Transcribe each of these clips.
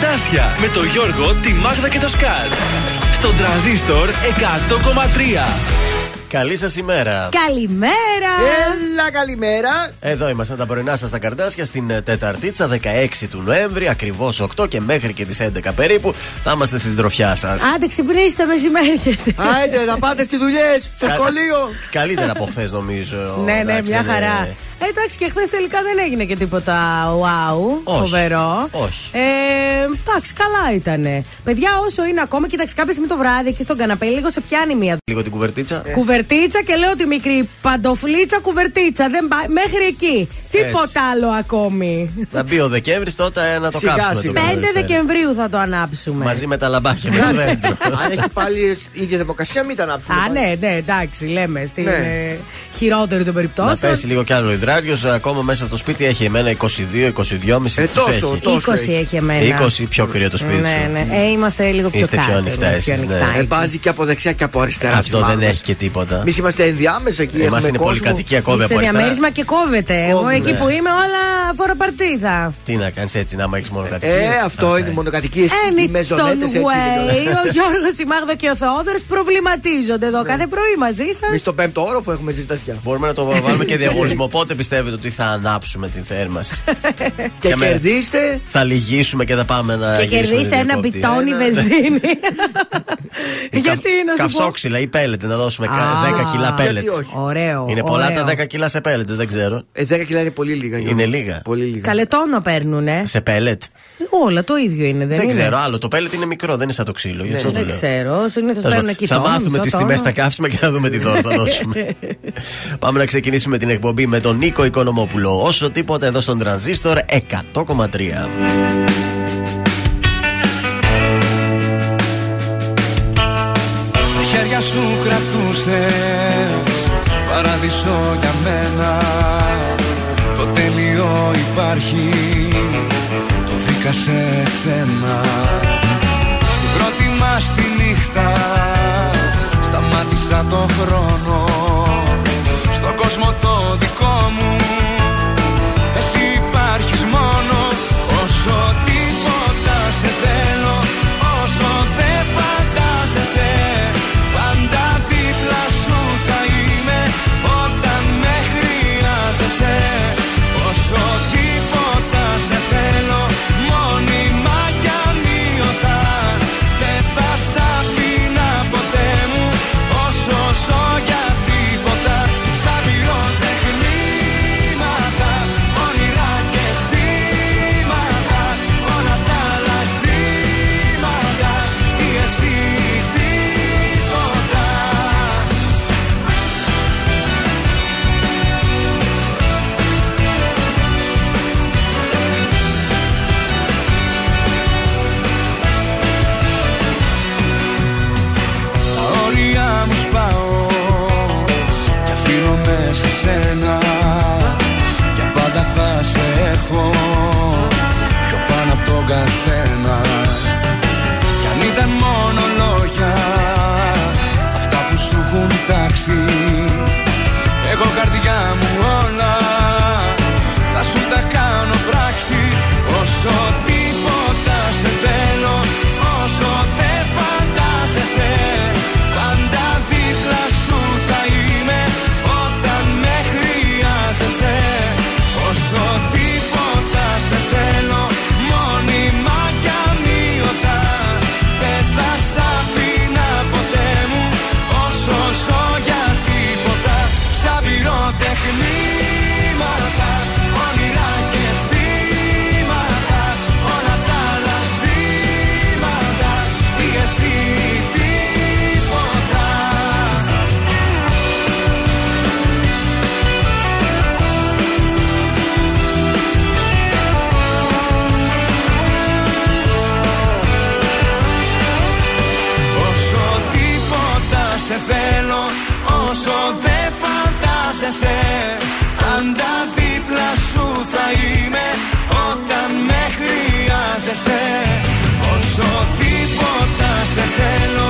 Καρδάσια με το Γιώργο, τη Μάγδα και το Σκάτ. Στον τραζίστορ 100,3. Καλή σας ημέρα. Καλημέρα. Έλα, καλημέρα. Εδώ είμαστε τα πρωινά σας στα καρδάσια στην ε, Τεταρτίτσα 16 του Νοέμβρη, ακριβώς 8 και μέχρι και τις 11 περίπου θα είμαστε στη συντροφιά σας. Άντε, ξυπνήστε μεσημέρια. Άιντε, θα πάτε στις δουλειές, στο σχολείο. Καλύτερα από χθες, νομίζω. ναι, ναι, μια χαρά. Ε, εντάξει, και χθες τελικά δεν έγινε και τίποτα wow, Όχι. φοβερό. Όχι. Ε, εντάξει, καλά ήταν. Παιδιά, όσο είναι ακόμα, κοιτάξτε, κάποια στιγμή το βράδυ εκεί στον καναπέ, λίγο σε πιάνει μία. Λίγο την κουβερτίτσα. Ε. Κουβερτίτσα και λέω τη μικρή παντοφλίτσα, κουβερτίτσα. Δεν πά... Μέχρι εκεί. Τίποτα άλλο ακόμη. Να μπει ο Δεκέμβρης τότε να το Σιγά, κάψουμε. σιγά. 5 Δεκεμβρίου θα το ανάψουμε. Μαζί με τα λαμπάκια με το δέντρο. Αν έχει πάλι η ίδια θερμοκρασία, μην τα ανάψουμε. Α, πάλι. ναι, ναι, εντάξει, λέμε. Στην Ναι. ε, χειρότερη των Να περιπτώσεων. πέσει λίγο κι άλλο υδράριο. Ακόμα μέσα στο σπίτι έχει εμένα 22-22,5 Ε, τους τόσο, έχει. τόσο 20 έχει. έχει εμένα. 20 πιο κρύο το σπίτι Ναι, σου. ναι. Ε, είμαστε λίγο πιο Είστε πιο κάτω. ανοιχτά είμαστε πιο εσείς, ναι. ανοιχτά, Ε, έτσι. βάζει και από δεξιά και από αριστερά. Αυτό τις δεν μάγκες. έχει και τίποτα. Εμείς είμαστε ενδιάμεσα εκεί. Εμά έχουμε είναι κόσμο. πολυκατοικία κόβει Είστε από αριστερά. διαμέρισμα και κόβεται. Εγώ Κόβει, εκεί ναι. που είμαι όλα φοροπαρτίδα. Τι να κάνεις έτσι, να έχεις μόνο κατοικίε. Ε, αυτό είναι μονοκατοικίες. Οι Anyton μεζονέτες έτσι. way. Ο Γιώργος, η Μάγδα και ο Θεόδωρος προβληματίζονται εδώ κάθε πρωί μαζί Εμείς σας. στο πέμπτο όροφο έχουμε ζητασιά. Μπορούμε να το βάλουμε και διαγωνισμό. Πότε πιστεύετε ότι θα ανάψουμε την θέρμανση; Και Και με- κερδίστε. θα λυγίσουμε και θα πάμε να Και γυρίσουμε κερδίστε ένα διακόπτη. μπιτόνι Ένα- βενζίνη. Ή Γιατί καυ- να σου πω. Καυσόξυλα ή πέλετε να δώσουμε κα- Α, 10 κιλά γιατί πέλετ. όχι; Ωραίο. Είναι πολλά ωραίο. τα 10 κιλά σε πέλετ, δεν ξέρω. Ε, 10 κιλά είναι πολύ λίγα. Γιώργο. Είναι λίγα. Πολύ λίγα. Καλετόνο παίρνουνε. Σε πέλετ. Όλα το ίδιο είναι, δεν, Δεν είναι; ξέρω, άλλο. Το πέλετ είναι μικρό, δεν είναι σαν το ξύλο. γι' αυτό το Δεν λέω. ξέρω. Συνήθως Τέλος παίρνουν πάντων, εκεί Θα τόνο, μάθουμε μισό τις τόνο. τιμές στα καύσιμα και θα δούμε τι δώρο θα δώσουμε. Πάμε να ξεκινήσουμε την εκπομπή με τον Νίκο Οικονομόπουλο. Όσο τίποτα εδώ στον τρανζίστορ 100,3. Στα χέρια σου κρατούσες Παράδεισο για μένα Το τέλειο υπάρχει Το βρήκα σε σένα. Στην πρώτη μας τη νύχτα Σταμάτησα το χρόνο. Στον κόσμο το δικό μου Εσύ υπάρχεις μόνο. Όσο τίποτα σε θέλω Όσο δεν φαντάζεσαι Πάντα δίπλα σου θα είμαι. Όταν με χρειάζεσαι Όσο τίποτα Όσο δεν φαντάζεσαι. Πάντα δίπλα σου θα είμαι Όταν με χρειάζεσαι. Όσο τίποτα σε θέλω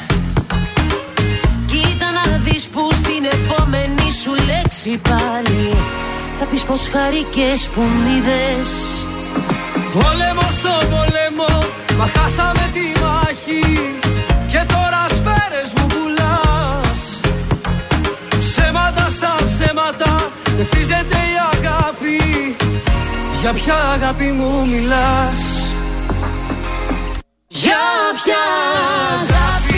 που στην επόμενη σου λέξη πάλι Θα πεις πως χαρικές που μ' είδες. Πόλεμο στο πόλεμο, μα χάσαμε τη μάχη Και τώρα σφαίρες μου πουλάς. Ψέματα στα ψέματα, δεν χτίζεται η αγάπη. Για ποια αγάπη μου μιλάς; Για ποια αγάπη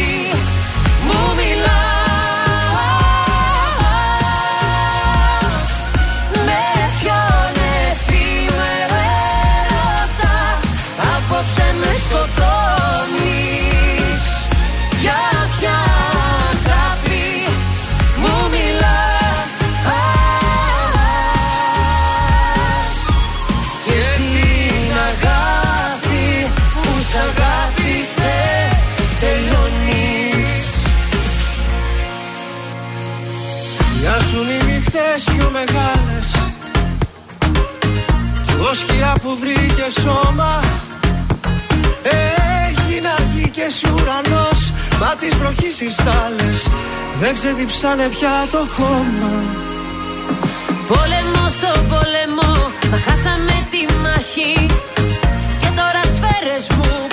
οι νύχτες πιο μεγάλες. Κι εγώ σκιά που βρήκε σώμα. Έγινα γη και εσύ ουρανός. Μα τις βροχής οι στάλες Δεν ξεδιψάνε πια το χώμα. Πόλεμο στο πόλεμο, μα χάσαμε τη μάχη. Και τώρα σφαίρες μου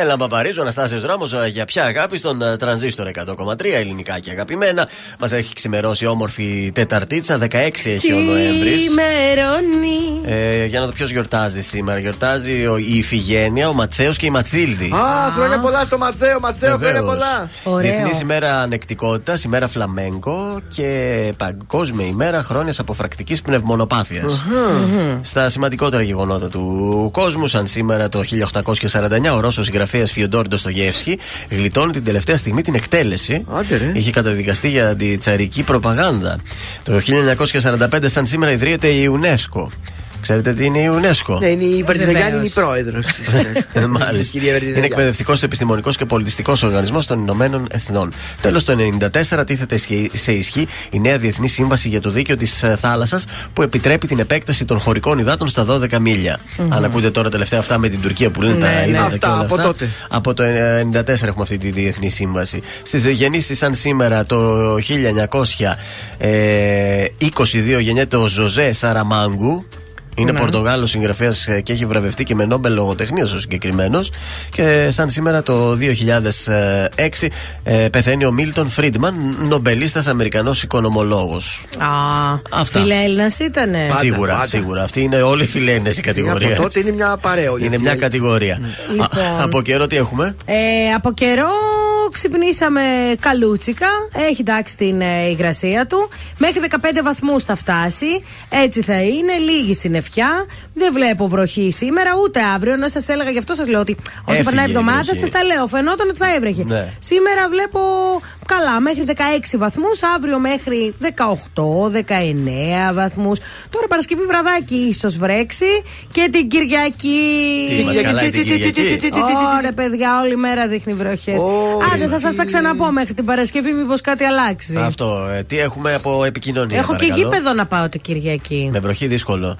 Έλα Παπαρίζου, Αναστάσιος Ράμο, για ποια αγάπη στον ε, τρανζίστορ 100,3 ελληνικά και αγαπημένα. Μας έχει ξημερώσει όμορφη Τεταρτίτσα, 16 έχει ο Νοέμβρης. Σημερώνει. Ε, για να δω ποιος γιορτάζει σήμερα. Γιορτάζει ο, η Ιφηγένεια, ο Ματθαίος και η Ματθίλδη. Α, χρόνια πολλά στο Ματθαίο, Ματθαίο, χρόνια Βεβαίως. πολλά. Ωραίο. Διεθνής ημέρα ανεκτικότητας, ημέρα φλαμέγκο και παγκόσμια ημέρα χρόνιας αποφρακτικής πνευμονοπάθειας. Στα σημαντικότερα γεγονότα του κόσμου, σαν σήμερα το 1849, ο Ρώσος συγγραφέας Φιοντόρ Ντοστογεύσκη γλιτώνει την τελευταία στιγμή την εκτέλεση. Άντε, ρε. Είχε καταδικαστεί για αντιτσαρική προπαγάνδα. Το 1945, σαν σήμερα, ιδρύεται η UNESCO. Ξέρετε τι είναι η UNESCO; Ναι, είναι η Βαρδινογιάννη είναι η Βεβαίως. πρόεδρο. Ε, Μάλιστα. Κυρία Είναι Βαρδινογιάννη. εκπαιδευτικός, επιστημονικός και πολιτιστικός οργανισμός των Ηνωμένων Εθνών. Τέλος, το 1994 τίθεται ισχύ- σε ισχύ η νέα Διεθνή Σύμβαση για το Δίκαιο της Θάλασσας που επιτρέπει την επέκταση των χωρικών υδάτων στα 12 μιλια Αν ακούτε τώρα τελευταία αυτά με την Τουρκία που λένε τα ναι. ύδατα Αυτά, και όλα από αυτά, τότε. Από το 1994 έχουμε αυτή τη Διεθνή Σύμβαση. Στις γεννήσεις, σαν σήμερα το 1922 γεννιέται ο Ζωζέ Σαραμάγκου. Είναι Ναι. Πορτογάλος συγγραφέας και έχει βραβευτεί και με Νόμπελ λογοτεχνίας ο συγκεκριμένος. Και σαν σήμερα το 2006 ε, πεθαίνει ο Μίλτον Φρίντμαν, νομπελίστας Αμερικανός οικονομολόγος. Α, Αυτά. Φιλέλληνα ήτανε. Σίγουρα, πάντα. σίγουρα. Αυτή είναι όλοι οι φιλένε η κατηγορία. Από τότε είναι μια παρέα. όλη Είναι αυτή. μια κατηγορία. Λοιπόν. Α, από καιρό τι έχουμε; Ε, από καιρό ξυπνήσαμε καλούτσικα. Έχει εντάξει την ε, υγρασία του. Μέχρι 15 βαθμούς θα φτάσει. Έτσι θα είναι. Λίγη συννεφιά. Δεν βλέπω βροχή σήμερα ούτε αύριο. Να σας έλεγα γι' αυτό σας λέω ότι όσο Έφυγε περνάει η η εβδομάδα βροχή. σας τα λέω. Φαινόταν ότι θα έβρεχε. Ναι. Σήμερα βλέπω καλά μέχρι 16 βαθμούς. Αύριο μέχρι 18-19 βαθμούς. Τώρα Παρασκευή βραδάκι ίσως βρέξει. Και την Κυριακή. Τι μας χαλάει την Κυριακή. Ωραία, παιδιά, όλη μέρα δείχνει βροχές. Ωρε, Άντε, θα σας τα ξαναπώ μέχρι την Παρασκευή, μήπως κάτι αλλάξει. Αυτό. ε, τι έχουμε από επικοινωνία. Έχω και παρακαλώ. γήπεδο να πάω την Κυριακή. Με βροχή δύσκολο.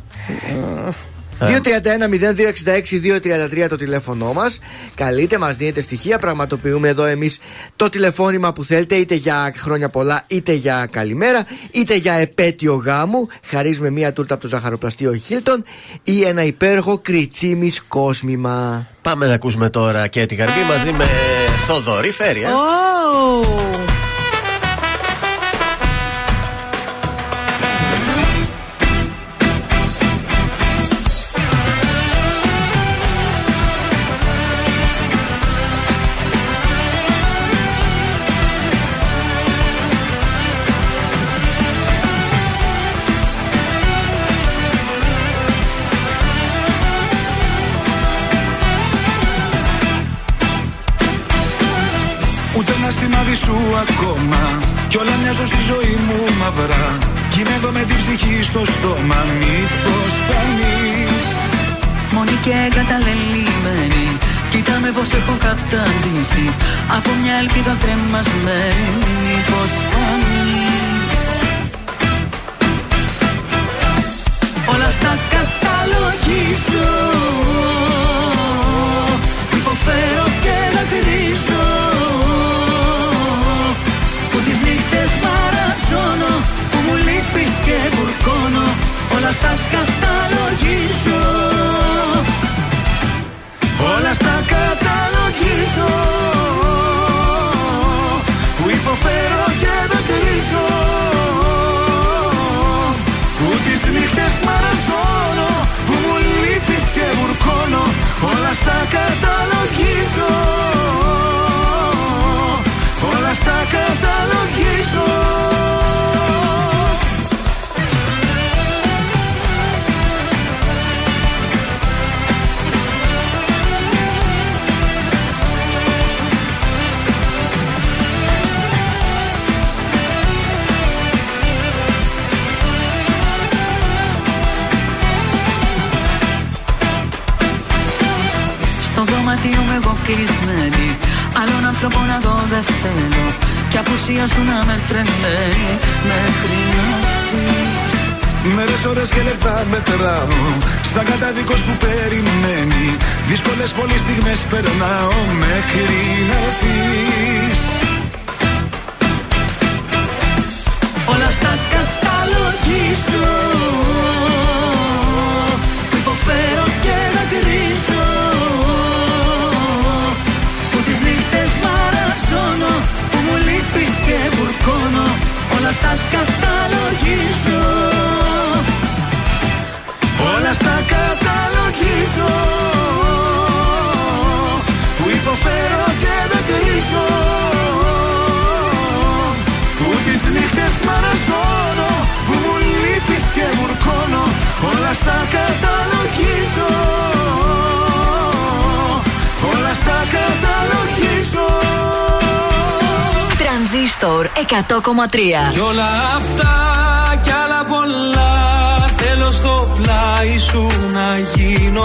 231-0266-233 το τηλέφωνό μας. Καλείτε, μας δίνετε στοιχεία. Πραγματοποιούμε εδώ εμείς το τηλεφώνημα που θέλετε, είτε για χρόνια πολλά, είτε για καλημέρα, είτε για επέτειο γάμου. Χαρίζουμε μία τούρτα από το ζαχαροπλαστείο Χίλτον ή ένα υπέροχο κριτσίμις κόσμημα. Πάμε να ακούσουμε τώρα και τη γαρμπή μαζί με Θοδωρή Φέρια. Ω! Ψυχή στο στόμα Μήπως φανείς; Μόνη και εγκαταλελειμμένη Κοίτα με πως έχω καταντήσει. Από μια ελπίδα τρεμασμένη Πως φανείς; Όλα στα καταλογίζω Υποφέρω και δακρύζω μου λείπεις και βουρκώνω Όλα στα καταλογίζω. Όλα στα καταλογίζω. Που υποφέρω και δακρύζω Που τις νύχτες μαραζώνω Που μου λείπεις και βουρκώνω Όλα στα καταλογίζω. Όλα στα καταλογίζω κλεισμένη Άλλον άνθρωπο να δω δεν θέλω. Κι απουσία σου να με τρελαίνει. Μέχρι να φύγεις. Μέρες, ώρες και λεπτά μετράω. Σαν καταδικός που περιμένει. Δύσκολες πολλές στιγμές περνάω. Μέχρι να έρθεις Όλα στα καταλογίζω Που Όλα στα καταλογίζω. Όλα στα καταλογίζω. Που υποφέρω και δακρύζω Που τις νύχτες μαραζώνω Που μου λείπεις και βουρκώνω. Όλα στα καταλογίζω. Όλα στα καταλογίζω Τρανζίστορ 100,3 Κι όλα αυτά κι άλλα πολλά Θέλω στο πλάι σου να γίνω.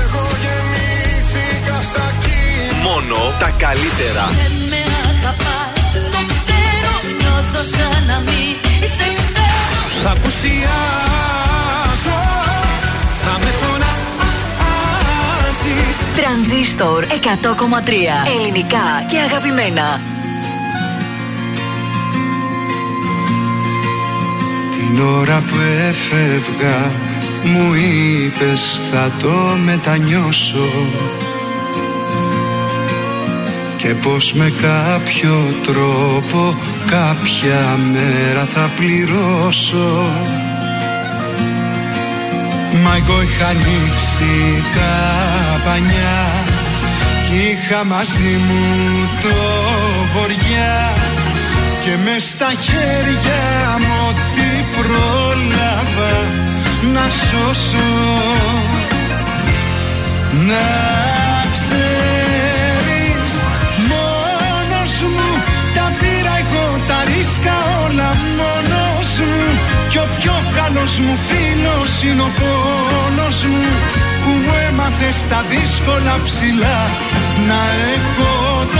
Εγώ γεννήθηκα στα κύματα Μόνο τα καλύτερα. Δεν με αγαπάς, το ξέρω, νιώθω σαν να μην σε ξέρω. Θα απουσιάσω Θα με φωνάζεις. Τρανζίστορ 100,3 Ελληνικά και αγαπημένα Την ώρα που έφευγα Μου είπες θα το μετανιώσω και πως με κάποιο τρόπο κάποια μέρα θα πληρώσω. Μα εγώ είχα ανοίξει τα πανιά κι είχα μαζί μου το βοριά και μες στα χέρια μου ό,τι πρόλαβα να σώσω. Να ξέρεις μόνος μου τα πήρα εγώ τα ρίσκα όλα μόνος μου. Κι ο πιο καλός μου φίλος είναι ο πόνος μου που μου έμαθες στα δύσκολα ψηλά να έχω το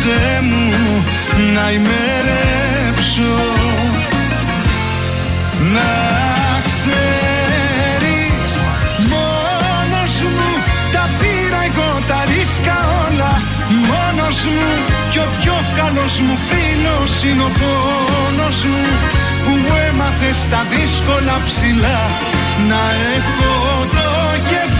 ποτέ μου να ημερέψω. Να ξέρεις μόνος μου τα πήρα εγώ τα ρίσκα όλα. Μόνος μου κι ο πιο καλός μου φίλος είναι ο πόνος μου που μου έμαθες στα δύσκολα ψηλά. Να έχω το κεφάλι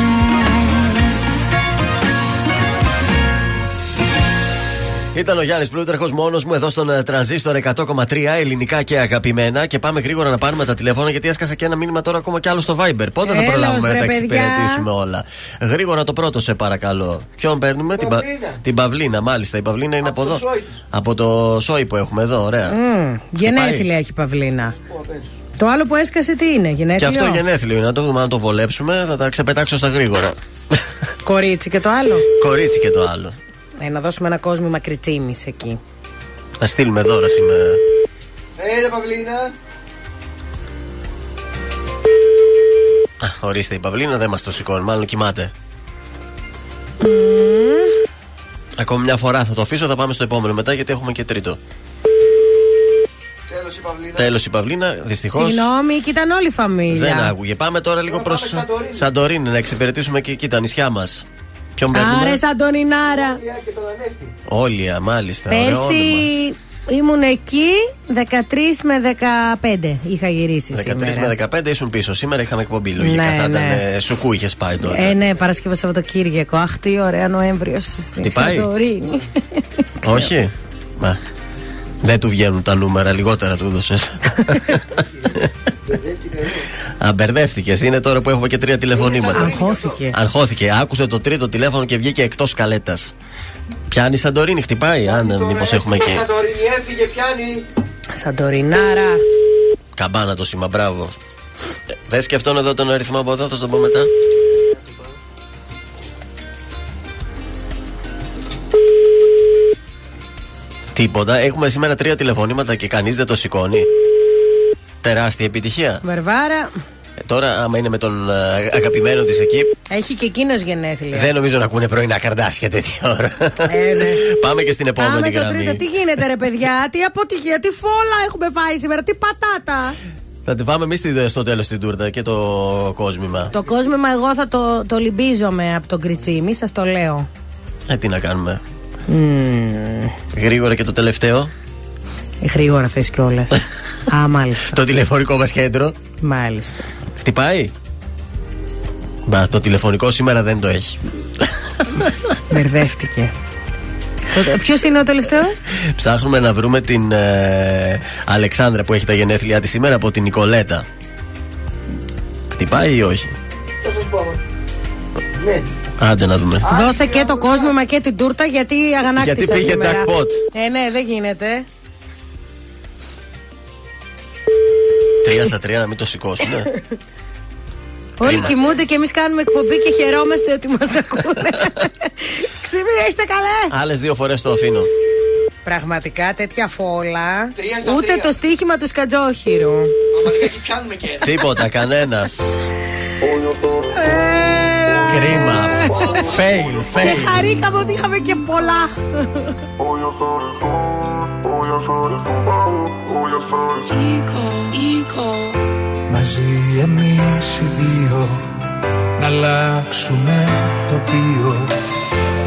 Ήταν ο Γιάννης Πλούταρχος μόνος μου εδώ στον ε, τρανζίστορ 100,3 ελληνικά και αγαπημένα. Και πάμε γρήγορα να πάρουμε τα τηλεφώνα γιατί έσκασα και ένα μήνυμα τώρα ακόμα κι άλλο στο Viber. Πότε θα Έλεος, προλάβουμε να ρε, τα παιδιά. εξυπηρετήσουμε όλα. Γρήγορα το πρώτο σε παρακαλώ. Ποιον παίρνουμε, την, Πα- Παυλίνα. την Παυλίνα, μάλιστα. Η Παυλίνα είναι από, Από το εδώ. σόι της. Από το σόι που έχουμε εδώ, ωραία. Μμ, Γενέθλια έχει η Παυλίνα. Το άλλο που έσκασε τι είναι, Και γενέθλιο. αυτό γενέθλιο είναι. Να το δούμε, αν το βολέψουμε. Θα τα ξεπετάξω στα γρήγορα. Κορίτσι και το άλλο; Κορίτσι και το άλλο. Ε, να δώσουμε ένα κόσμο μακριτσίμης εκεί. Θα στείλουμε δώρα σήμερα. Έλα Παυλίνα Α, Ορίστε, η Παυλίνα δεν μας το σηκώνει, μάλλον κοιμάται. Ακόμη μια φορά θα το αφήσω, θα πάμε στο επόμενο μετά γιατί έχουμε και τρίτο. Τέλος η Παυλίνα Τέλος η Παυλίνα, δυστυχώς. Συγγνώμη, και ήταν όλη η φαμίλια. Δεν άκουγε. Πάμε τώρα λίγο Τώρα προς πάμε Σαντορίνη. Σαντορίνη να εξυπηρετήσουμε και εκεί τα νησιά μας. Ποιον παίρνουμε; Άρε, Αντωνινάρα. και τον Ανέστη Όλια, μάλιστα. ωραίο όνομα. Πέρσι Ήμουν εκεί 13 με 15 είχα γυρίσει 13 σήμερα. με 15 ήσουν πίσω. Σήμερα είχαμε εκπομπή. Λογικά Ναι, θα ήταν. ναι. ε, Σουκού είχες πάει τότε. Ε, ναι, Παρασκευό Σαββατοκύριακο. Αχ, τι ωραία Νοέμβριος στην Χτυπάει; Σαντορίνη. Όχι. Μα. Δεν του βγαίνουν τα νούμερα, λιγότερα του έδωσες. Α, μπερδεύτηκε. Είναι τώρα που έχουμε και τρία τηλεφωνήματα. Αγχώθηκε. Αγχώθηκε. Άκουσε το τρίτο τηλέφωνο και βγήκε εκτός καλέτας. Πιάνει η Σαντορίνη, χτυπάει. Αν μήπως έχουμε εκεί. Σαντορίνη έφυγε, πιάνει. Σαντορινάρα. Καμπάνα το σήμα, μπράβο. Ε, Δεν σκεφτόν εδώ τον αριθμό από εδώ, θα σου το πω μετά. Τίποτα. Έχουμε σήμερα τρία τηλεφωνήματα και κανείς δεν το σηκώνει. Τεράστια επιτυχία. Βαρβάρα. Ε, τώρα, άμα είναι με τον ε, αγαπημένο της εκεί, Έχει και εκείνος γενέθλια. δεν νομίζω να ακούνε πρωινά καρδάσια τέτοια ώρα. Ε, ναι. Πάμε και στην επόμενη Πάμε στο γραμμή. τρίτο. Τι γίνεται, ρε παιδιά, τι αποτυχία, τι φόλα έχουμε φάει σήμερα, τι πατάτα. Θα τη πάμε εμείς στο τέλος την τούρτα και το κόσμημα. Το κόσμημα εγώ θα το, το λυμπίζομαι από τον κριτσίμι, σας το λέω. Ε, τι να κάνουμε. Γρήγορα και το τελευταίο. Ε, Γρήγορα θες κιόλας. Α, μάλιστα. Το τηλεφωνικό μας κέντρο. Μάλιστα. Χτυπάει; Μπα, το τηλεφωνικό σήμερα δεν το έχει. Μπερδεύτηκε. Ποιος είναι ο τελευταίος; Ψάχνουμε να βρούμε την ε, Αλεξάνδρα που έχει τα γενέθλιά της σήμερα από την Νικολέτα. Χτυπάει ή όχι; Θα σας πω. Ναι. Άντε να δούμε. Δώσε και το κόσμημα και την τούρτα γιατί αγανάκτησα Γιατί πήγε σήμερα. jackpot. Ε, ναι, δεν γίνεται. Τρία στα τρία να μην το σηκώσουν. Όλοι Κρίμα. κοιμούνται και εμείς κάνουμε εκπομπή και χαιρόμαστε ότι μας ακούνε. Ξύπνη, είστε καλέ. Άλλες δύο φορές το αφήνω. Πραγματικά τέτοια φόλα. Τρία στα Ούτε τρία. το στοίχημα του σκατζόχυρου. Άμα λιγάκι πιάνουμε και ένα. Τίποτα, κανένας. Ε, Κρίμα. Fail, Και fail. χαρήκαμε ότι είχαμε και πολλά. Μαζί εμείς οι δύο Να αλλάξουμε τοπίο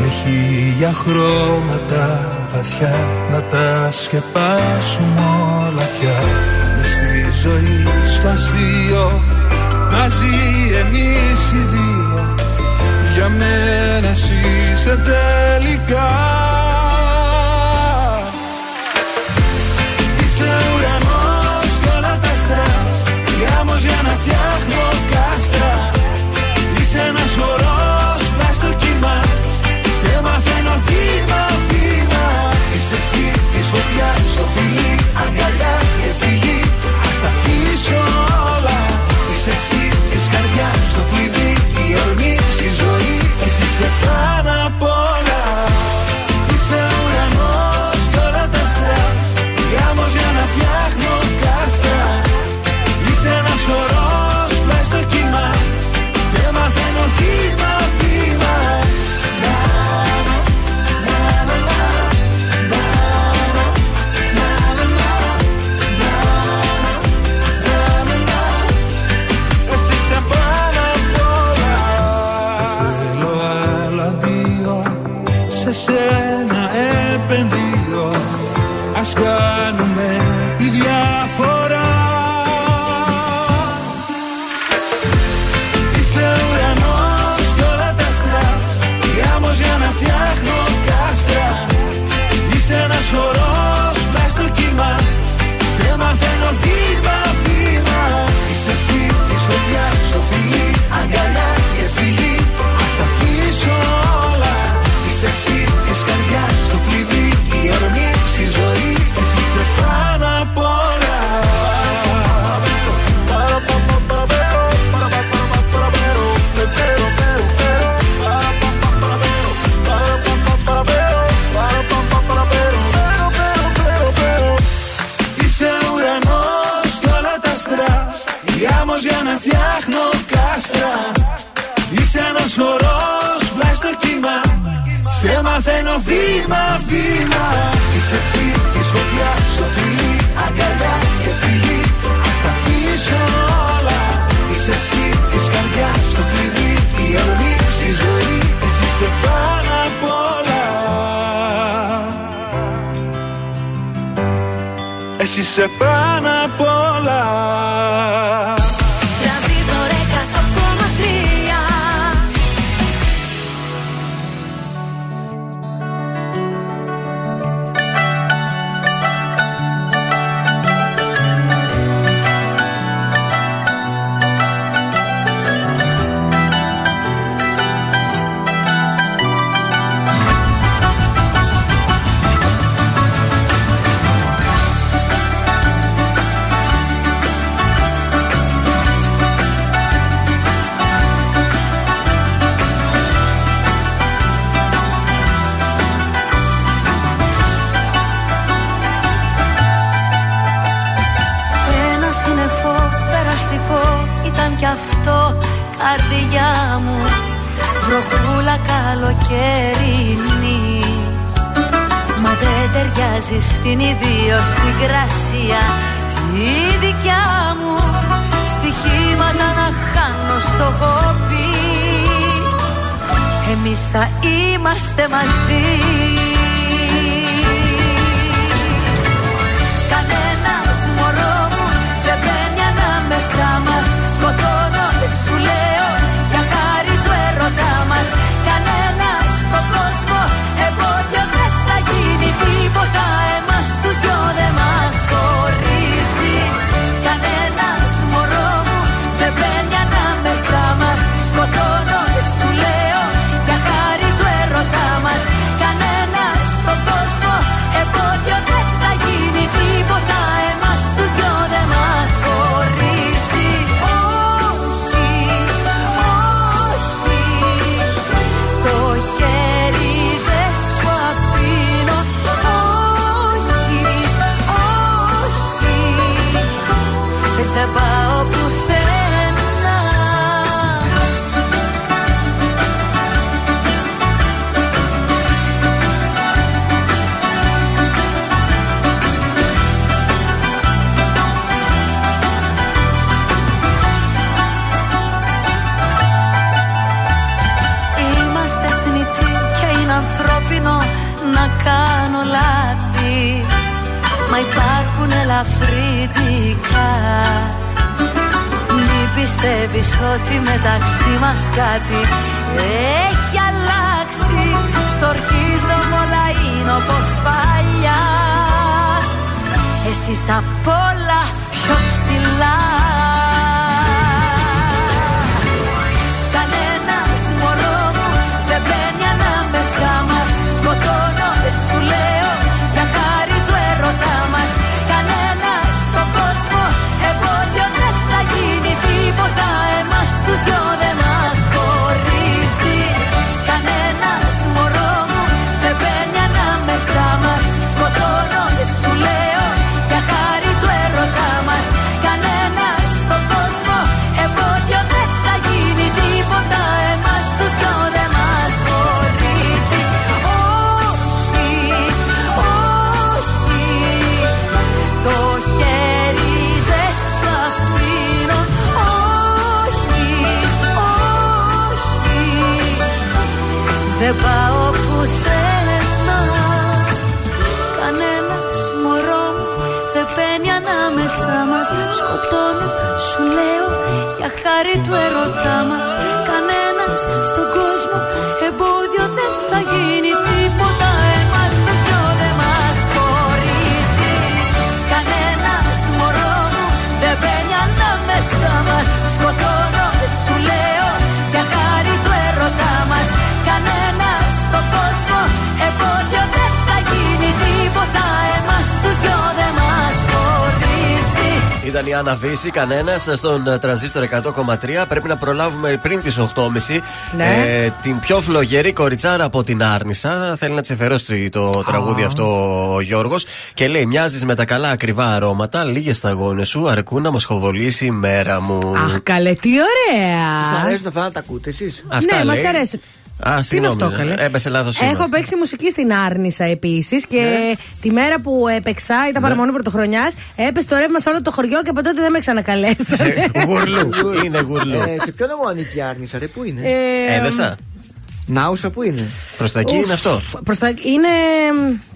Με χίλια χρώματα βαθιά Να τα σκεπάσουμε όλα πια. Μες στη ζωή στο αστείο. Μαζί εμείς οι δύο. Για μένα εσύ είσαι τελικά Γάμος για να φτιάχνω κάστρα. Είσαι ένας χορός μες στο κύμα. Σε μαθαίνω βήμα βήμα. Είσαι εσύ της φωτιάς στο φιλί Αγκαλιά και φυγή. Ας τα πίσω είσαι πάνω απ' όλα Ήταν η Άννα Βύση, κανένας στον ε, τρανζίστορ 100,3. Πρέπει να προλάβουμε πριν τις 8.30 Ναι. ε, την πιο φλογερή κοριτσάρα από την Άρνησα. Θέλει να της εφερώσει το τραγούδι αυτό ο Γιώργος. Και λέει: Μοιάζεις με τα καλά ακριβά αρώματα. Λίγες σταγόνες σου αρκούν να μοσχοβολήσει η μέρα μου. Αχ, καλέ, τι ωραία! Σας αρέσουν αυτά να τα ακούτε εσείς; Αυτά ναι, λέει. μα αρέσουν. Α, Τι είναι συγγνώμη. αυτό, καλέ; Έπεσε λάθος Έχω παίξει μουσική στην Άρνησα επίσης και Ναι. τη μέρα που έπαιξα, ήταν παραμονή πρωτοχρονιάς, έπεσε το ρεύμα σε όλο το χωριό και από τότε δεν με ξανακαλέσανε. Γουρλού. Είναι γουρλού. Ε, σε ποιο νομό ανήκει η Άρνησα, ρε, πού είναι; Ε, Έδεσα. Νάουσα, πού είναι; Προς τα εκεί είναι αυτό. προς τα- είναι.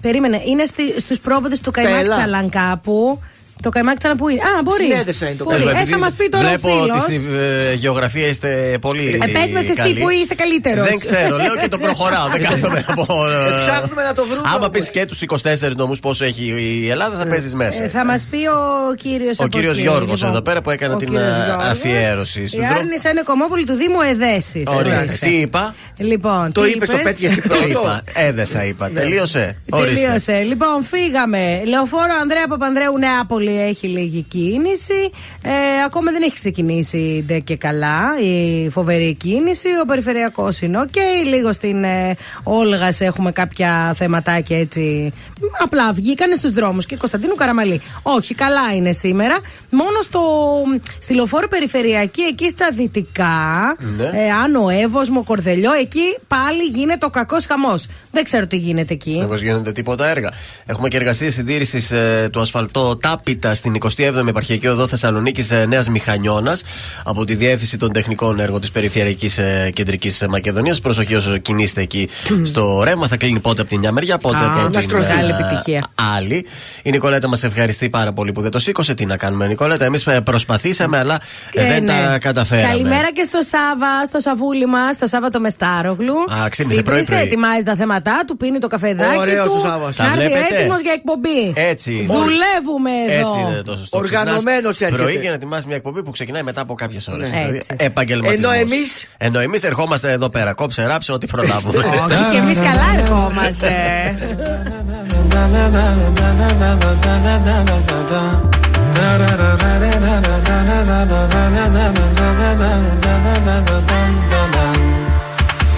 Περίμενε, είναι στη, στους πρόποδε του Καϊμάκ Πέλα. Τσαλαν κάπου. Το καϊμάκι που είναι. Α, μπορεί. Συνέδεσα είναι το Μπορεί. Πες μου, Ε, επειδή θα μας πει τώρα ο Βλέπω φίλος. ότι στη ε, γεωγραφία είστε πολύ. Ε, πες μας εσύ καλοί. που είσαι καλύτερος. Δεν ξέρω, λέω και το προχωράω. δεν κάθομαι να πω. ε, Ε, ψάχνουμε να το βρούμε Άμα όμως. πεις και τους 24 νομούς πόσο έχει η Ελλάδα, θα παίζεις μέσα. Ε, θα μας πει ο κύριος Ο κύριος Γιώργος εδώ πέρα που έκανε την, α, αφιέρωση στους Η δρόμους. Άρνη είναι κομμόπολη του Δήμου Εδέσης. Ορίστε. Τι είπα; Λοιπόν, Το τι είπες, το είπες; πέτυχες εσύ Το πρώτο. είπα; Έδεσα, είπα. Τελείωσε. Ορίστε. Τελείωσε. Λοιπόν, φύγαμε. Λεωφόρο Ανδρέα Παπανδρέου Νεάπολη έχει λίγη κίνηση. Ε, ακόμα δεν έχει ξεκινήσει ντε και καλά η φοβερή κίνηση. Ο περιφερειακός είναι οκ. Λίγο στην ε, Όλγας έχουμε κάποια θεματάκια έτσι. Απλά βγήκανε στους δρόμους και Κωνσταντίνου Καραμαλή. Όχι, καλά είναι σήμερα. Μόνο στο, στη λεωφόρο περιφερειακή, εκεί στα δυτικά, Ναι. ε, Άνω Εύωσμο, Κορδελιό, εκεί πάλι γίνεται ο κακός χαμός. Δεν ξέρω τι γίνεται εκεί. Μήπω γίνονται τίποτα έργα. Έχουμε και εργασίες συντήρησης ε, του ασφαλτό Τάπητα στην 27η Επαρχιακή Οδό Θεσσαλονίκης ε, Νέας Μηχανιώνας από τη Διεύθυνση των Τεχνικών Έργων της Περιφερειακής ε, Κεντρικής Μακεδονίας. Προσοχή όσο κινείστε εκεί στο ρεύμα. Θα κλείνει πότε από την μια μεριά, πότε Α, από να την στρωθεί. ε, Καλή επιτυχία. άλλη. Η Νικολέτα μας ευχαριστεί πάρα πολύ που δεν το σήκωσε. Τι να κάνουμε, Νικολέτα. Εμείς προσπαθήσαμε, αλλά ε, Ε, δεν ναι. τα καταφέραμε. Καλημέρα και στο Σάβα, στο Σαβούλι μας, στο Σάββατο Μεστάρογλου. Α, ξύπνησε πρωί-πρωί. ετοιμάζει τα θέματα του, πίνει το καφεδάκι Ωραίος του. ο Σάββας. Τα Να έρθει βλέπετε; έτοιμος για εκπομπή. Έτσι. Δουλεύουμε εδώ. Έτσι είναι το σωστό. Οργανωμένος Ξυπνάς έρχεται. Πρωί για να ετοιμάσει μια εκπομπή που ξεκινάει μετά από κάποιες ώρες. Ναι. Έτσι. Επαγγελματισμός. Ενώ εμείς- Ενώ εμείς ερχόμαστε εδώ πέρα. Κόψε, ράψε, ό,τι προλάβουμε. Όχι, και εμείς καλά ερχόμαστε.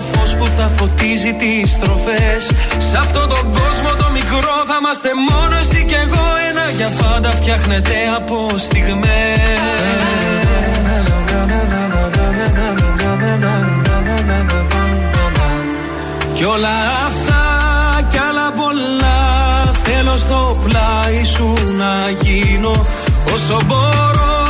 το φως που θα φωτίζει τις στροφές. Σε αυτόν τον κόσμο το μικρό θα είμαστε μόνο εσύ και εγώ. Ένα για πάντα φτιάχνεται από στιγμές. Κι όλα αυτά κι άλλα πολλά Θέλω στο πλάι σου να γίνω Όσο μπορώ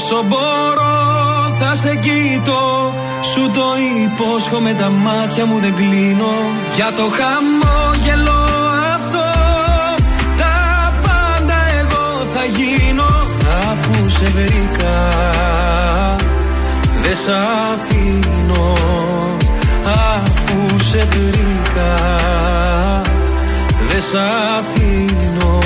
Όσο μπορώ θα σε κοιτώ. Σου το υπόσχομαι τα μάτια μου δεν κλείνω. Για το χαμόγελο αυτό Τα πάντα εγώ θα γίνω. Αφού σε βρήκα Δεν σ' αφήνω. Αφού σε βρήκα Δεν σ' αφήνω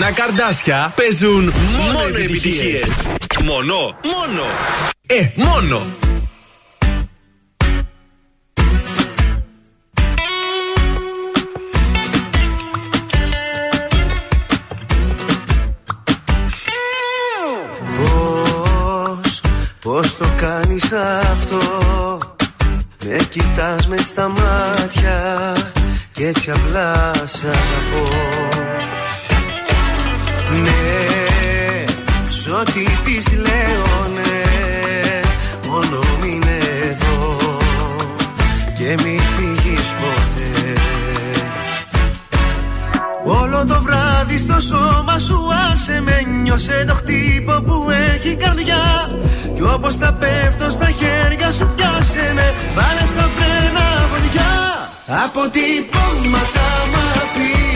πρωινά καρδάσια παίζουν μόνο επιτυχίες. Μόνο, μόνο. Ε, μόνο. Πώς, πώς το κάνεις αυτό; Με κοιτάς μες στα μάτια Και έτσι απλά σ' αγαπώ Ναι, σ' ό,τι της λέω ναι Μόνο μείνε εδώ Και μη φύγεις ποτέ. Όλο το βράδυ στο σώμα σου άσε με νιώσε το χτύπο που έχει καρδιά. Κι όπως θα πέφτω στα χέρια σου πιάσε με Βάλε στα φρένα βοδιά Αποτυπώματα μ'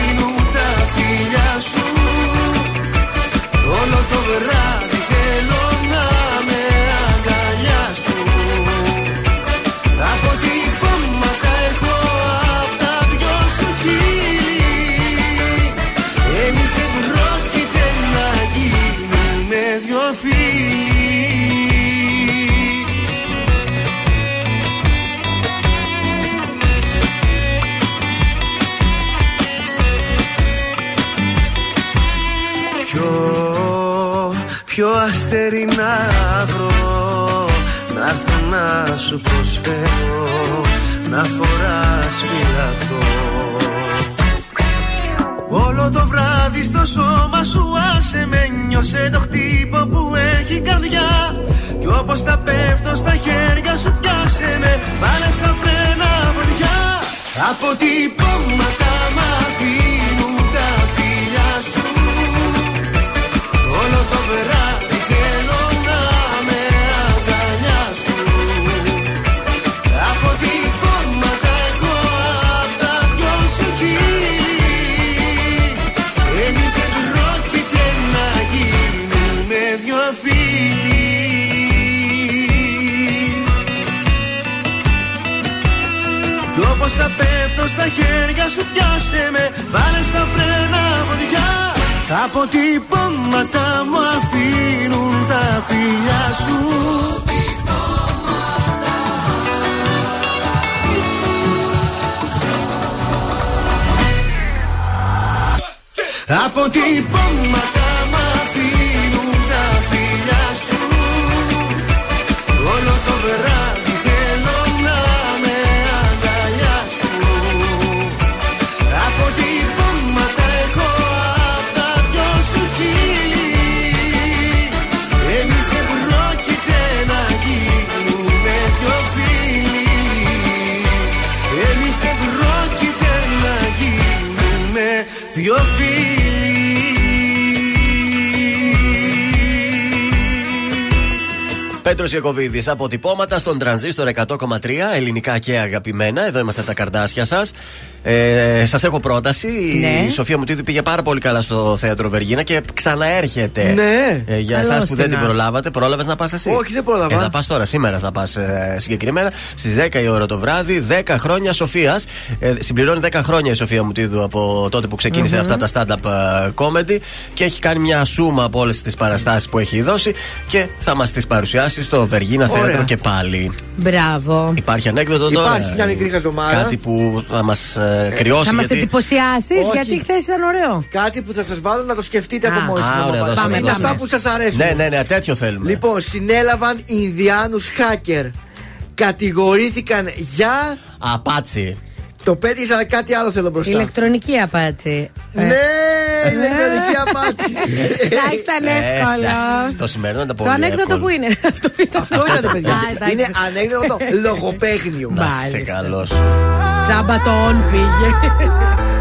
Όλο το βράδυ θέλω να βρω Να έρθω να σου προσφέρω Να φοράς φυλακτό Όλο το βράδυ στο σώμα σου άσε με νιώσε το χτύπο που έχει καρδιά. Κι όπως θα πέφτω στα χέρια σου πιάσε με Βάλε στα φρένα βοδιά Αποτυπώματα μ' αφήνουν τα φίλια σου. Όλο το βράδυ στα χέρια σου πιάσε με. Βάλε στα φρένα βοδιά. Αποτυπώματα μου αφήνουν τα φιλιά σου. Αποτυπώματα Πέτρος Ιακοβίδη, αποτυπώματα στον τρανζίστορ 100,3 ελληνικά και αγαπημένα. Εδώ είμαστε τα καρδάσια σας. Ε, σας έχω πρόταση. Ναι. Η Σοφία Μουτίδη πήγε πάρα πολύ καλά στο θέατρο Βεργίνα και ξαναέρχεται. Ναι. Ε, για Καλώς εσάς που δεν την την να. προλάβατε, πρόλαβες να πας εσύ; Όχι, δεν πρόλαβα. Ε, θα πας τώρα, σήμερα θα πας ε, συγκεκριμένα στις 10 η ώρα το βράδυ, 10 χρόνια Σοφίας. Ε, συμπληρώνει 10 χρόνια η Σοφία Μουτίδου από τότε που ξεκινησε αυτά τα stand-up ε, comedy και έχει κάνει μια σούμα από όλες τις παραστάσεις που έχει δώσει και θα μας τις παρουσιάσει στο Βεργίνα Ωραία. Θέατρο και πάλι. Μπράβο. Υπάρχει ανέκδοτο τώρα; Υπάρχει μια μικρή χαζομάρα. Κάτι που θα μας κρυώσει. Θα μας γιατί... εντυπωσιάσεις Όχι. γιατί χθες ήταν ωραίο. Κάτι που θα σας βάλω να το σκεφτείτε Α, από μόνοι α, σας. ωραία, να δώσε πάμε. μας, Είναι δώσε αυτά μας. που σας αρέσουν. Ναι, ναι, ναι, τέτοιο θέλουμε. Λοιπόν, συνέλαβαν Ινδιάνους hacker. Κατηγορήθηκαν για. Απάτσι. Το πέτυχα, αλλά κάτι άλλο θέλω μπροστά. Ηλεκτρονική απάτη. Ναι, ηλεκτρονική απάτη. Εντάξει, ήταν Ε, εύκολο. εντάξει, Το σημερινό ήταν πολύ Το ανέκδοτο εύκολο. που είναι. Αυτό ήταν. Αυτό ήταν, παιδιά. Α, εντάξει. Είναι ανέκδοτο λογοπαίγνιο. Εντάξει, Μάλιστα. καλός. Τζάμπα τον πήγε.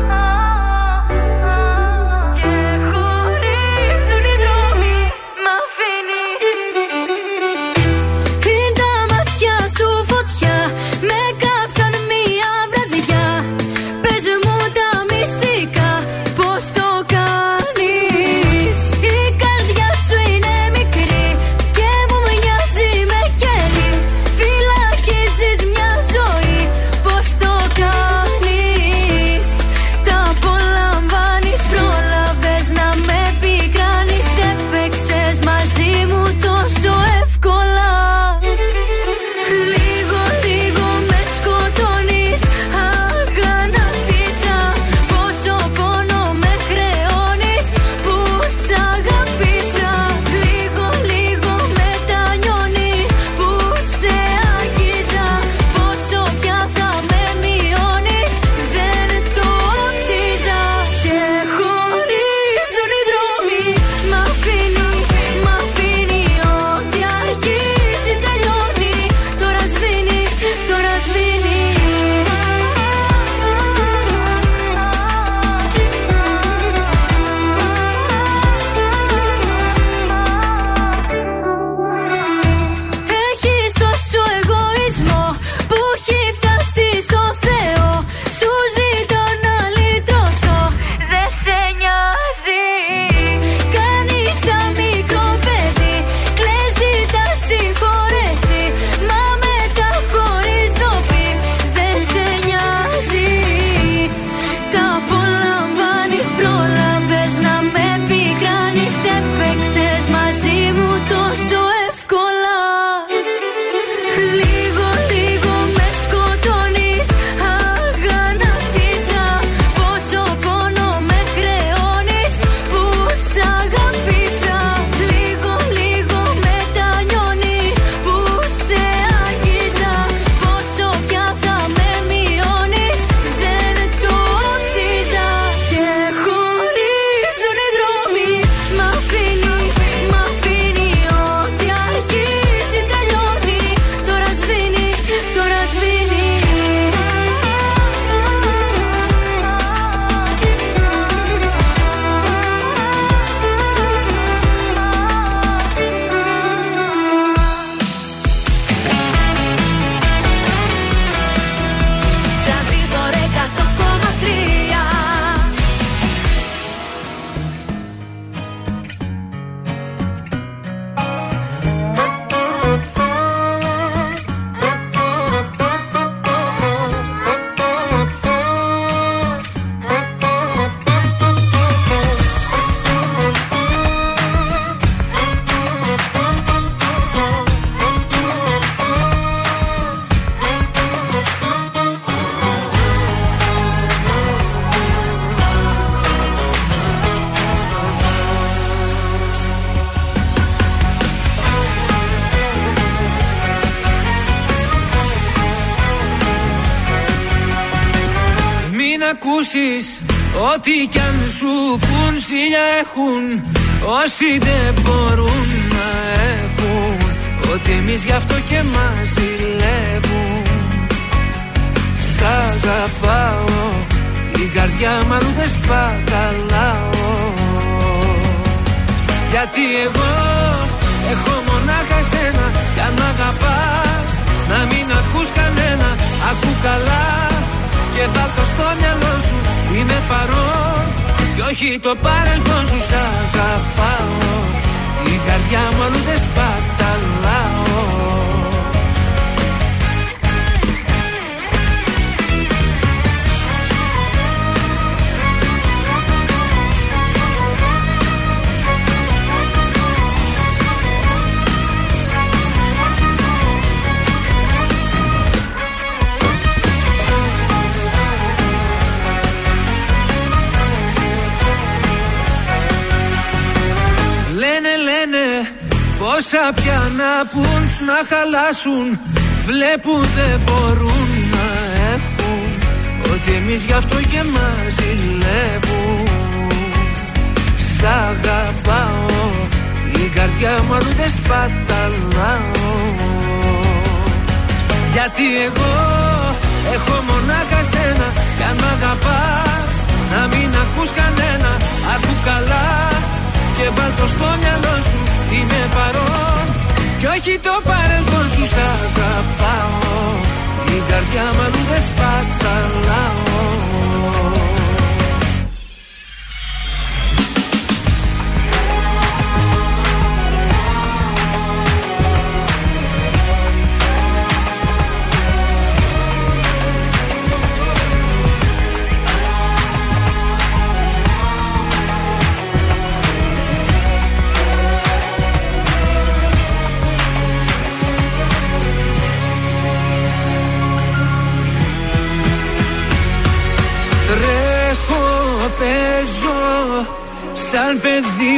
Ό,τι κι χαλάσουν Βλέπουν δεν μπορούν να έχουν. Ότι εμείς γι' αυτό και μας ζηλεύουν Σ' αγαπάω Η καρδιά μου αλλού δεν σπαταλάω. Γιατί εγώ έχω μονάχα σένα. Κι αν μ' αγαπάς να μην ακούς κανένα. Ακού καλά και βάλ' το στο μυαλό σου. Είμαι παρόν. Κι όχι το παρελθόν σου σ' αγαπάω Η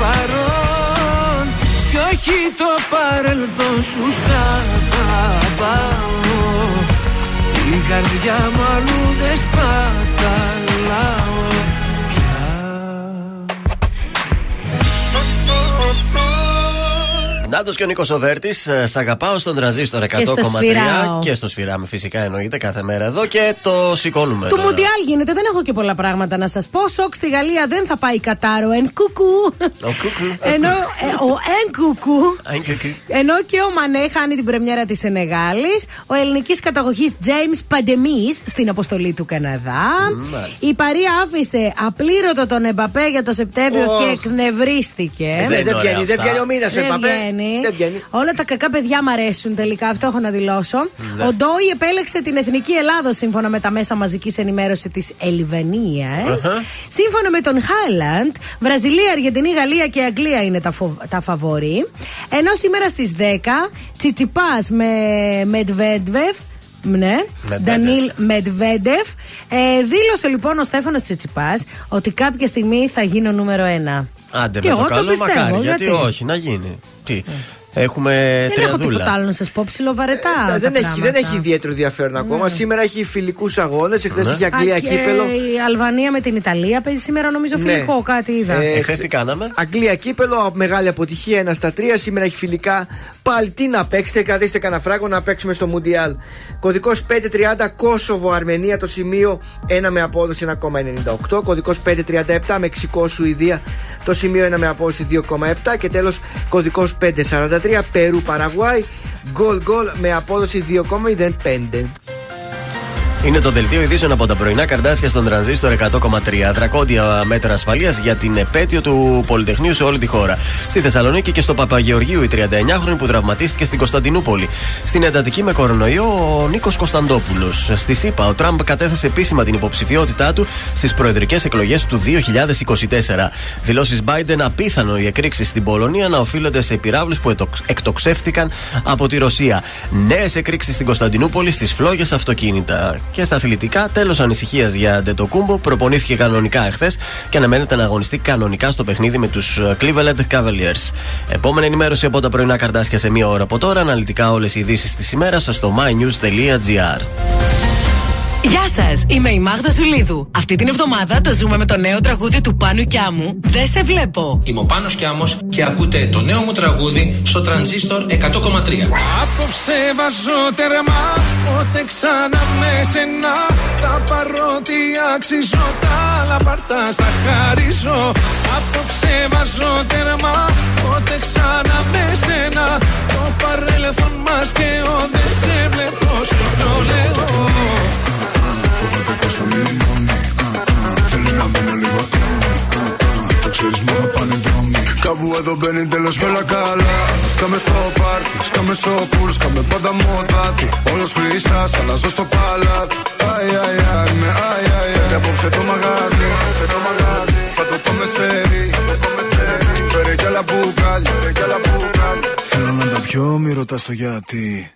παρόν. Κι όχι το παρελθόν σου σ' αγαπάω. Την καρδιά μου αλλού δεν σπαταλάω Νάτο και ο Νίκος Οβέρτης, σ' αγαπάω στον τραζίστορ 100,3 Και στο σφυράω. και στο σφυράμε φυσικά εννοείται κάθε μέρα εδώ και το σηκώνουμε. Του τώρα. Μουντιάλ γίνεται, δεν έχω και πολλά πράγματα να σας πω. Σοκ στη Γαλλία δεν θα πάει κατάρο. Εν κουκού. Ο κουκού. Ενώ ε, ο εν κουκού. Αν και εκεί. Ενώ και ο Μανέ χάνει την πρεμιέρα της Σενεγάλης. Ο ελληνικής καταγωγής James Παντεμής στην αποστολή του Καναδά. μάλιστα. Η Παρία άφησε απλήρωτο τον Εμπαπέ για το Σεπτέμβριο Οχ. και εκνευρίστηκε. Ε, δεν, είναι δεν ωραία βγαίνει, δεν αυτά. βγαίνει ο μήνας, Δεν Εμπαπέ. Βγαίνει. Δεν βγαίνει. Όλα τα κακά παιδιά μ' αρέσουν τελικά, αυτό έχω να δηλώσω. Ναι. Ο Ντόι επέλεξε την Εθνική Ελλάδο σύμφωνα με τα μέσα μαζικής ενημέρωσης της Ελβανία. Αχα. Σύμφωνα με τον Χάιλαντ, Βραζιλία, Αργεντινή, Γαλλία και Αγγλία είναι τα, φο- τα φαβόρη. Ενώ σήμερα στις 10, Τσιτσιπάς με Μετβέντβεφ. Ναι, Μετβέντεφ. Ντανίλ Μετβέντεφ. Ε, δήλωσε λοιπόν ο Στέφανος Τσιτσιπάς ότι κάποια στιγμή θα γίνει ο νούμερο 1. Άντε Και με εγώ το το καλό, πιστεύω, μακάρι. Γιατί, γιατί; όχι, να γίνει. Τι. Έχουμε Δεν έχω τριαδούλα. τίποτα άλλο να σας πω. Ψιλοβαρετά. Ε, τα δεν, έχει, πράγματα. δεν έχει ιδιαίτερο ενδιαφέρον ακόμα. Σήμερα έχει φιλικούς αγώνες. Εχθές Ναι. είχε Α, Αγγλία και κύπελο. Η Αλβανία με την Ιταλία παίζει σήμερα νομίζω Ναι. φιλικό, κάτι είδα. Ε, Εχθέ τι κάναμε; Αγγλία κύπελο, μεγάλη αποτυχία 1 στα 3. Σήμερα έχει φιλικά. Πάλι τι να παίξετε, κρατήστε κανένα φράγκο να παίξουμε στο Μουντιάλ. Κωδικός 530 Κόσοβο Αρμενία το σημείο 1 με απόδοση 1,98. Κωδικός 537 Μεξικό Σουηδία το σημείο 1 με απόδοση 2,7. Και τέλος κωδικός 543 Περού Παραγουάη γκολ γκολ με απόδοση 2,05. Είναι το δελτίο ειδήσεων από τα πρωινά καρδάσια στον τρανζίστορ 100,3. Δρακόντια μέτρα ασφαλείας για την επέτειο του Πολυτεχνείου σε όλη τη χώρα. Στη Θεσσαλονίκη και στο Παπαγεωργίου η 39χρονη που τραυματίστηκε στην Κωνσταντινούπολη. Στην εντατική με κορονοϊό ο Νίκος Κωνσταντόπουλος. Στη ΣΥΠΑ ο Τραμπ κατέθεσε επίσημα την υποψηφιότητά του στις προεδρικές εκλογές του 2024. Δηλώσεις Biden απίθανο οι εκρήξεις στην Πολωνία να οφείλονται σε πυράβλους που εκτοξεύτηκαν από τη Ρωσία. Νέες εκρήξεις στην Κωνσταντινούπολη στις φλόγες αυτοκίνητα. Και στα αθλητικά, τέλος ανησυχίας για Ντετοκούμπο, προπονήθηκε κανονικά εχθές και αναμένεται να αγωνιστεί κανονικά στο παιχνίδι με τους Cleveland Cavaliers. Επόμενη ενημέρωση από τα πρωινά καρτάσια σε μία ώρα από τώρα. Αναλυτικά όλες οι ειδήσεις της ημέρας στο mynews.gr. Γεια σας, είμαι η Μάγδα Ζουλίδου. Αυτή την εβδομάδα το ζούμε με το νέο τραγούδι του Πάνου Κιάμου. Δεν σε βλέπω. Είμαι ο Πάνος Κιάμος και ακούτε το νέο μου τραγούδι στο τρανζίστορ 100,3. Απόψε βάζω τερμά, πότε ξανά με σένα. Τα παρότι αξίζω, τα άλλα παρτά στα χαρίζω. Απόψε βάζω τερμά, πότε ξανά με σένα. Το παρέλθον μας και ο δεν σε βλέπω, σου το λέω. Ξέρεις μόνο πάνε δρόμοι. Κάπου εδώ μπαίνει τέλος και όλα καλά. Σκάμε στο πάρτι, σκάμε στο πουλ Σκάμε πάντα μοτάτι. Όλος χρυσάς, αλλάζω στο παλάτι. Αι, αι, αι, με αι, αι, αι. Απόψε το μαγάζι, θα το πάμε σε Φέρε κι άλλα μπουκάλια, Θέλω να τα πιω, μη ρωτάς το γιατί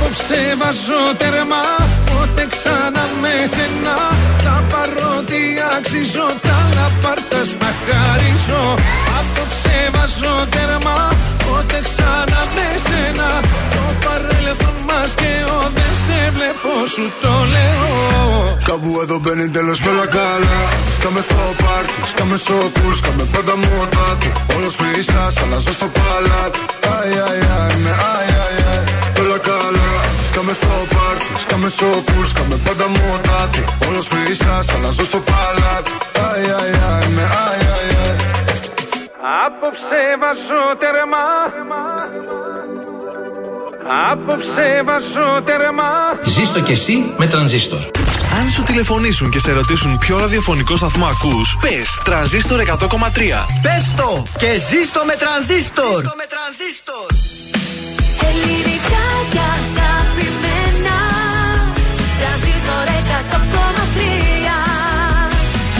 Απόψε βάζω τερμά Πότε ξανά με σένα. Τα παρότι αξίζω Τα λαπάρτα στα χαρίζω. Απόψε βάζω τερμά Πότε ξανά με σένα. Το παρέλθον μας και ο Δεν σε βλέπω σου το λέω. Κάπου εδώ μπαίνει τέλος και όλα καλά. Σκάμε στο πάρτι, σκάμε στο πουλ Σκάμε πάντα μοτάτι. Όλος χρυσάς, αλλάζω στο παλάτι. Αι, αι, αι, με αι, Σκάμε στο πάρτι, σκάμε στο πουλ, σκάμε πάντα μοτάτι Όλος χρυσάς, αλλάζω στο παλάτι Αι, αι, αι, με αι, αι, αι Απόψε βάζω τερμά Απόψε βάζω τερμά Ζήστο κι εσύ με τρανζίστορ. Αν σου τηλεφωνήσουν και σε ρωτήσουν ποιο ραδιοφωνικό σταθμό ακούς, πες τρανζίστορ 100,3. Πες το και ζήστο με τρανζίστορ. Ελληνικά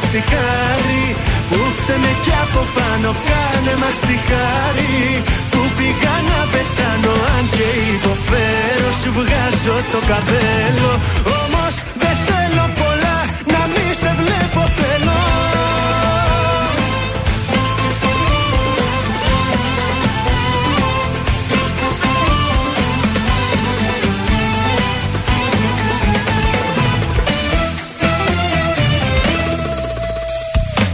μας τη χάρη που φταίμε κι από πάνω Κάνε μας τη χάρη που πήγα να πεθάνω Αν και υποφέρω σου βγάζω το καπέλο. Όμως δεν θέλω πολλά να μη σε βλέπω θέλω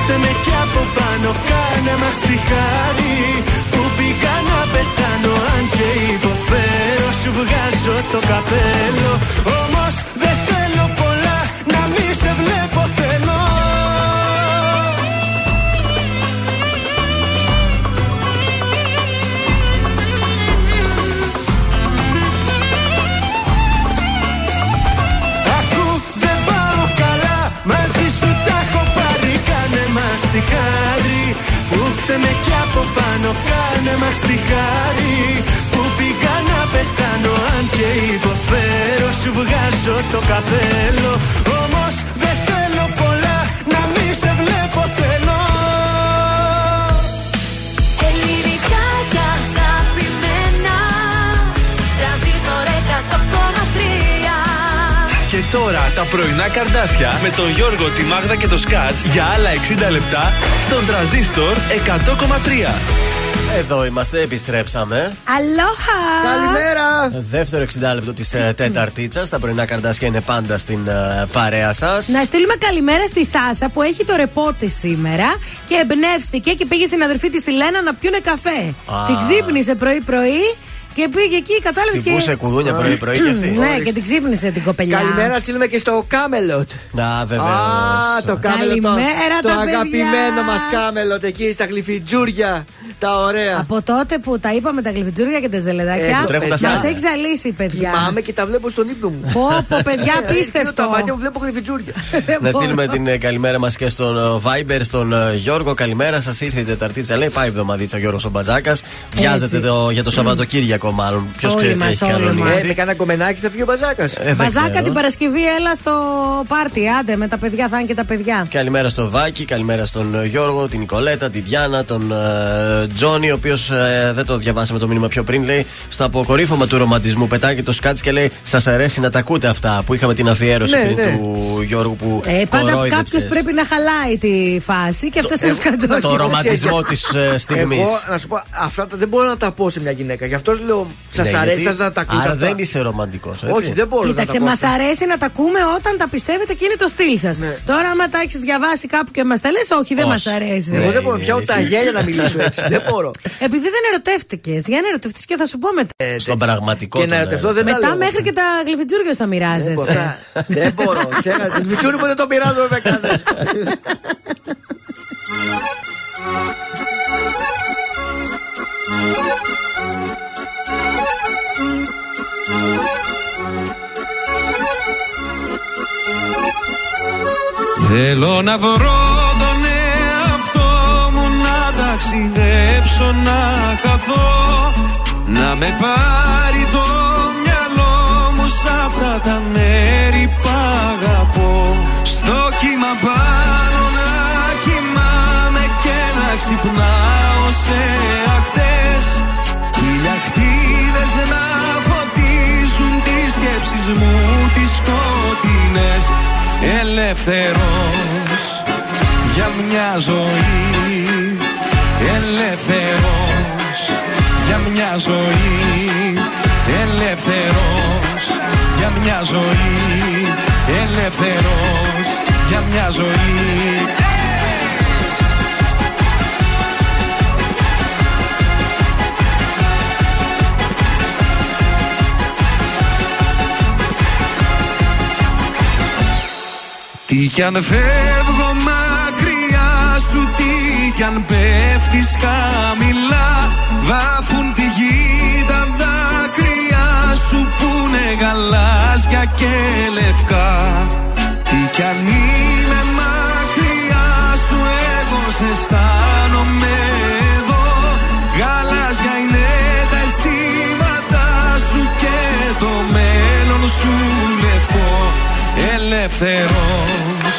που φταίμε κι από πάνω Κάνε μας τη χάρη. Που πήγα να πετάνω Αν και υποφέρω σου βγάζω το καπέλο. Όμως δεν θέλω πολλά να μη σε βλέπω θέλω μας τη χάρη Που φταίμε κι από πάνω Κάνε μας τη χάρη. Που πήγα να πετάνω Αν και υποφέρω Σου βγάζω το καπέλο. Όμως δεν θέλω πολλά Να μη σε βλέπω θέλω τώρα τα πρωινά καρδάσια με τον Γιώργο, τη Μάγδα και το Σκάτ για άλλα 60 λεπτά στον τραζίστορ 100,3. Εδώ είμαστε, επιστρέψαμε. Αλόχα! Καλημέρα! Δεύτερο 60 λεπτό της ε, Τέταρτίτσα. Τα πρωινά καρδάσια είναι πάντα στην ε, παρέα σας. Να στείλουμε καλημέρα στη Σάσα που έχει το ρεπό τη σήμερα και εμπνεύστηκε και πήγε στην αδερφή της τη Λένα να πιούνε καφέ. Α. Την ξύπνησε πρωί-πρωί και πήγε εκεί, κατάλαβες Την και. πούσε κουδούνια πρωί-πρωί και αυτή. Ναι, και την ξύπνησε την κοπελιά. Καλημέρα στείλουμε και στο Κάμελοτ. Να, βέβαια. Α, το Κάμελοτ. Το, Καλημέρα, το τα παιδιά. αγαπημένο μας Κάμελοτ εκεί στα γλυφιτζούρια. Τα ωραία. Από τότε που τα είπαμε τα γλυφιτζούρια και τα Ε, ζελεδάκια, το τρέχουν τα μας σάλια. έχει ζαλίσει, παιδιά. Θυμάμαι και τα βλέπω στον ύπνο μου. Πω, πω, παιδιά, Ε, απίστευτο. κλείνω Τα μάτια μου βλέπω γλυφιτζούρια. Να στείλουμε την ε, καλημέρα μας και στον ε, Viber, στον ε, Γιώργο. Καλημέρα, σας ήρθε η Τεταρτίτσα. Λέει πάει εβδομαδίτσα Γιώργος ο Μπατζάκα. Βιάζεται το, για το Σαββατοκύριακο, μάλλον. Ποιος Όλοι ξέρει τι μας, έχει όλοι κανονίσει. Ε, με κάνα κομμενάκι θα βγει ο Μπαζάκας. Ε, δεν Μπαζάκα ξέρω. την Παρασκευή, έλα στο πάρτι. Άντε με τα παιδιά, θα είναι και τα παιδιά. Καλημέρα στο Βάκη, καλημέρα στον ε, Γιώργο, την Νικολέτα, την Διάνα, τον ε, Τζόνι, ο οποίος δεν το διαβάσαμε το μήνυμα πιο πριν. Λέει στο αποκορύφωμα του ρομαντισμού πετάει το σκάτς και λέει Σας αρέσει να τα ακούτε αυτά που είχαμε την αφιέρωση Ναι, πριν ναι. του Γιώργου που Ε, πάντα κορόιδεψες. κάποιος πρέπει να χαλάει τη φάση και αυτός είναι ο σκατζό. Το ρομαντισμό της στιγμής. Εγώ να σου πω, αυτά τα- δεν μπορώ να τα πω σε μια γυναίκα. Γι' αυτός λέω, σας αρέσει σας να τα ακούτε. Ναι, Άρα αυτά. δεν είσαι ρομαντικός. Όχι, δεν μπορώ να Κοίταξε, τα πω. μας αυτά. αρέσει να τα ακούμε όταν τα πιστεύετε και είναι το στυλ σας. Ναι. Τώρα, άμα τα έχεις διαβάσει κάπου και μας τα λες, όχι, δεν Όχι. μας αρέσει. Εγώ Ναι, δεν μπορώ είναι πια ούτε τα αλήθεια. γέλια να μιλήσω έτσι. Δεν μπορώ. Επειδή δεν ερωτεύτηκες, για να ερωτευτεί και θα σου πω μετά. Ε, Στον τέτοιο. πραγματικό Και να τομέα. ερωτευτώ δεν τα μετά λέω. μέχρι και τα γλυφιτζούρια θα Δεν μπορώ. μοιράζεσαι. Δεν μπορώ. Ξέχασα. Την Μιτσούνη που δεν το πειράζω με κάθε. Θέλω να βρω ταξιδέψω να χαθώ Να με πάρει το μυαλό μου σ' αυτά τα μέρη που αγαπώ. Στο κύμα πάνω να κοιμάμαι και να ξυπνάω σε ακτές. Χιλιακτίδες να φωτίζουν τις σκέψεις μου τις σκοτεινές. Ελεύθερος για μια ζωή Ελεύθερος για μια ζωή. Ελεύθερος για μια ζωή. Ελεύθερος για μια ζωή. Τι κι αν φεύγω μακριά σου Τι κι αν πέφτεις χαμηλά Βάφουν τη γη τα δάκρυα γαλάζια και λευκά. Τι κι αν είμαι μακριά σου εγώ σε αισθάνομαι εδώ. Γαλάζια είναι τα αισθήματα σου και το μέλλον σου λευκό Ελεύθερος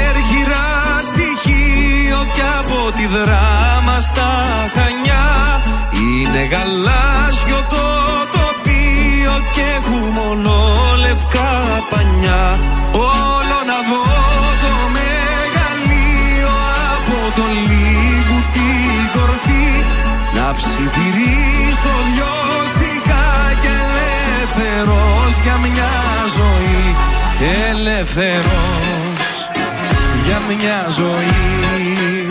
και από τη δράμα στα Χανιά. Είναι γαλάζιο το τοπίο και έχουν μόνο λευκά πανιά. Όλο να δω το μεγαλείο από το λίγο την κορφή. Να ψιθυρίσω λιώστικα και ελεύθερος για μια ζωή. Ελεύθερος για μια ζωή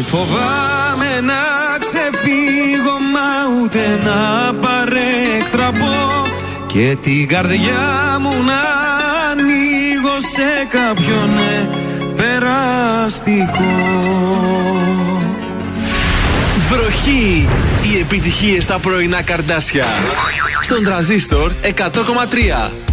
Να μη φοβάμαι να ξεφύγω μα ούτε να παρέκτραπω και την καρδιά μου να ανοίγω σε κάποιον ε, περαστικό. Βροχή! Οι επιτυχίες στα πρωινά καρδάσια. Στον τραζίστορ 100,3.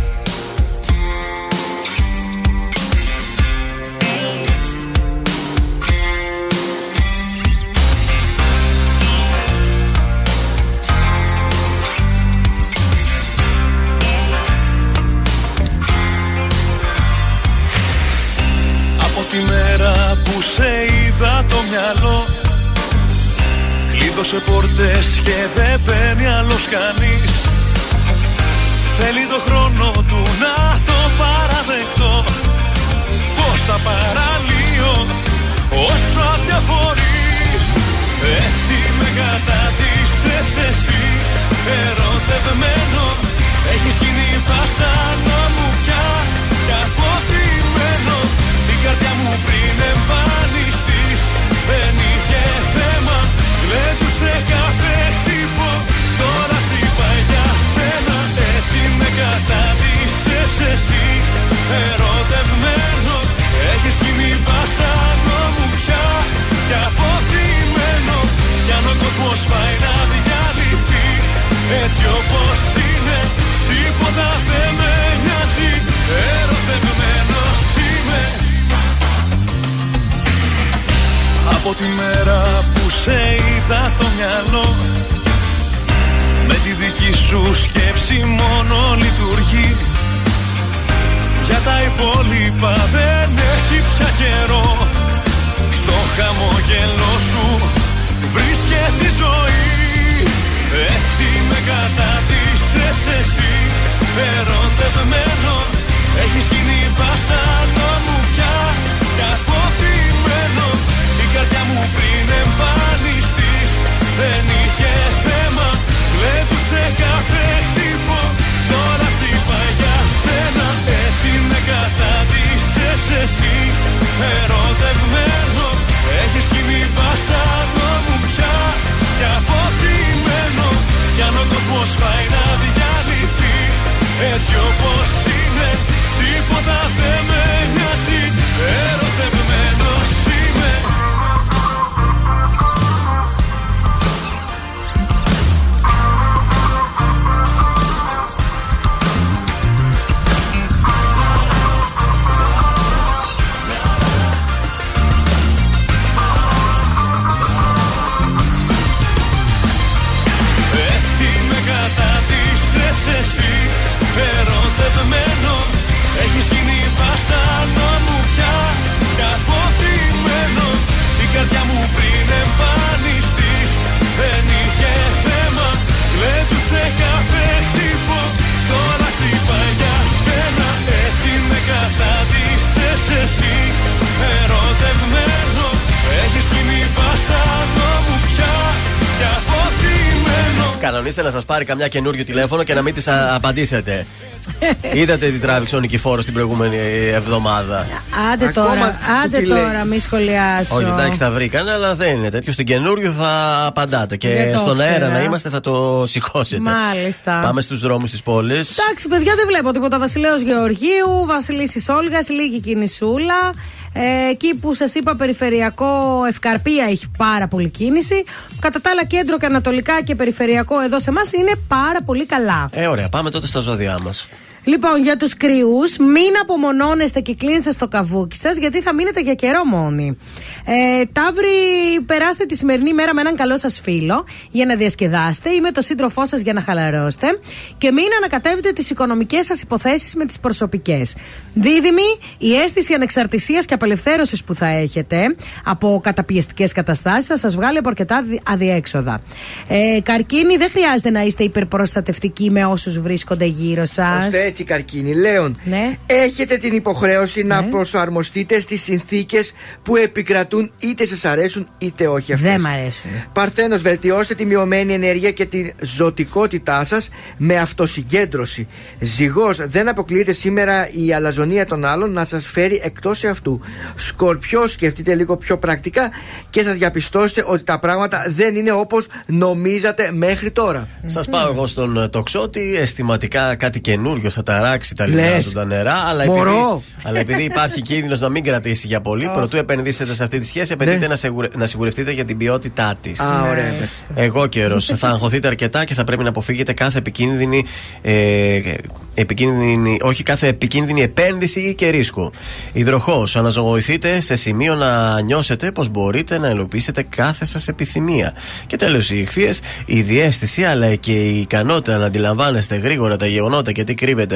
Κλείδωσε πόρτες και δεν παίρνει άλλος κανείς. Θέλει το χρόνο του να το παραδεχτώ. Πως θα παραλύω όσο αδιαφορείς. Έτσι με κατάτησες εσύ. Ερωτευμένο Έχεις γίνει βασανό μου πια και αποθυμένο Την καρδιά μου εσύ ερωτευμένο. Έχεις γίνει βασανό μου πια και αποθυμένο. Κι αν ο κόσμος πάει να διαλυθεί έτσι όπως είναι Τίποτα δεν με νοιάζει. Ερωτευμένος είμαι. Από τη μέρα που σε είδα το μυαλό Με τη δική σου σκέψη μόνο λειτουργεί Για τα υπόλοιπα δεν έχει πια καιρό. Στο χαμογελό σου βρίσκεται η ζωή. Έτσι με κατάτησες εσύ. Ερωτευμένο Έχεις γίνει βασανό μου πια. Και αποθυμένο Η καρδιά μου πριν εμφανιστείς. Δεν είχε θέμα Κλέτουσε κάθε χτύπο τώρα χτυπάει για σένα Έτσι με κατάτησες εσύ. Ερωτευμένο Έχεις γίνει βασανό μου πια. Και αποθυμένο Κι αν ο κόσμος πάει να διαλυθεί. Έτσι όπως είναι Τίποτα δεν με νοιάζει. Ερωτευμένος Κανονίστε να σας πάρει καμιά καινούριο τηλέφωνο και να μην τη απαντήσετε. Είδατε τι τράβηξε ο Νικηφόρος την προηγούμενη εβδομάδα. Άντε Ακόμα τώρα, που άντε τι λέει. τώρα, μη σχολιάσω. Όχι, εντάξει, τα βρήκαν, αλλά δεν είναι τέτοιο. Στην καινούριο θα απαντάτε. Και Δεν το στον αέρα ήξερα. να είμαστε θα το σηκώσετε. Μάλιστα. Πάμε στους δρόμους της πόλης. Εντάξει, παιδιά, δεν βλέπω τίποτα. Βασιλέο Γεωργίου, Βασιλίσης Όλγας, λίγη κινησούλα. Ε, εκεί που σας είπα, περιφερειακό Ευκαρπία έχει πάρα πολύ κίνηση. Κατά τα άλλα, κέντρο και ανατολικά και περιφερειακό εδώ σε εμάς είναι πάρα πολύ καλά. Ε, ωραία, πάμε τότε στα ζώδιά μας. Λοιπόν, για τους κρυούς, μην απομονώνεστε και κλείνεστε στο καβούκι σας, γιατί θα μείνετε για καιρό μόνοι. Ε, Ταύροι, περάστε τη σημερινή μέρα με έναν καλό σας φίλο για να διασκεδάσετε ή με τον σύντροφό σας για να χαλαρώσετε και μην ανακατεύετε τις οικονομικές σας υποθέσεις με τις προσωπικές. Δίδυμοι, η αίσθηση ανεξαρτησίας και απελευθέρωσης που θα έχετε από καταπιεστικές καταστάσεις θα σας βγάλει από αρκετά δι- αδιέξοδα. Ε, καρκίνοι, δεν χρειάζεται να είστε υπερπροστατευτικοί με όσους βρίσκονται γύρω σας. Ώστε έτσι, καρκίνη. Λέων, Ναι. έχετε την υποχρέωση να προσαρμοστείτε στις συνθήκες που επικρατούν, είτε σας αρέσουν είτε όχι αυτές. Δεν μ' αρέσουν. Παρθένος, βελτιώστε τη μειωμένη ενέργεια και τη ζωτικότητά σας με αυτοσυγκέντρωση. Ζυγός, δεν αποκλείεται σήμερα η αλαζονία των άλλων να σας φέρει εκτός αυτού. Σκορπιό, σκεφτείτε λίγο πιο πρακτικά και θα διαπιστώσετε ότι τα πράγματα δεν είναι όπως νομίζατε μέχρι τώρα. Σας πάω εγώ στον ε, τοξότη. Αισθηματικά κάτι καινούριο θα ταράξει τα λιμνάζοντα νερά. Αλλά επειδή, Μωρό. αλλά επειδή υπάρχει κίνδυνος να μην κρατήσει για πολύ, προτού επενδύσετε σε αυτή τη σχέση, απαιτείται να, σιγουρε- να σιγουρευτείτε για την ποιότητά της. Ναι. Α, ωραία. πες. Εγώ καιρός. θα αγχωθείτε αρκετά και θα πρέπει να αποφύγετε κάθε επικίνδυνη. Ε, επικίνδυνη όχι κάθε επικίνδυνη επένδυση ή και ρίσκο. Υδροχός. Αναζωογοηθείτε σε σημείο να νιώσετε πως μπορείτε να ελοπίσετε κάθε σας επιθυμία. Και τέλος, οι ηχθείες. Η διέστηση αλλά και η ικανότητα να αντιλαμβάνεστε γρήγορα τα γεγονότα και τι κρύβεται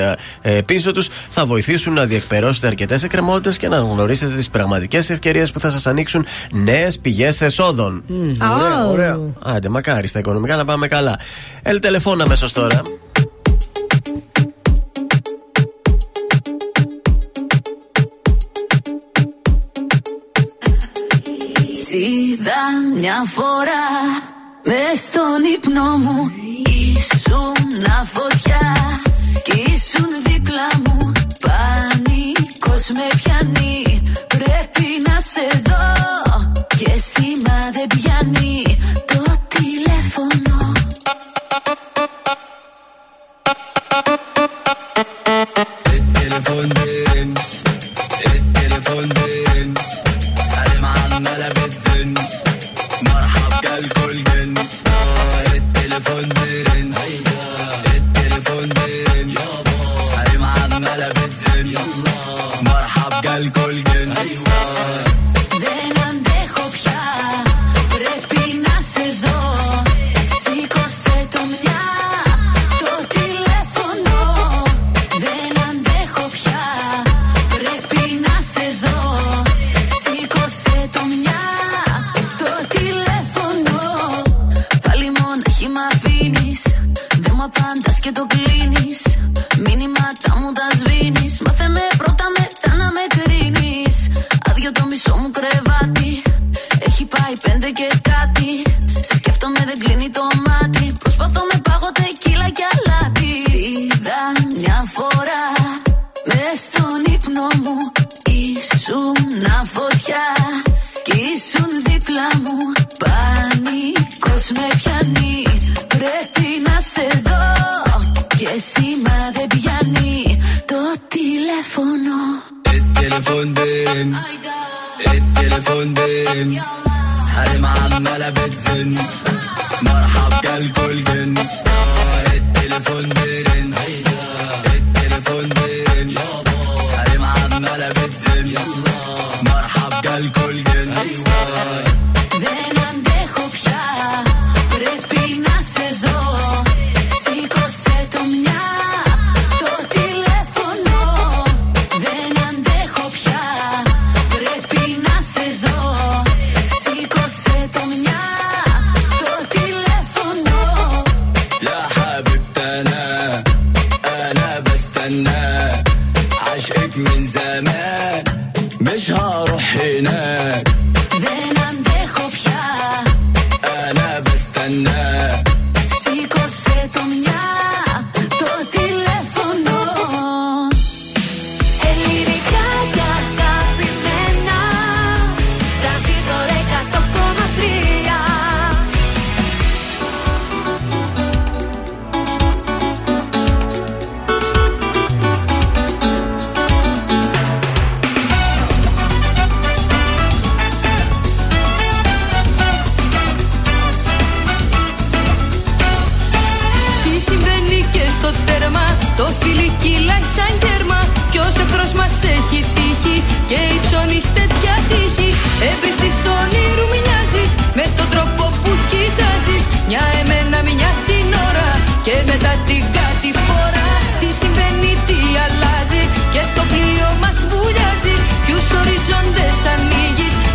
ε, πίσω τους θα βοηθήσουν να διεκπαιρώσετε αρκετές εκκρεμότητες και να γνωρίσετε τις πραγματικές ευκαιρίες που θα σας ανοίξουν νέες πηγές εσόδων. Ωραία, ωραία. Άντε, μακάρι στα οικονομικά να πάμε καλά. Ελ τηλεφώνα αμέσως τώρα. Σ' είδα μια φορά μες στον ύπνο μου Ήσουν φωτιά κι ήσουν δίπλα μου Πανικός με πιάνει. Πρέπει να σε δω Και σήμα δεν πιάνει το τηλέφωνο تليفونه التليفون عمالة بتزن مرحب الجن التليفون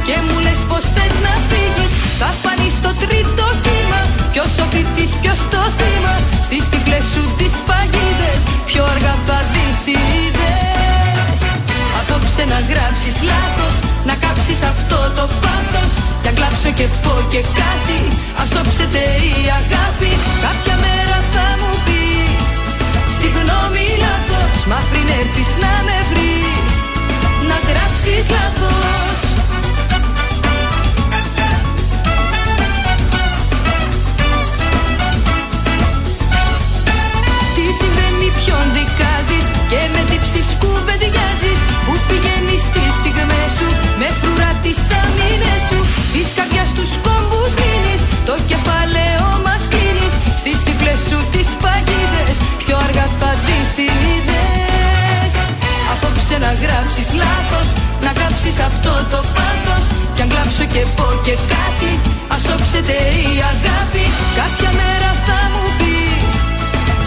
Και μου λες πώ θες να φύγεις. Θα φανεί στο τρίτο κύμα Ποιος ο ποιητής, ποιος το θύμα Στις τυκλές σου τις παγίδες Πιο αργά θα δεις τι είδες Απόψε να γράψεις λάθος! Να κάψεις αυτό το πάθος Για κλάψω και πω και κάτι Ας όψετε η αγάπη Κάποια μέρα θα μου πεις. Συγγνώμη λάθος Μα πριν έρθεις να με βρεις γράψεις λάθος. Τι συμβαίνει ποιον δικάζεις Και με τύψεις κουβεντιάζεις Που πηγαίνεις στις στιγμές σου Με φρουρά τις αμήνες σου. Της καρδιάς τους κόμπους λύνεις Το κεφαλαίο μας κλείνεις. Στις τυφλές σου τις παγίδες Πιο αργά θα δεις τις είδες Απόψε να γράψεις λάθος Να κάψεις αυτό το πάθος. Κι αν κλάψω και πω και κάτι Ας όψετε η αγάπη. Κάποια μέρα θα μου πεις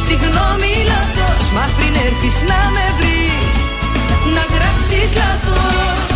Συγγνώμη λάθος Μα πριν έρθεις να με βρεις Να γράψεις λάθος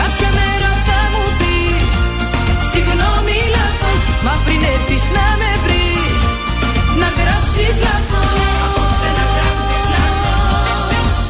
Κάποια μέρα θα μου πεις Συγγνώμη λάθος Μα πριν έρθεις να με βρεις Να γράψεις λάθος Απόψε να γράψεις λάθος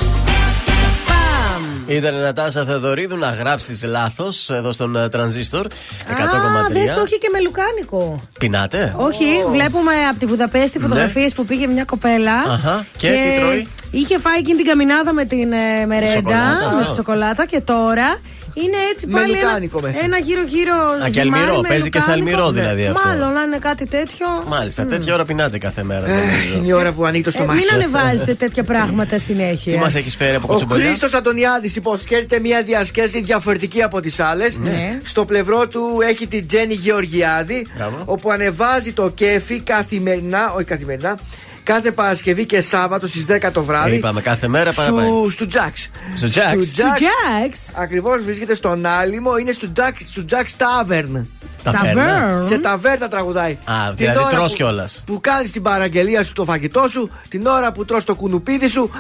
Ήταν η Νατάσα Θεοδωρίδου να γράψεις λάθος εδώ στον ε, τρανζίστορ 100,3. Α, δεν το είχε και με λουκάνικο. Πεινάτε. Όχι, βλέπουμε από τη Βουδαπέστη φωτογραφίες που πήγε μια κοπέλα. Ναι. Αχα. Και τι τρώει; Είχε φάει εκείνη την καμινάδα με την ε, μερέντα, Σοκολάτα. με τη σοκολάτα και τώρα είναι έτσι Με πάλι λουκάνικο ένα, μέσα. ένα γύρω-γύρω Α, και ζυμάρι αλμυρό, με παίζει και σε λουκάνικο. αλμυρό δηλαδή αυτό. Μάλλον αν είναι κάτι τέτοιο. Μάλιστα, τέτοια ώρα πεινάτε κάθε μέρα. Ε, νομίζω. Είναι η ώρα που ανοίγει το Ε, στομάχι. μην ανεβάζετε τέτοια πράγματα συνέχεια. Τι μας έχεις φέρει από Ο κοτσομπολιά. Χρήστος Αντωνιάδης υποσχέζεται μια διασκέδαση διαφορετική από τις άλλες. Ναι. Στο πλευρό του έχει την Τζέννη Γεωργιάδη, Μπράβο. όπου ανεβάζει το κέφι καθημερινά, όχι καθημερινά, κάθε Παρασκευή και Σάββατο στις 10 το βράδυ. Ε, Είπαμε κάθε μέρα παραπάει. Στου, στου Τζαξ. Στο Jax. Του Jax. Ακριβώς βρίσκεται στον Άλυμο, είναι στο Jax, στο Jax Tavern. Ταβέρνα. Ταβέρν. Σε ταβέρνα τραγουδάει. Α, Την δηλαδή ώρα τρως που- κιόλας. Που κάνει την παραγγελία σου, το φαγητό σου, την ώρα που τρως το κουνουπίδι σου,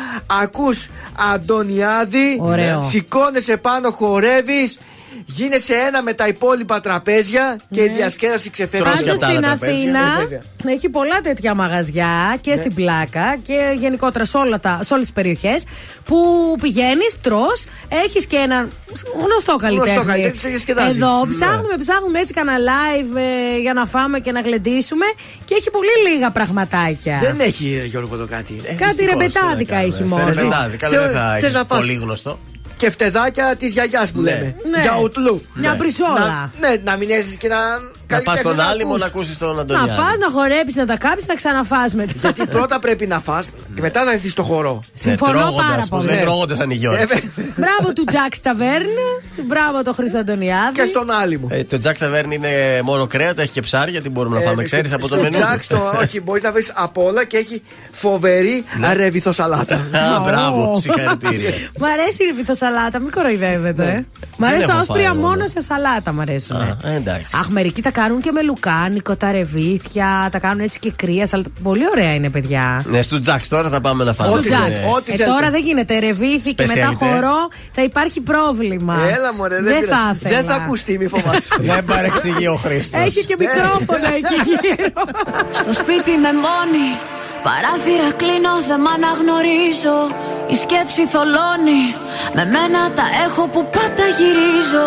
ακούς Αντωνιάδη, Ωραίο. σηκώνεσαι πάνω, χορεύεις, γίνεσαι ένα με τα υπόλοιπα τραπέζια και η διασκέδαση ξεφεύγεις. Τρως και Πάντω από τα στην άλλα τραπέζια. Αθήνα Ε, βέβαια. έχει πολλά τέτοια μαγαζιά και στην πλάκα και γενικότερα σε, όλα τα, σε όλες τις περιοχές που πηγαίνεις, τρως, έχεις και έναν γνωστό καλλιτέχνη. καλλιτέχνη που σε διασκεδάζει. Εδώ Ναι. ψάχνουμε, ψάχνουμε έτσι κανένα live ε, για να φάμε και να γλεντήσουμε και έχει πολύ λίγα πραγματάκια. Δεν έχει ε, Γιώργο το κάτι. Ε, Κάτι δυστυχώς, ρεμπετάδικα τι να έχει κάνουμε. μόνο. Στα ρεμπετάδικα Θε- δεν θα θες έχεις να πας- πολύ γνωστό. Και φτεδάκια της γιαγιάς που Ναι. λέμε. Ναι. Για ουτλού. Μια μπρισόλα. Να, ναι, να μην έχει και να. Να πας στον άλυμο να ακούσει τον Να Αντωνιάδη. φας, να χορέψεις, να τα κάψεις, να ξαναφάς μετά. Γιατί πρώτα πρέπει να φας και μετά θα έρθεις στο χώρο. Συμφωνώ Ναι, πάρα τρώγοντας, πως πολύ. λέει, τρώγοντας σαν οι Ε, Γιώργοι. βέβαια. Μπράβο του Τζακ Ταβέρν. Μπράβο το Χρήστο Αντωνιάδη. Και στον άλυμο. Ε, το Jack Tavern είναι μόνο κρέατα, έχει και ψάρια, γιατί μπορούμε να φάμε, ξέρεις από το στο μενού. Jack's το, όχι, μπορείς να βρεις από όλα και έχει φοβερή Ναι. ρεβιθο σαλάτα. Α, μπράβο, Ω. συγχαρητήρια. Μ' αρέσει η βυθοσαλάτα, μην κοροϊδεύετε. Μ' αρέσει Δεν τα έχω όσπρια φάει εγώ, μόνο ναι. σε σαλάτα, μ' αρέσουν. Α, ε, εντάξει. Αχ, μερικοί τα κάνουν και με λουκάνικο, τα ρεβίθια, τα κάνουν έτσι και κρύα σαλάτα. Πολύ ωραία είναι, παιδιά. Ναι, στο Jack τώρα θα πάμε να φάμε. Στο Ό,τι Jack. θέλετε, ό,τι Ε, θέλετε. τώρα δεν γίνεται ρεβίθι και μετά Σπεσιαλιτέ. χορό θα υπάρχει πρόβλημα. Έλα μωρέ, δεν, δεν θα πειράζει. ήθελα. Δεν θα ακουστεί, μη φοβάσαι. Δεν παρεξηγεί ο Χρήστος. Έχει και μικρόφωνο εκεί γύρω. Στο σπίτι με μόνη Παράθυρα κλείνω, δεν μ' αναγνωρίζω Η σκέψη θολώνει Με μένα τα έχω που πάντα γυρίζω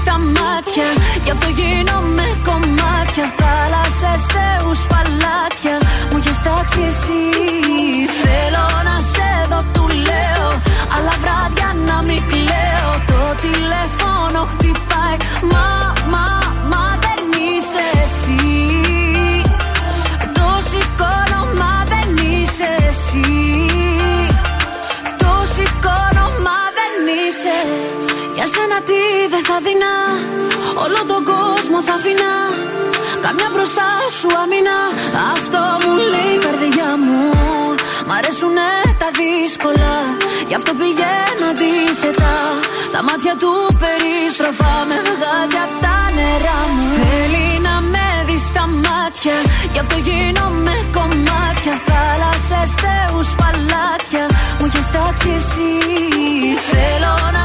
στα μάτια. Γι' αυτό γίνομαι κομμάτια. Θάλασσες, θεούς, παλάτια. Μου έχεις τάξει εσύ δεν θα δεινά. Όλο τον κόσμο θα αφήνα Καμιά μπροστά σου αμήνα. Αυτό μου λέει η καρδιά μου. Μ' αρέσουνε τα δύσκολα. Γι' αυτό πηγαίνω αντίθετα. Τα μάτια του περιστροφά Με βγάζει απ' τα νερά μου. Θέλει να με δει στα μάτια. Γι' αυτό γίνομαι κομμάτια. Θάλασσες, θεούς, παλάτια. Μου έχεις τάξει εσύ. Θέλω να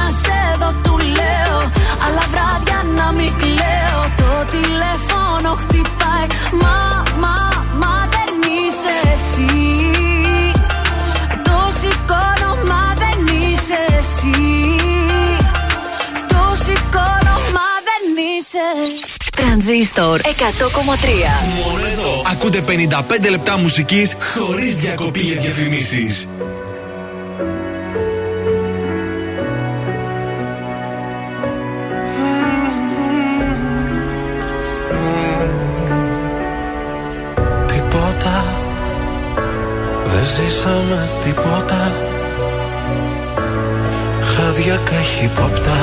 Αλλά βράδια να μην κλαίω Το τηλέφωνο χτυπάει. Μα, μα, μα δεν είσαι εσύ. Το σηκώνω, μα δεν είσαι εσύ. Το σηκώνω, μα δεν είσαι. Τρανζίστορ 100,3 Μόνο εδώ. Ακούτε 55 λεπτά μουσικής χωρίς διακοπή για διαφημίσεις. Δεν ζήσαμε τίποτα. Χάδια καχύποπτα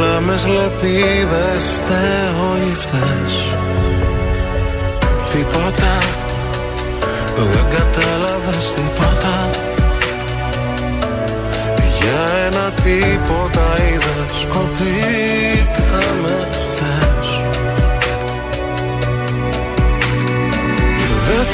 Λάμες λεπίδες φταίω ή φταίς. Τίποτα. Δεν κατάλαβες τίποτα. Για ένα τίποτα είδες Κοπήκαμε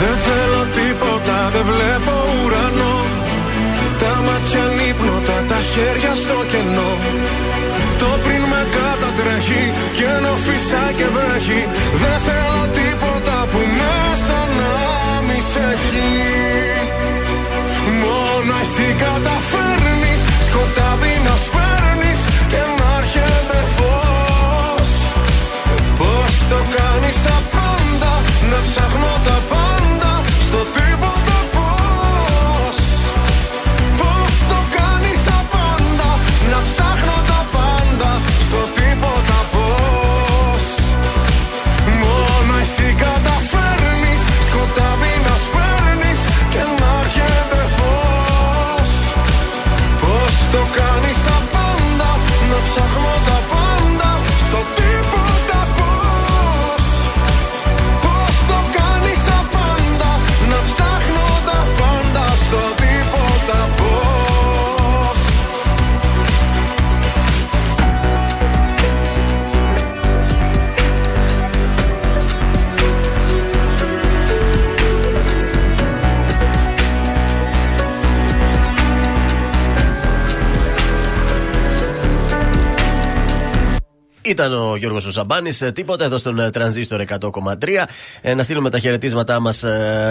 Δεν θέλω τίποτα, δεν βλέπω ουρανό. Τα μάτια νύπνοτα, τα χέρια στο κενό. Το πριν με κατατρέχει και ενώ φυσά και βρέχει Δεν θέλω τίποτα που μέσα να μη σε έχει Ήταν ο Γιώργος Σαμπάνη. Τίποτα εδώ στον ε, Τρανζίστορ 100,3. Ε, να στείλουμε τα χαιρετίσματά μας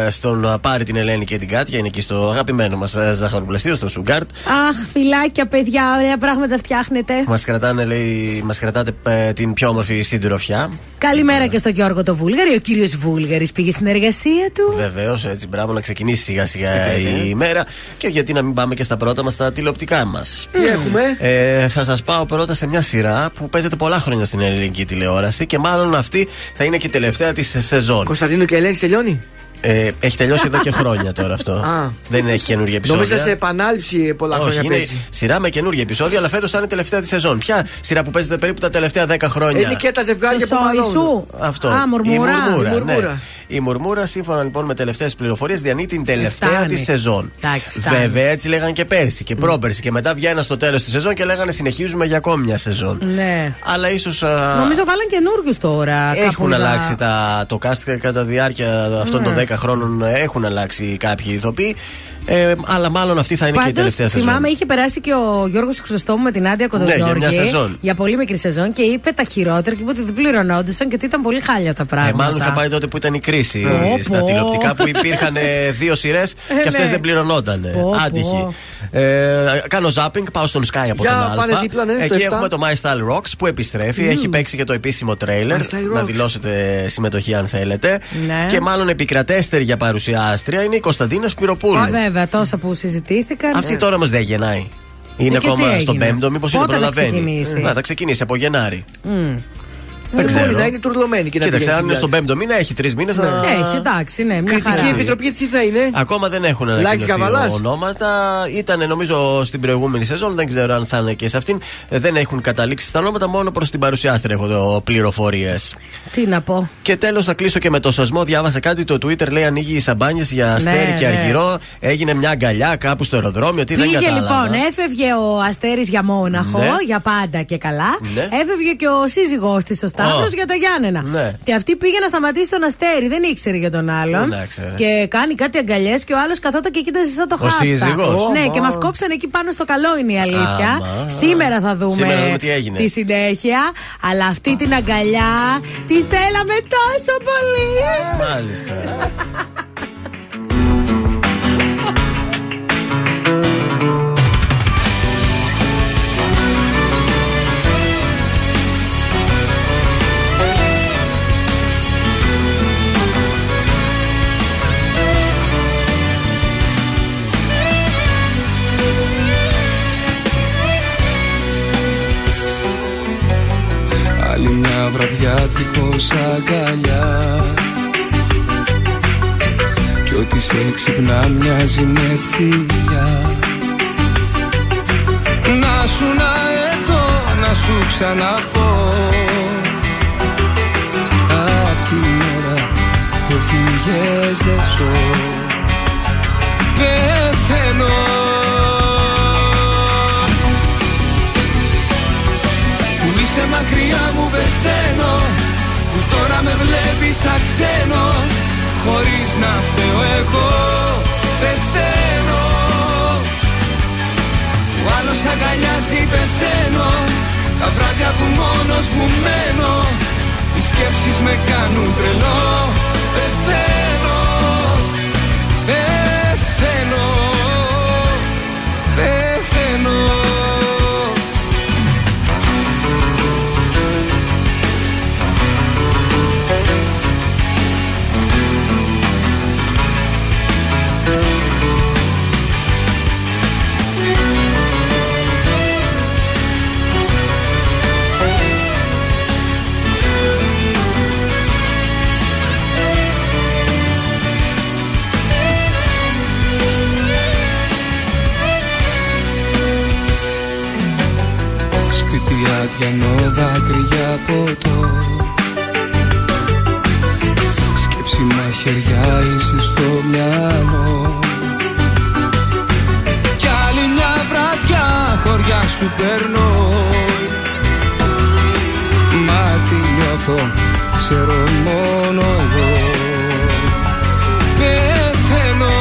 στον ε, Πάρη, την Ελένη και την Κάτια. Είναι εκεί στο αγαπημένο μας ε, ζαχαροπλαστείο, στο Σουγκάρτ. Αχ, φυλάκια, παιδιά, ωραία πράγματα φτιάχνετε. Μας κρατάνε, λέει, μας κρατάτε ε, την πιο όμορφη συντροφιά. Καλημέρα και στον Γιώργο το Βούλγαρη. Ο κύριος Βούλγαρης πήγε στην εργασία του. Βεβαίως, έτσι, μπράβο να ξεκινήσει σιγά σιγά Έτσι, έτσι, η ημέρα. Και γιατί να μην πάμε και στα πρώτα μας, τα τηλεοπτικά μας. Τι έχουμε; Ε, θα σας πάω πρώτα σε μια σειρά που παίζεται πολλά χρόνια στην ελληνική τηλεόραση και μάλλον αυτή θα είναι και η τελευταία της σεζόν. Κωνσταντίνο και Ελένη τελειώνει; Ε, έχει τελειώσει εδώ και χρόνια τώρα αυτό. Α. Δεν έχει καινούργια επεισόδια. Νόμιζα σε επανάληψη πολλά Όχι, χρόνια είναι παίζει. σειρά με καινούργια επεισόδια, αλλά φέτος θα είναι η τελευταία τη σεζόν. Ποια σειρά που παίζεται περίπου τα τελευταία 10 χρόνια; Είναι και τα ζευγάρια Το που σόι μαλώνουν. σου. Αυτό. Α, μουρμουρά. Η μουρμούρα. Η μουρμούρα. Ναι. Η μουρμούρα, σύμφωνα λοιπόν με τελευταίες πληροφορίες, διανύει την τελευταία φτάνει. τη σεζόν. Εντάξει, φτάνει. Βέβαια, έτσι λέγανε και πέρσι και πρόπερσι. Και μετά βγαίναν στο τέλος της σεζόν και λέγανε συνεχίζουμε για ακόμη μια σεζόν. Ναι. Αλλά ίσως. Νομίζω βάλαν καινούριου τώρα. κάπου Έχουν είδα. αλλάξει τα, το cast κατά τη διάρκεια αυτών των 10 χρόνων. ε, Έχουν αλλάξει κάποιοι ηθοποιοί. Ε, αλλά μάλλον αυτή θα είναι και η Πάντως, τελευταία σεζόν. θυμάμαι, είχε περάσει και ο Γιώργος Χρυσοστόμου με την Άντια Κοντογιώργη. Ναι, για μια σεζόν. για πολύ μικρή σεζόν και είπε τα χειρότερα και είπε ότι δεν πληρωνόντουσαν και ότι ήταν πολύ χάλια τα Ε, πράγματα. μάλλον είχα πάει τότε που ήταν η κρίση Πω, στα πω. τηλεοπτικά που υπήρχαν ε, δύο σειρές Ε, και αυτές ναι. δεν πληρωνόταν. Πω, πω. Άτυχοι. Ε, κάνω zapping, πάω στον Sky από Για τον πάνε Α. δίπλα, ναι, στο Εκεί 7. έχουμε το My Style Rocks που επιστρέφει. Έχει παίξει και το επίσημο τρέιλερ. My Style Να Rocks. δηλώσετε συμμετοχή αν θέλετε. Ναι. Και μάλλον επικρατέστερη για παρουσιάστρια είναι η Κωνσταντίνας Σπυροπούλου. Α, βέβαια, τόσα που συζητήθηκαν. Αυτή τώρα όμως δεν γεννάει. Είναι Ε, και τι ακόμα στον έγινε; πέμπτο, μήπως είναι Πότε θα προλαβαίνει. ξεκινήσει; Να, θα ξεκινήσει από Γενάρη. Μμ. Δεν Μπορεί ξέρω. να είναι τουρλωμένη και να Κοίταξε, πηγαίνει αν είναι στην στον πέμπτο μήνα, έχει τρεις μήνες να. Έχει, εντάξει, ναι, μια Κριτική χαρά. επιτροπή τι θα είναι; Ακόμα δεν έχουν Λάκης ανακοινωθεί Καβαλάς. ονόματα. Ήταν νομίζω στην προηγούμενη σεζόν, δεν ξέρω αν θα είναι και σε αυτήν. Ε, Δεν έχουν καταλήξει στα ονόματα, μόνο προς την παρουσιάστρια έχω πληροφορίες. Τι να πω. Και τέλος θα κλείσω και με το σασμό. Διάβασα κάτι το Twitter λέει ανοίγει οι σαμπάνιες για αστέρι Ναι, και ναι. αργυρό. Έγινε μια αγκαλιά κάπου στο αεροδρόμιο. Τι δεν Πήγε κατάλαβα. λοιπόν, έφευγε ο Αστέρη για Μόναχο, Ναι. για πάντα και καλά. Ναι. Έφευγε και ο σύζυγός της, ο Σταύρος, Α. για τα Γιάννενα. Ναι. Και αυτή πήγε να σταματήσει τον Αστέρη, δεν ήξερε για τον άλλον. Πού να ξέρε. Και κάνει κάτι αγκαλιές και ο άλλος καθόταν και κοίταζε σαν το Ο χάρτα. σύζυγος. Ναι, Ωμα. και μας κόψαν εκεί πάνω στο καλό είναι η αλήθεια. Άμα. Σήμερα θα δούμε, Σήμερα θα δούμε τι έγινε. τη συνέχεια. Αλλά αυτή την αγκαλιά τη θέλαμε τόσο πολύ. Μάλιστα. βραδιά δίχως αγκαλιά. Κι ό,τι σε ξυπνά μοιάζει με θηλιά. Να σου να εδώ να σου ξαναπώ. Απ' την ώρα που φύγες δεν ζω. Δεν είσαι μακριά μου πεθαίνω Που τώρα με βλέπεις σαν ξένο Χωρίς να φταίω εγώ Πεθαίνω. Που άλλος αγκαλιάζει πεθαίνω Τα βράδια που μόνος μου μένω Οι σκέψεις με κάνουν τρελό Πεθαίνω Πεθαίνω Σπίτι αδιανό δάκρυα ποτό. Σκέψη μαχαιριά είσαι στο μυαλό. Κι άλλη μια βραδιά χωριά σου παίρνω. Μα τι νιώθω ξέρω μόνο εγώ. Πεθαίνω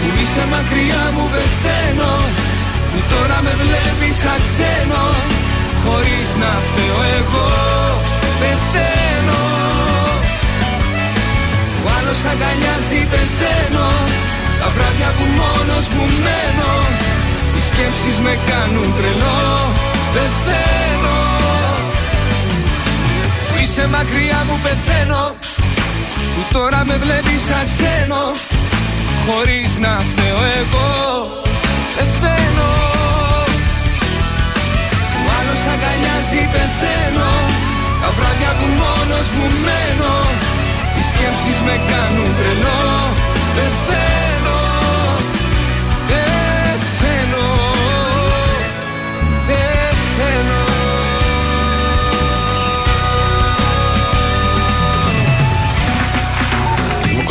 Που είσαι μακριά βλέπεις σαν ξένο Χωρίς να φταίω εγώ Πεθαίνω. Που άλλος αγκαλιάζει πεθαίνω Τα βράδια που μόνος μου μένω Οι σκέψεις με κάνουν τρελό Πεθαίνω. Που είσαι μακριά μου πεθαίνω Που τώρα με βλέπεις σαν ξένο Χωρίς να φταίω εγώ Που άλλος αγκαλιάζει πεθαίνω. Τα βράδια που μόνος μου μένω Οι σκέψεις με κάνουν τρελό. Πεθαίνω Πεθαίνω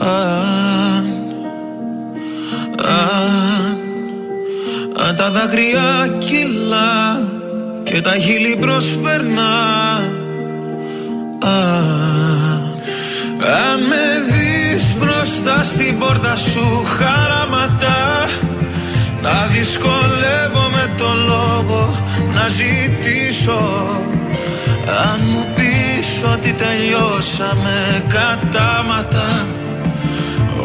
Αν, αν, αν τα δάκρυα κυλά Και τα χείλη προσπερνά. Αν, αν με δεις μπροστά στην πόρτα σου χαραματά να δυσκολεύομαι το λόγο να ζητήσω. Αν μου πεις ότι τελειώσαμε κατάματα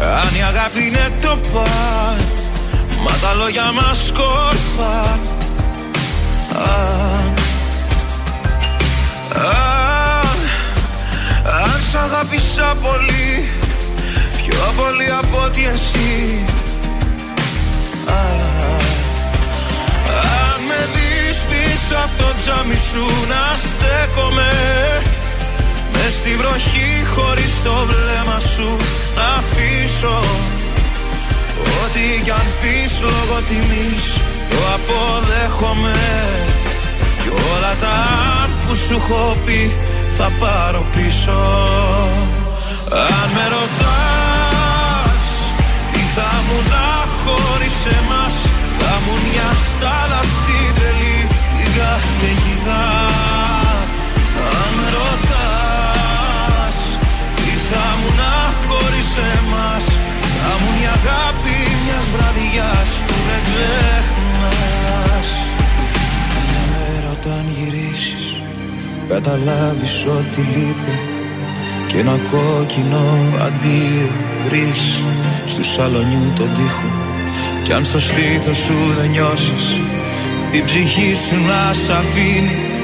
αν η αγάπη είναι το παν Μα τα λόγια μας σκόρπα Αν, αν, αν σ' αγάπησα πολύ Πιο πολύ από ότι εσύ. Α, Αν με δεις πίσω από το τζάμι σου να στέκομαι Μες στη βροχή χωρίς το βλέμμα σου να αφήσω. Ό,τι κι αν πεις λόγω τιμής το αποδέχομαι. Κι όλα τα που σου έχω πει θα πάρω πίσω. Αν με ρωτάς τι θα μου να χωρίς εμάς Θα μου μια στάλα στην τρελή την θα μου να χωρίς εμάς. Θα μου η αγάπη μιας βραδιάς Που δεν ξεχνάς. Μια μέρα όταν γυρίσεις Καταλάβεις ότι λείπει. Και ένα κόκκινο αντίο βρεις Στου σαλονιού τον τοίχο. Κι αν στο στήθος σου δεν νιώσεις Την ψυχή σου να σ' αφήνει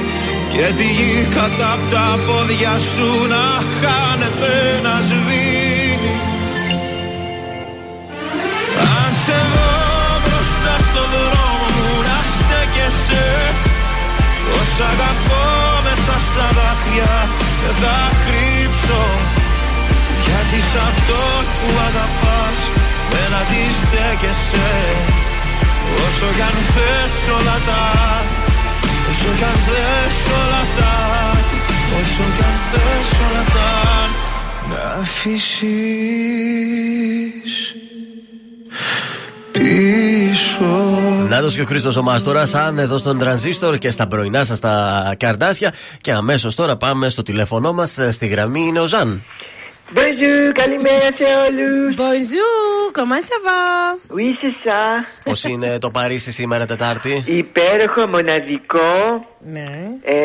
Και τη γη κατά απ' τα πόδια σου να χάνεται να σβήνει. Αν σε δω μπροστά στο δρόμο μου να στέκεσαι. Πως αγαπώ μέσα στα δάκρυα και θα κρύψω. Γιατί σ' αυτό που αγαπάς δεν αντιστέκεσαι. Όσο κι αν θες όλα τα Όσο κι αν θες όλα τα Όσο κι αν θες όλα τα Να αφήσεις πίσω Νάτος και ο Χρήστος ο Μάστορα, αν εδώ στον τρανζίστορ και στα πρωινά σας τα καρδάσια. Και αμέσως τώρα πάμε στο τηλέφωνό μας. Στη γραμμή είναι ο Ζαν. Bonjour, καλημέρα σε όλους. Bonjour, comment ça va? Oui, c'est ça. Πώς είναι το Παρίσι σήμερα, Τετάρτη; Υπέροχο, μοναδικό. Ναι. Ε,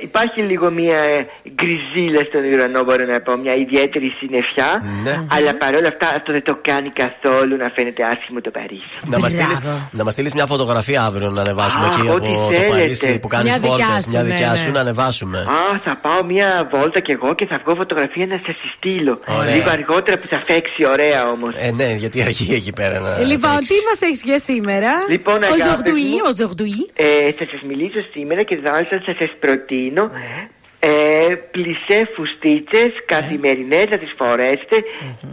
υπάρχει λίγο μια γκριζίλα στον ουρανό, μπορώ να πω, μια ιδιαίτερη συννεφιά. Ναι. Αλλά παρόλα αυτά αυτό δεν το κάνει καθόλου να φαίνεται άσχημο το Παρίσι. Να μας στείλει να μας στείλεις μια φωτογραφία αύριο να ανεβάσουμε Α, εκεί ό,τι από το θέλετε. Παρίσι που κάνεις Μια δικιά βόλτες. σου, Μια ναι, δικιά ναι. σου να ανεβάσουμε. Α, θα πάω μια βόλτα κι εγώ και θα βγω φωτογραφία να σας συστείλω. Ωραία. Λίγο αργότερα που θα φέξει ωραία όμως. Ε, ναι, γιατί αργεί εκεί πέρα να. Λοιπόν, τι μας έχεις για σήμερα; Λοιπόν, αγάπη Aujourd'hui, μου. aujourd'hui. Ε, θα σας μιλήσω σήμερα και μάλιστα θα σας προτείνω ε, πλισέ φουστίτσες καθημερινές να τις φορέσετε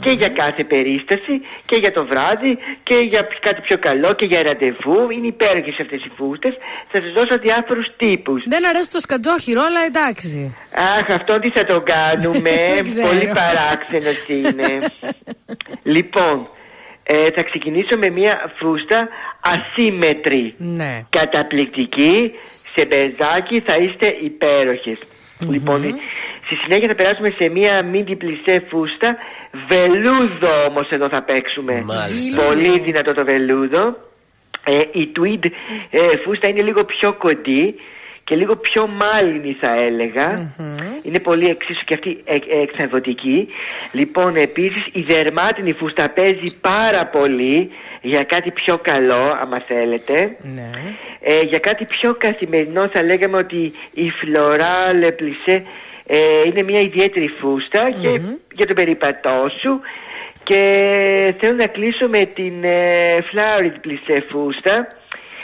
και για κάθε περίσταση και για το βράδυ και για κάτι πιο καλό και για ραντεβού. Είναι υπέροχες αυτές οι φούστες. Θα σας δώσω διάφορους τύπους. Δεν αρέσει το σκατζόχυρο, αλλά εντάξει. Αχ, αυτό τι θα το κάνουμε. Δεν ξέρω. Πολύ παράξενος είναι. λοιπόν, ε, θα ξεκινήσω με μια φούστα ασύμετρη. Ναι. Καταπληκτική. Σε μπεζάκι θα είστε υπέροχες. Λοιπόν, στη συνέχεια θα περάσουμε σε μια μίντι πλισέ φούστα. Βελούδο όμως εδώ θα παίξουμε. Μάλιστα. Πολύ δυνατό το βελούδο. Ε, η tweed ε, φούστα είναι λίγο πιο κοντή και λίγο πιο μάλινη θα έλεγα. Είναι πολύ εξίσου και αυτή ε, ε, εξαδοτική. Λοιπόν, επίσης η δερμάτινη φούστα παίζει πάρα πολύ για κάτι πιο καλό, άμα θέλετε. Ναι. Ε, για κάτι πιο καθημερινό θα λέγαμε ότι η Floral Plissé ε, είναι μια ιδιαίτερη φούστα και για τον περίπατό σου και θέλω να κλείσω με την ε, Florid Plissé φούστα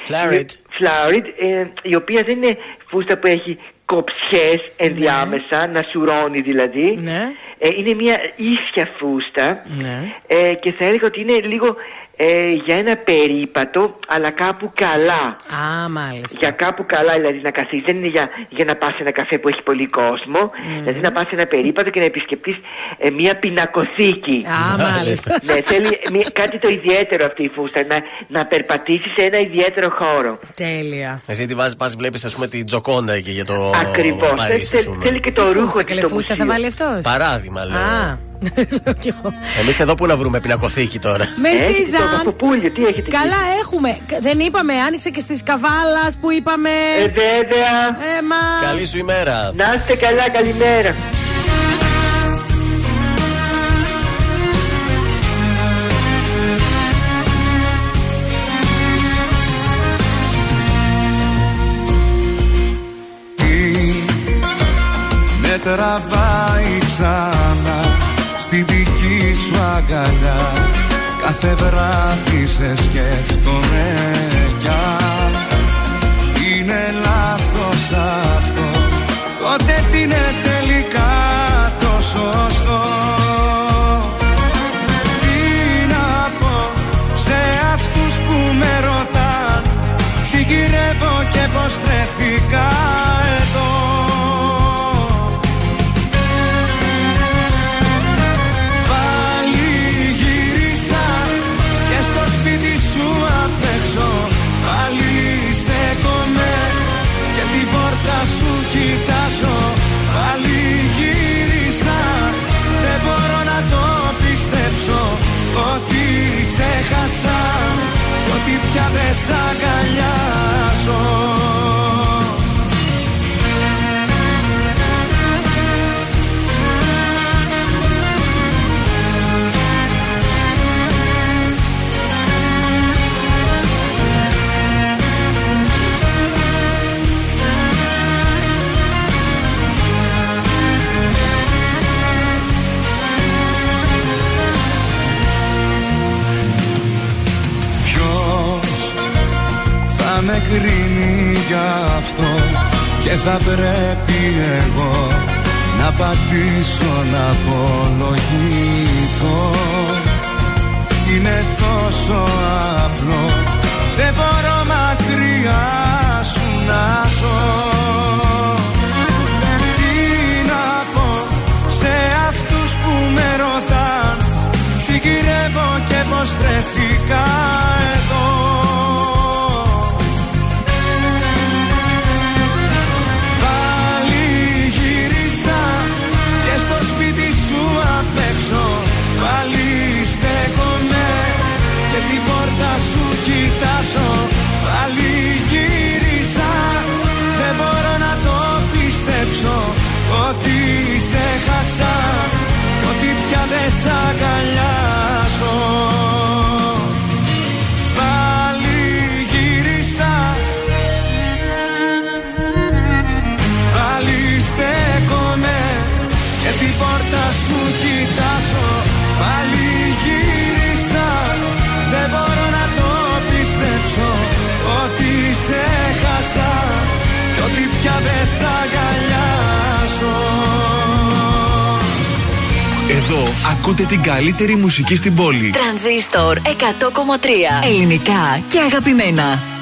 Florid. Florid, ε, η οποία δεν είναι φούστα που έχει κοψιές ενδιάμεσα, να σουρώνει δηλαδή Ναι. ε, είναι μια ίσια φούστα Ναι. ε, και θα έλεγα ότι είναι λίγο ε, για ένα περίπατο αλλά κάπου καλά Α, μάλιστα. για κάπου καλά δηλαδή να καθίσεις. Δεν είναι για, για να πας σε ένα καφέ που έχει πολύ κόσμο. Δηλαδή να πας σε ένα περίπατο και να επισκεφτεί μια πινακοθήκη. Α, μάλιστα. ναι, θέλει μια- κάτι το ιδιαίτερο αυτή η φούστα. Να, να περπατήσεις σε ένα ιδιαίτερο χώρο. Τέλεια. Εσύ τι βάζει, πας βλέπεις ας πούμε την Τζοκόντα εκεί για το Ακριβώς. Παρίσι. ας πούμε. Θέλει και το Τι ρούχο φούστα, και καλέ το φούστα θα μουσείο. βάλει αυτός; Παράδειγμα λέω. Α. Λέω κι εγώ. Εμείς εδώ που να βρούμε πινακοθήκη τώρα. Merci, Έχετε το Ζαν. Παποπούλιο, τι έχετε εκεί; Καλά έχουμε. Κα- Δεν είπαμε, άνοιξε και στη Καβάλας που είπαμε. Ε, βέβαια. Ε, μα. Καλή σου ημέρα. Να είστε καλά, καλημέρα. με τραβάει ξανά στη δική σου αγκαλιά. Κάθε βράδυ σε σκέφτομαι κι αν. Είναι λάθος αυτό. Τότε τι πια δεν σ' αγκαλιάζω θα πρέπει εγώ να πατήσω να απολογηθώ. Είναι τόσο απλό σ' αγκαλιάζω Πάλι γύρισα. Πάλι στέκομαι. Και την πόρτα σου κοιτάζω. Πάλι γύρισα. Δεν μπορώ να το πιστέψω Ότι σε χάσα. Κι ότι πια δεν σ' αγκαλιάζω Εδώ ακούτε την καλύτερη μουσική στην πόλη. Τρανζίστορ 100,3 Ελληνικά και αγαπημένα.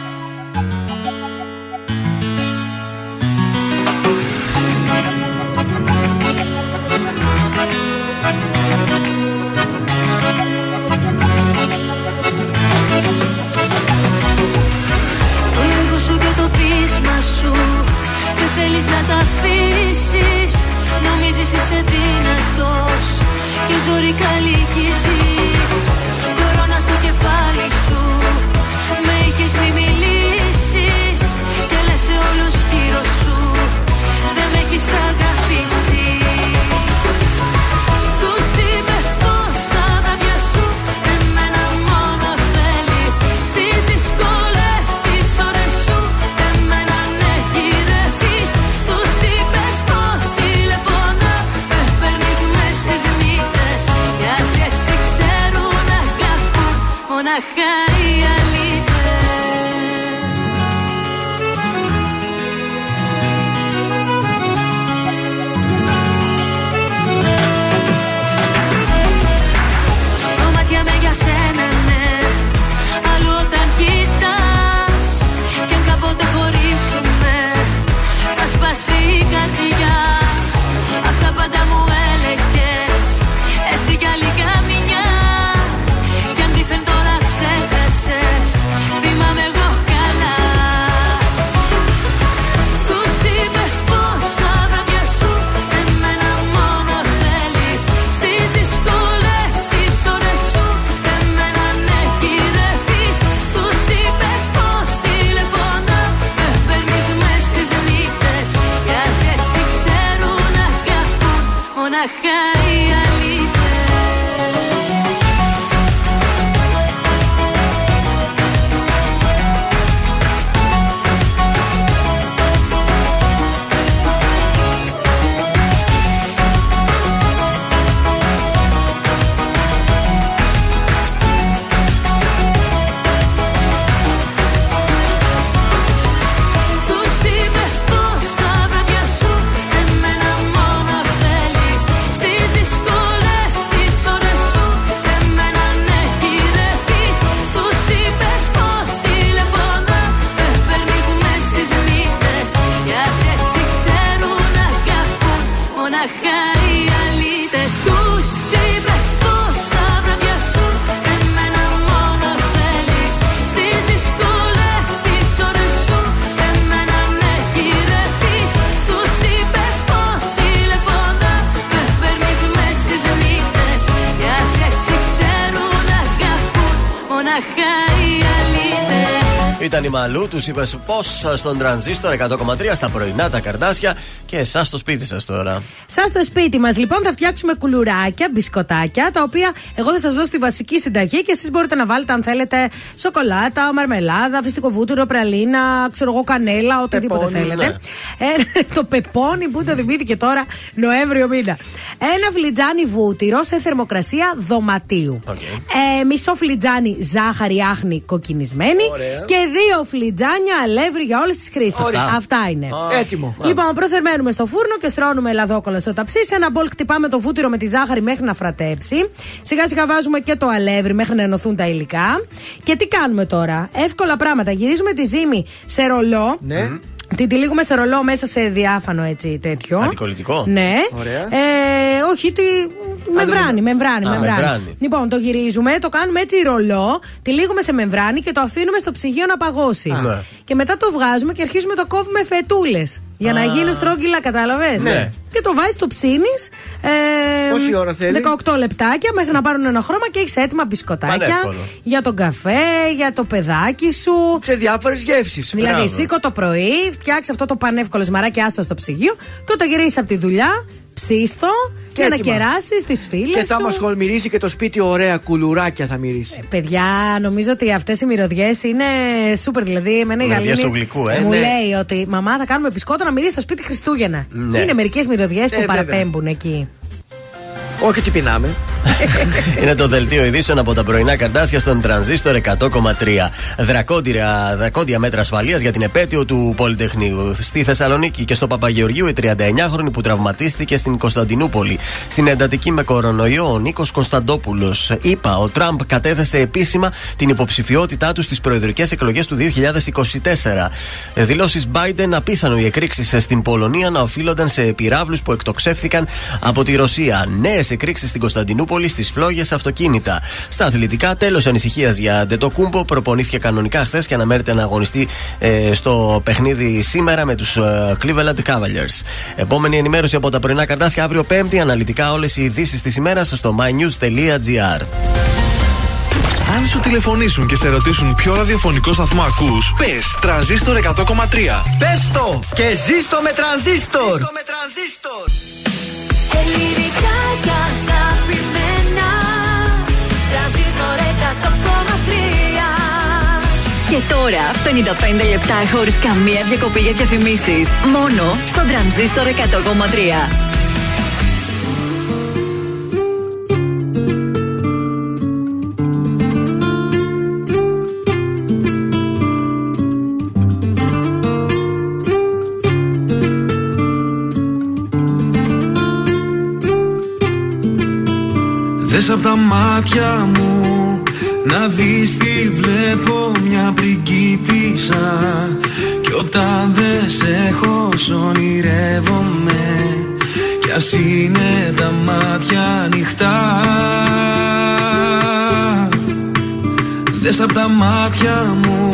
Ήταν η Μαλού, τους είπες πώς στον τρανζίστορ 100,3 στα πρωινά τα καρδάσια και εσάς στο σπίτι σας τώρα. Σας στο σπίτι μας, λοιπόν, θα φτιάξουμε κουλουράκια, μπισκοτάκια, τα οποία εγώ θα σας δώσω τη βασική συνταγή και εσείς μπορείτε να βάλετε, αν θέλετε, σοκολάτα, μαρμελάδα, φυστικό βούτυρο, πραλίνα, ξέρω εγώ, κανέλα, οτιδήποτε Πεπόνι, θέλετε. ναι. Ε, το πεπόνι που το θυμήθηκε τώρα Νοέμβριο μήνα. Ένα φλιτζάνι βούτυρο σε θερμοκρασία δωματίου. Ε, μισό φλιτζάνι ζάχαρη άχνη κοκκινισμένη. Ωραία. Και Δύο φλιτζάνια αλεύρι για όλες τις χρήσεις. Ορίστε. Αυτά είναι. Έτοιμο. Λοιπόν, προθερμαίνουμε στο φούρνο και στρώνουμε λαδόκολλα στο ταψί. Σε ένα μπολ χτυπάμε το βούτυρο με τη ζάχαρη μέχρι να φρατέψει. Σιγά σιγά βάζουμε και το αλεύρι μέχρι να ενωθούν τα υλικά. Και τι κάνουμε τώρα; Εύκολα πράγματα. Γυρίζουμε τη ζύμη σε ρολό. Ναι. Την τυλίγουμε σε ρολό μέσα σε διάφανο έτσι τέτοιο. Αντικολλητικό. Ναι. Ωραία. Ε, όχι, τι. Μεμβράνη, μεμβράνη, Α, μεμβράνη. μεμβράνη. Λοιπόν, το γυρίζουμε, το κάνουμε έτσι ρολό, τυλίγουμε σε μεμβράνη και το αφήνουμε στο ψυγείο να παγώσει. Α. Ναι. Και μετά το βγάζουμε και αρχίζουμε το κόβουμε φετούλες. Για να Α. γίνουν στρόγγυλα, κατάλαβες; Ναι. Και το βάζεις, το ψήνεις. Ε, Πόση ώρα θέλει; 18 λεπτάκια μέχρι να πάρουν ένα χρώμα και έχεις έτοιμα μπισκοτάκια Πανεύκολο. για τον καφέ, για το παιδάκι σου. Σε διάφορες γεύσεις. Δηλαδή, σήκω το πρωί, φτιάξει αυτό το πανεύκολο σμαράκι, άστο στο ψυγείο και όταν γυρίσεις από τη δουλειά, ψήστο για να έτοιμα. κεράσει τις φίλες Και θα σου. μας χολμυρίσει και το σπίτι ωραία κουλουράκια θα μυρίσει. Παιδιά, νομίζω ότι αυτές οι μυρωδιές είναι σούπερ. Δηλαδή, εμένα η Μυρωδιές Γαλήνη του γλυκού, ε, μου ναι. λέει ότι μαμά θα κάνουμε μπισκότα να μυρίσει στο σπίτι Χριστούγεννα. Ναι. Είναι μερικές μυρωδιές που βέβαια. παραπέμπουν εκεί. Όχι ότι πεινάμε. Είναι το δελτίο ειδήσεων από τα πρωινά καρτάσια στον τρανζίστορ 100,3. Δρακόντια, δρακόντια μέτρα ασφαλείας για την επέτειο του Πολυτεχνείου. Στη Θεσσαλονίκη και στο Παπαγεωργίου η 39χρονη που τραυματίστηκε στην Κωνσταντινούπολη. Στην εντατική με κορονοϊό ο Νίκος Κωνσταντόπουλος. Είπα, ο Τραμπ κατέθεσε επίσημα την υποψηφιότητά του στις προεδρικές εκλογές του 2024. Δηλώσεις Biden απίθανο οι εκρήξεις στην Πολωνία να οφείλονταν σε πυράβλους που εκτοξεύθηκαν από τη Ρωσία. Νέες εκρήξεις στην Κωνσταντινούπολη στις φλόγες αυτοκίνητα. Στα αθλητικά, τέλος ανησυχίας για Ντετοκούμπο. Προπονήθηκε κανονικά χθες και αναμένεται να αγωνιστεί ε, στο παιχνίδι σήμερα με τους ε, Cleveland Cavaliers. Επόμενη ενημέρωση από τα πρωινά καρτάσια αύριο Πέμπτη. Αναλυτικά όλες οι ειδήσεις της ημέρας στο mynews.gr. Αν σου τηλεφωνήσουν και σε ρωτήσουν ποιο ραδιοφωνικό σταθμό ακούς, πες τρανζίστορ 100,3. Πες το και ζήστο με τρανζίστορ. Ελληνικά και αγαπημένα Και τώρα 55 λεπτά χωρίς καμία διακοπή για διαφημίσεις. Μόνο στο τρανζίστορ 100,3. Δες απ' τα μάτια μου να δεις τι βλέπω μια πριγκίπισσα. Κι όταν δεν σε έχω σ' ονειρεύομαι. Κι ας είναι τα μάτια ανοιχτά. Δες απ' τα μάτια μου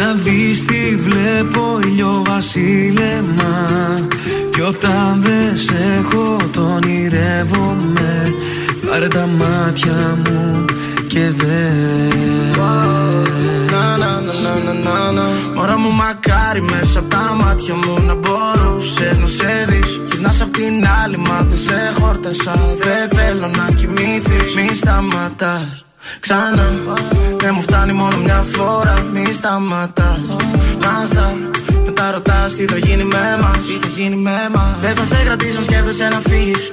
να δεις τι βλέπω ηλιοβασίλεμα Κι όταν δεν σε έχω το ονειρεύομαι. Πάρε τα μάτια μου και δες. Μωρά μου μακάρι μέσα από τα μάτια μου να μπορούσες να σε δεις. Γυρνάς απ' την άλλη μα δεν σε χόρτασα. Δεν θέλω να κοιμήθεις Μη σταματάς. Ξανά. Δεν μου φτάνει μόνο μια φορά. Μη σταματάς. Μάστα μετά ρωτάς τι θα γίνει με μας. Τι θα γίνει με μας. Δεν θα σε κρατήσω σκέφτεσαι να φύγεις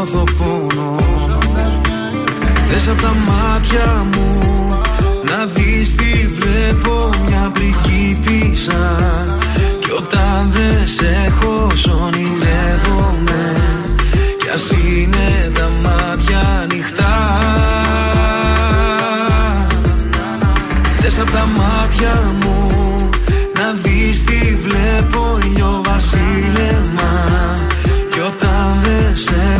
νιώθω πόνο. Δες απ' τα μάτια μου Να δεις τι βλέπω μια πριγκίπισσα Κι όταν δεν σε έχω σ' ονειρεύομαι Κι ας είναι τα μάτια ανοιχτά. Δες απ' τα μάτια μου Να δεις τι βλέπω ηλιοβασίλεμα Κι όταν δεν σε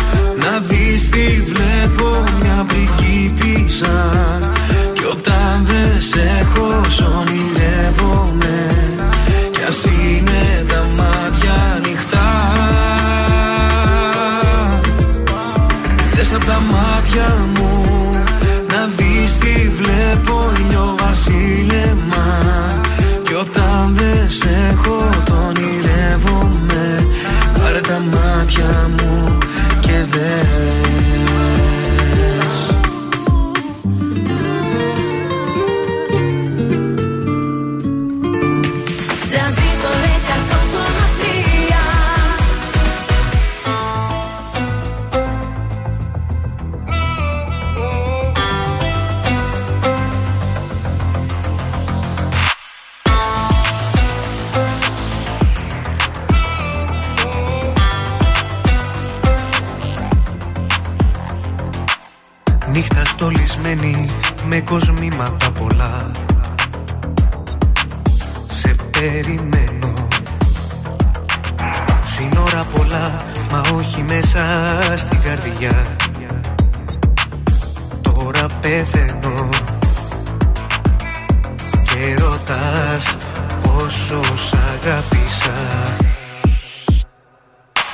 Να δεις τι βλέπω Μια πριγκίπισσα Κι όταν δεν σε έχω σ' ονειρεύομαι. Κι ας είναι τα μάτια ανοιχτά. Δες απ' τα μάτια μου Να δεις τι βλέπω Ήλιο βασίλεμα. Κι όταν δεν σε έχω το ονειρεύομαι. Πάρε τα μάτια μου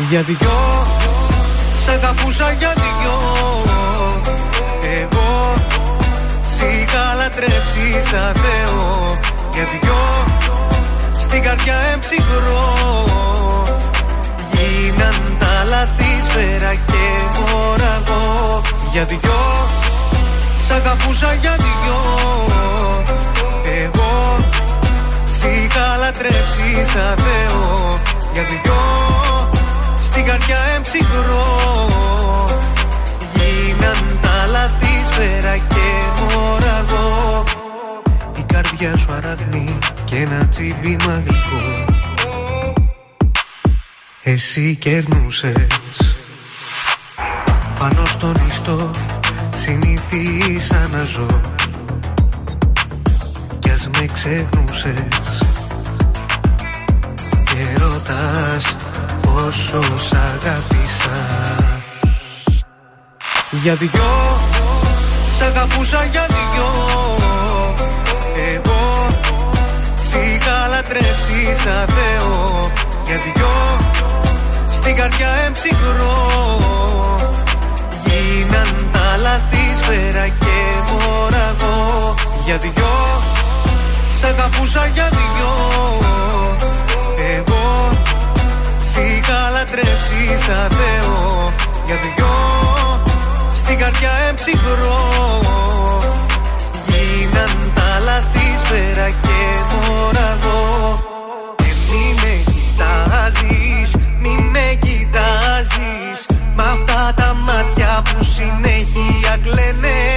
Για δυο. Σ' αγαπούσα για δυο. Εγώ Σ' είχα λατρέψεις σαν Θεό. Για δυο Στην καρδιά εμψυχρό. Γίναν τα λάθη σφαίρα και μοραγό. Για δυο Σ' αγαπούσα για δυο. Εγώ Σ' είχα λατρέψεις σαν Θεό. Για δυο Στην καρδιά εμψυχρό. Γίναν τα λάθη σφαίρα και μοραγό. Η καρδιά σου αραγνή και ένα τσίμπημα γλυκό Εσύ κερνούσες. Πάνω στον ιστό συνήθισα να ζω Κι ας με ξεχνούσες πόσο σ' αγάπησα Για δυο Σ' αγαπούσα για δυο. Εγώ Σ' είχα λατρέψει σαν Θεό. Για δυο Στην καρδιά εμψυχρό. Γίναν τα λάθη σφαίρα και μοραγό. Για δυο Σ' αγαπούσα για δυο. Εγώ Σ' είχα λατρέψει σαν Θεό. Για δυο Στην καρδιά εμψυχρό. Γίναν τα λάθη σφαίρα και μοραγό. Και μη με κοιτάζεις, μη με κοιτάζεις. Μ' αυτά τα μάτια που συνέχεια κλαίνε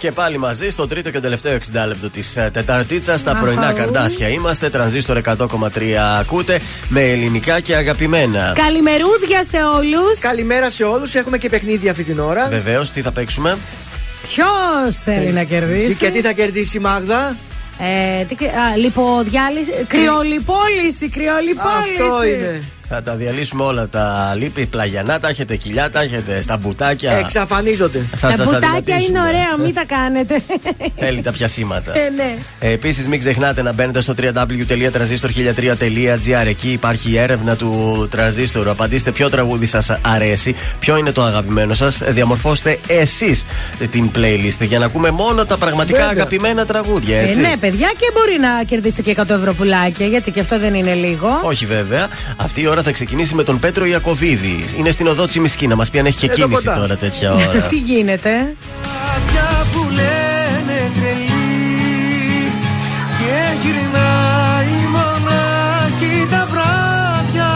Και πάλι μαζί στο τρίτο και τελευταίο 60 λεπτό της Τεταρτίτσα στα Αχα. πρωινά καρδάσια. Είμαστε τρανζίστορ 100,3 ακούτε με ελληνικά και αγαπημένα. Καλημερούδια σε όλους. Καλημέρα σε όλους. Έχουμε και παιχνίδια αυτή την ώρα. Βεβαίως, τι θα παίξουμε; Ποιος θέλει να κερδίσει; Και τι θα κερδίσει η Μάγδα; Ε, τι, α, λιποδιάλυση. Κρυολιπόληση, κρυολιπόληση. Αυτό είναι. Θα τα διαλύσουμε όλα τα λύπη, πλαγιανά, τα έχετε κοιλιά, τα έχετε στα μπουτάκια. Εξαφανίζονται. Θα τα σας μπουτάκια αδυνατήσουμε. είναι ωραία, μην τα κάνετε. Θέλει τα πιασίματα. ε, ναι. Ε, Επίσης, μην ξεχνάτε να μπαίνετε στο www.transistor1003.gr. Εκεί υπάρχει η έρευνα του τραζίστορου. Απαντήστε ποιο τραγούδι σας αρέσει, ποιο είναι το αγαπημένο σας. Διαμορφώστε εσείς την playlist για να ακούμε μόνο τα πραγματικά Βέβαια. αγαπημένα τραγούδια, Ε, έτσι. ναι, παιδιά, και μπορεί να κερδίσετε και 100 ευρώ πουλάκια, γιατί και αυτό δεν είναι λίγο. Όχι βέβαια. Αυτή η ώρα θα ξεκινήσει με τον Πέτρο Ιακοβίδη. Είναι στην οδό Τσιμισκή να μας πει αν έχει και Εδώ κίνηση κοντά. τώρα τέτοια ώρα. Τι γίνεται; Μάτια που λένε τρελή Και γυρνάει μονάχη τα βράδια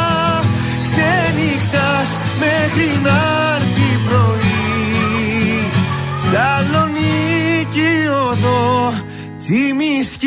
Ξενυχτάς μέχρι να έρθει πρωί Σαλονίκη οδό Τσιμισκή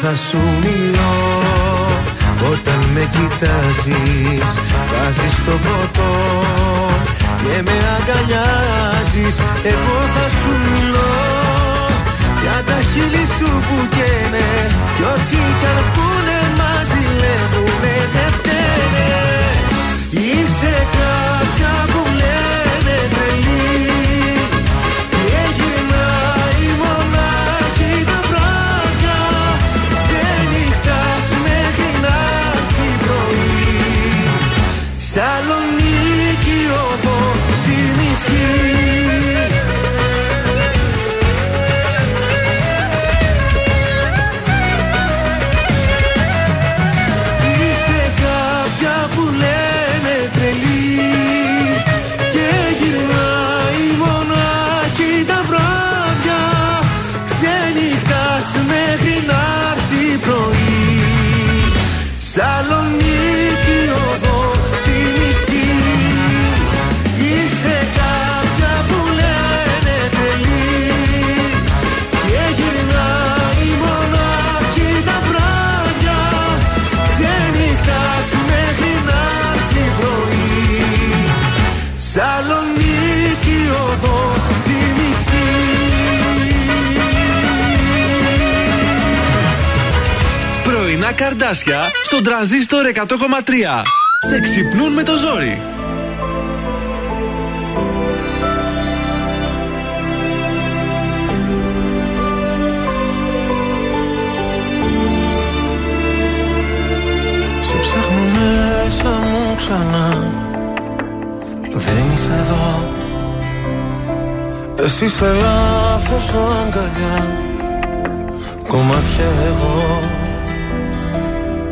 θα σου μιλώ. Όταν με κοιτάζεις Βάζεις το ποτό και με αγκαλιάζεις Εγώ θα σου μιλώ. Για τα χείλη σου που καίνε Κι ό,τι καρπούνε μας ζηλεύουνε δεν φταίνε. Είσαι κάποια Πρωινά καρδάσια στον τραζίστορ 100,3. Σε ξυπνούν με το ζόρι. Σε ψάχνω μέσα μου ξανά Δεν είσαι εδώ Εσύ είσαι λάθος αγκαλιά Κομμάτια εγώ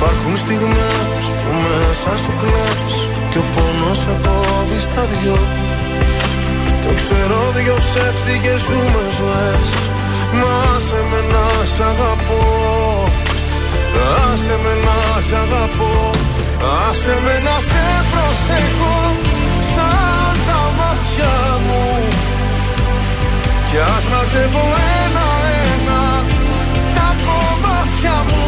Υπάρχουν στιγμές που μέσα σου κλαις Και ο πόνος σε στα δυο. Το ξέρω δυο ψεύτικες ζούμε ζωές. Μα σε με να σ' αγαπώ. Άσε με να σ' αγαπώ. Άσε με σε προσεχώ Σαν τα μάτια μου. Κι ας μαζεύω ένα-ένα Τα κομμάτια μου.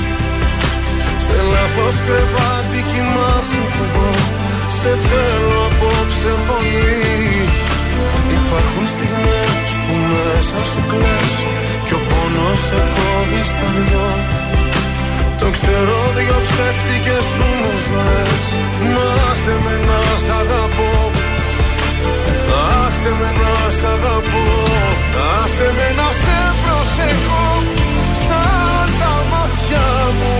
Σε λάθος κρεβάτι κοιμάσαι κι εγώ. Σε θέλω απόψε πολύ. Υπάρχουν στιγμές που μέσα σου κλαις Κι ο πόνος σε κόβει στα δυο. Το ξέρω δυο ψεύτικες σου με ζωές. Να σε με να σ' αγαπώ. Άσε με να σ' αγαπώ. Άσε με να σε προσεχώ Σαν τα μάτια μου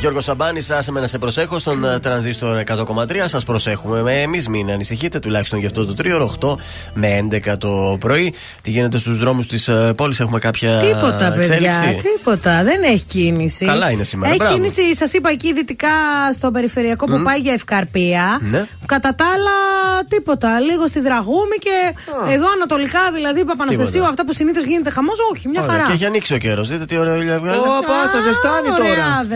Γιώργος Σαμπάνης, άσε με να σε προσέχω στον ε, τρανζίστορ 100,3. Σας προσέχουμε. Εμείς μην ανησυχείτε, τουλάχιστον για αυτό το τρίωρο, 8 με 11 το πρωί. Τι γίνεται στους δρόμους της πόλης, έχουμε κάποια. Τίποτα, παιδιά. εξέλιξη; Τίποτα. Δεν έχει κίνηση. Καλά είναι σήμερα, Έχει μπράβο. κίνηση, σας είπα εκεί δυτικά στο περιφερειακό που Μμ. πάει για Ευκαρπία. Ναι. Κατά τα άλλα, τίποτα. Λίγο στη Δραγούμη και εδώ ανατολικά, δηλαδή Παπαναστασίου, Τίποτα. αυτά που συνήθως γίνεται χαμός, όχι, μια Ωραία, χαρά. Και έχει ανοίξει ο καιρός. Δείτε τι ωραίο ήλιο βγάζει. Όπα, θα ζεστάνει τώρα.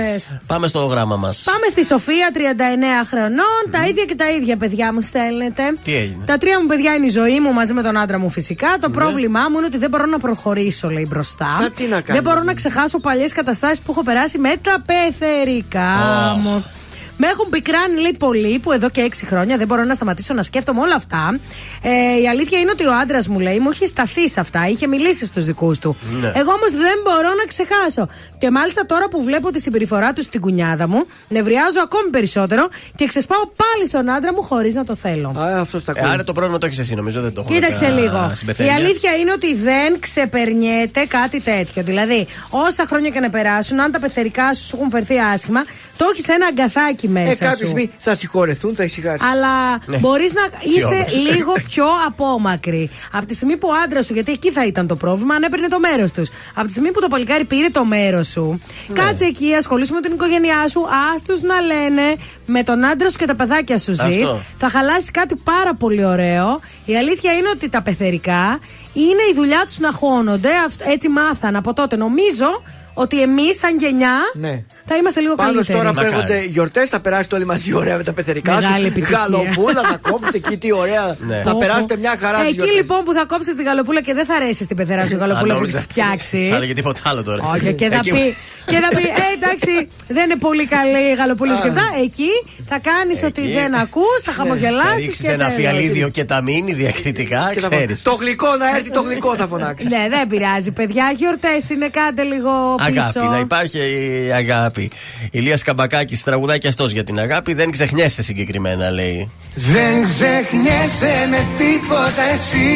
Ωραιάδες. Πάμε στο γράμμα μας. Πάμε στη Σοφία, 39 χρονών. Τα ίδια και τα ίδια παιδιά μου στέλνετε. Τι έγινε; Τα τρία μου παιδιά είναι η ζωή μου μαζί με τον άντρα μου φυσικά. Το Ναι. πρόβλημά μου είναι ότι δεν μπορώ να προχωρήσω, λέει μπροστά. Σαν τι να κάνεις, δεν μπορώ δηλαδή; να ξεχάσω παλιές καταστάσεις που έχω περάσει με τα πεθερικά μου. Με έχουν πικράνει λέει πολύ που εδώ και έξι χρόνια δεν μπορώ να σταματήσω να σκέφτομαι όλα αυτά. Ε, η αλήθεια είναι ότι ο άντρας μου λέει μου έχει σταθεί σε αυτά, είχε μιλήσει στους δικούς του. Ναι. Εγώ όμως δεν μπορώ να ξεχάσω. Και μάλιστα τώρα που βλέπω τη συμπεριφορά του στην κουνιάδα μου, νευριάζω ακόμη περισσότερο και ξεσπάω πάλι στον άντρα μου χωρίς να το θέλω. Α, αυτός τα Ε, άρα το πρόβλημα το έχεις εσύ, νομίζω δεν το έχω. Κοίταξε λίγο. Η αλήθεια είναι ότι δεν ξεπερνιέται κάτι τέτοιο. Δηλαδή, όσα χρόνια και να περάσουν, αν τα πεθερικά σου σου έχουν φερθεί άσχημα, το έχεις ένα αγκαθάκι μέσα. Ε, κάποια σου. στιγμή θα συγχωρεθούν, θα ησυχάσεις. Αλλά Ναι. μπορείς να είσαι Αισιόδοξο. λίγο πιο απόμακρη. Από τη στιγμή που ο άντρας σου, γιατί εκεί θα ήταν το πρόβλημα, αν έπαιρνε το μέρος τους. Από τη στιγμή που το παλικάρι πήρε το μέρος σου, Ναι. κάτσε εκεί, ασχολήσου με την οικογένειά σου, α του να λένε με τον άντρα σου και τα παιδάκια σου ζεις. Αυτό. Θα χαλάσει κάτι πάρα πολύ ωραίο. Η αλήθεια είναι ότι τα πεθερικά είναι η δουλειά τους να χώνονται. Αυτ- Έτσι μάθαν από τότε. Νομίζω ότι εμείς, σαν γενιά, Ναι. Θα είμαστε λίγο Πάντως καλύτεροι. τώρα που έρχονται γιορτές θα περάσετε όλοι μαζί ωραία με τα πεθερικά Μεγάλη σου. επιτυχία. Γαλοπούλα θα κόψετε εκεί, τι ωραία. Ναι. Θα Πω, περάσετε πω. μια χαρά τις Εκεί γιορτές. λοιπόν που θα κόψετε τη γαλοπούλα και δεν θα αρέσει στην πεθερά σου η γαλοπούλα που τη φτιάξει. Θα έλεγε τίποτα άλλο τώρα. Όχι, και θα Εκεί- πει, και θα πει, ε, εντάξει, δεν είναι πολύ καλή η γαλοπούλα σου και αυτά. Εκεί θα κάνεις ότι Εκεί. δεν ακούς, θα Θα χαμογελάσεις. ρίξεις ένα φιαλίδιο και τα μείνει διακριτικά, Και θα πω, ξέρεις. Το γλυκό να έρθει, το γλυκό θα φωνάξεις. Ναι, δεν πειράζει, παιδιά. Γιορτές είναι, κάντε λίγο πίσω. Αγάπη, να υπάρχει η αγάπη. Ηλίας Καμπακάκης τραγουδάει και αυτός για την αγάπη. Δεν ξεχνιέσαι συγκεκριμένα, λέει. Δεν ξεχνιέσαι με τίποτα εσύ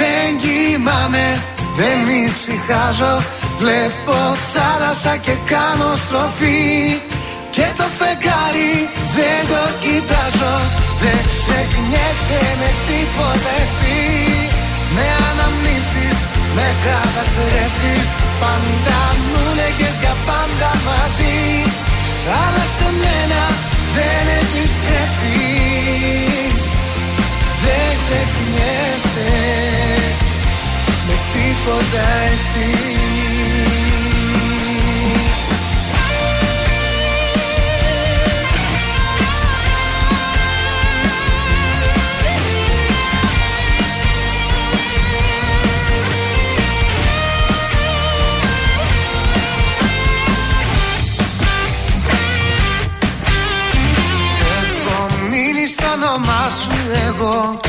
Δεν κοιμάμαι, δεν ησυχάζω Βλέπω θάλασσα και κάνω στροφή Και το φεγγάρι δεν το κοιτάζω Δεν ξεχνιέσαι με τίποτα εσύ Με αναμνήσεις, με καταστρέφεις Πάντα Αλλά σε μένα δεν επιστρέφεις. Δεν ξεχνιέσαι με τίποτα εσύ σου εγώ.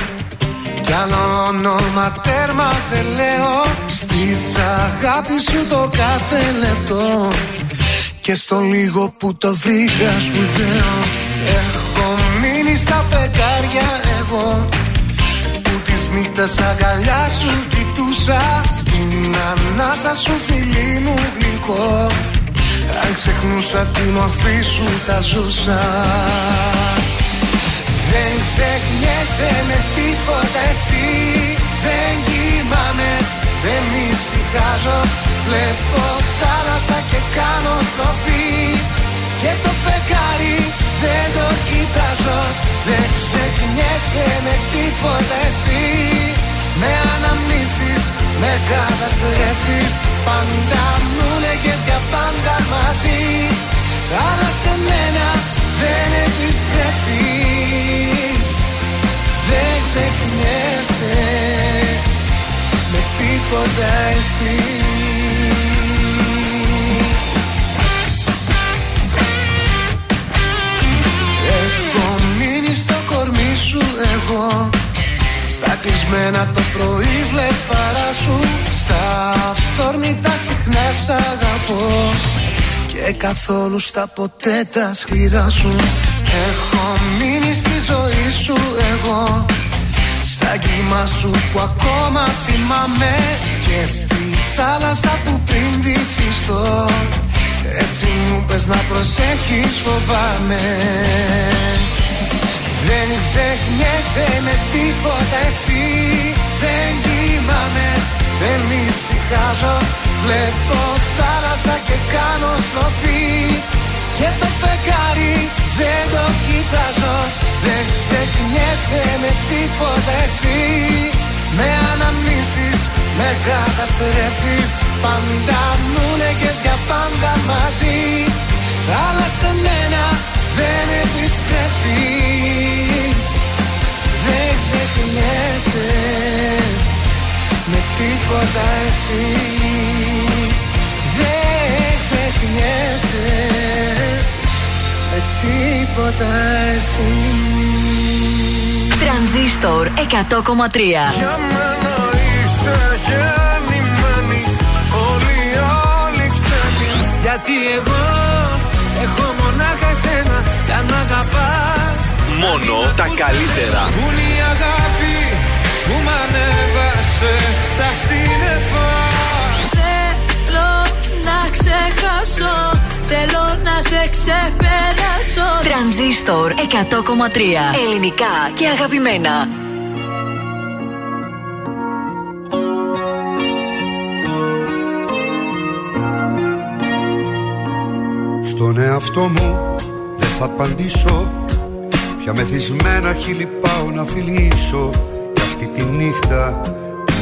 Κι άλλο όνομα τέρμα δεν λέω Στη αγάπης σου το κάθε λεπτό. Και στο λίγο που το βρήκα σπουδαίο Έχω μείνει στα φεγγάρια εγώ. Που τις νύχτες αγκαλιά σου κοιτούσα Στην ανάσα σου φίλη μου γλυκό. Αν ξεχνούσα τη μορφή σου θα ζούσα δεν ξεχνιέσαι με τίποτα εσύ. Δεν κοιμάμαι, δεν ησυχάζω. Βλέπω θάλασσα και κάνω στροφή. Και το φεγγάρι δεν το κοιτάζω. Δεν ξεχνιέσαι με τίποτα εσύ. Με αναμνήσεις, με καταστρέφεις. Πάντα μου λέγες για πάντα μαζί. Αλλά σε μένα δεν επιστρέφεις. Δεν ξεχνιέσαι με τίποτα εσύ. Έχω μείνει στο κορμί σου εγώ. Στα κλεισμένα το πρωί βλεφαρά σου. Στα αυθόρμητα συχνά σ' αγαπώ και καθόλου στα ποτέ τα σκληρά σου. Έχω μείνει στη ζωή σου εγώ. Στα κύμα σου που ακόμα θυμάμαι. Και στη θάλασσα που πριν βυθιστώ. Εσύ μου πες να προσέχεις φοβάμαι. Δεν ξεχνιέσαι με τίποτα εσύ. Δεν κοιμάμαι, δεν ησυχάζω Βλέπω θάλασσα και κάνω στροφή. Και το φεγγάρι δεν το κοιτάζω. Δεν ξεχνιέσαι με τίποτα εσύ. Με αναμνήσεις, με καταστρέφεις. Πάντα μου λέγες για πάντα μαζί. Αλλά σε μένα δεν επιστρέφεις. Δεν ξεχνιέσαι με τίποτα εσύ Δεν ξεχνιέσαι. Με τίποτα εσύ. Τρανζίστορ 100,3 Για μένα είσαι γεννημένη Όλοι οι άλλοι ξένοι Γιατί εγώ έχω μονάχα εσένα. Για να αγαπάς. Μόνο τα καλύτερα. Πού είναι η αγάπη που μ' ανέβασε στα σύννεφα. Θέλω να ξεχάσω Θέλω να σε ξεπεράσω. Τρανζίστορ 100,3 Ελληνικά και αγαπημένα. Στον εαυτό μου δεν θα απαντήσω. Πια μεθυσμένα χείλη πάω να φιλήσω. Κι αυτή τη νύχτα που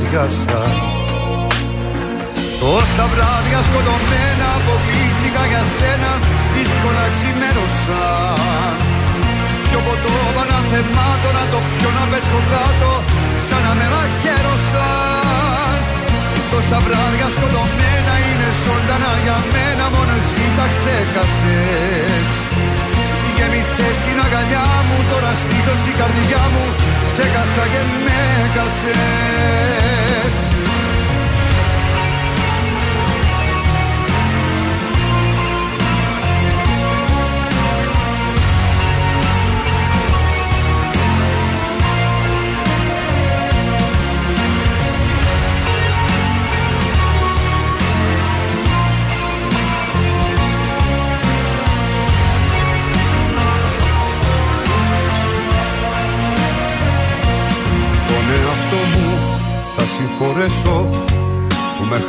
κι αδειάσα Τόσα βράδια σκοτωμένα αποκλείστηκα για σένα Δύσκολα ξημέρωσαν Πιο ποτό παναθεμάτω να το πιω να πέσω κάτω Σαν να με μαχαίρωσαν Τόσα βράδια σκοτωμένα είναι ζωντανά για μένα Μόνος εσύ τα ξέχασες Γέμισες την αγκαλιά μου Τώρα στήθος η καρδιά μου Σε κάσα και με κασες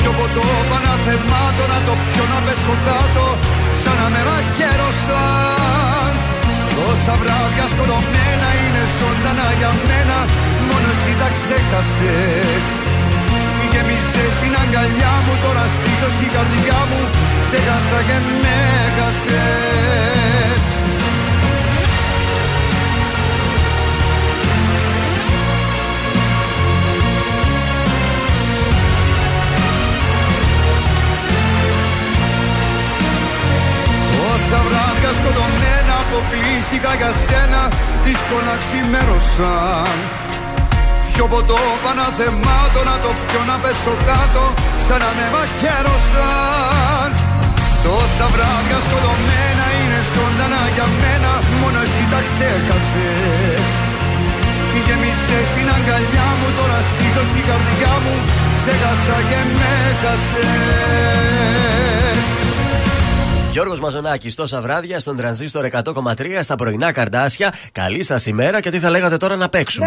Πιο ποτό παναθεμάτο να το πιω να πέσω κάτω. Σαν να με μαχαίρωσαν Τόσα βράδια σκοτωμένα είναι ζωντανά για μένα. Μόνος εσύ τα ξέχασες. Γέμισε στην αγκαλιά μου τώρα στήθος η καρδιά μου. Σε χάσα και με χάσες αποκλείστηκα για σένα δύσκολα ξημέρωσαν Πιο ποτό παναθεμάτο να το πιω να πέσω κάτω σαν να με μαχαίρωσαν. Τόσα βράδια σκοτωμένα είναι ζωντανά για μένα μόνο εσύ τα ξέχασες. Γέμισε στην αγκαλιά μου τώρα στήθος η καρδιά μου σε χάσα και με χάσες Γιώργος Μαζονάκης, τόσα βράδια στον τρανζίστορ 100,3 στα πρωινά καρτάσια. Καλή σας ημέρα και τι θα λέγατε τώρα να παίξουμε.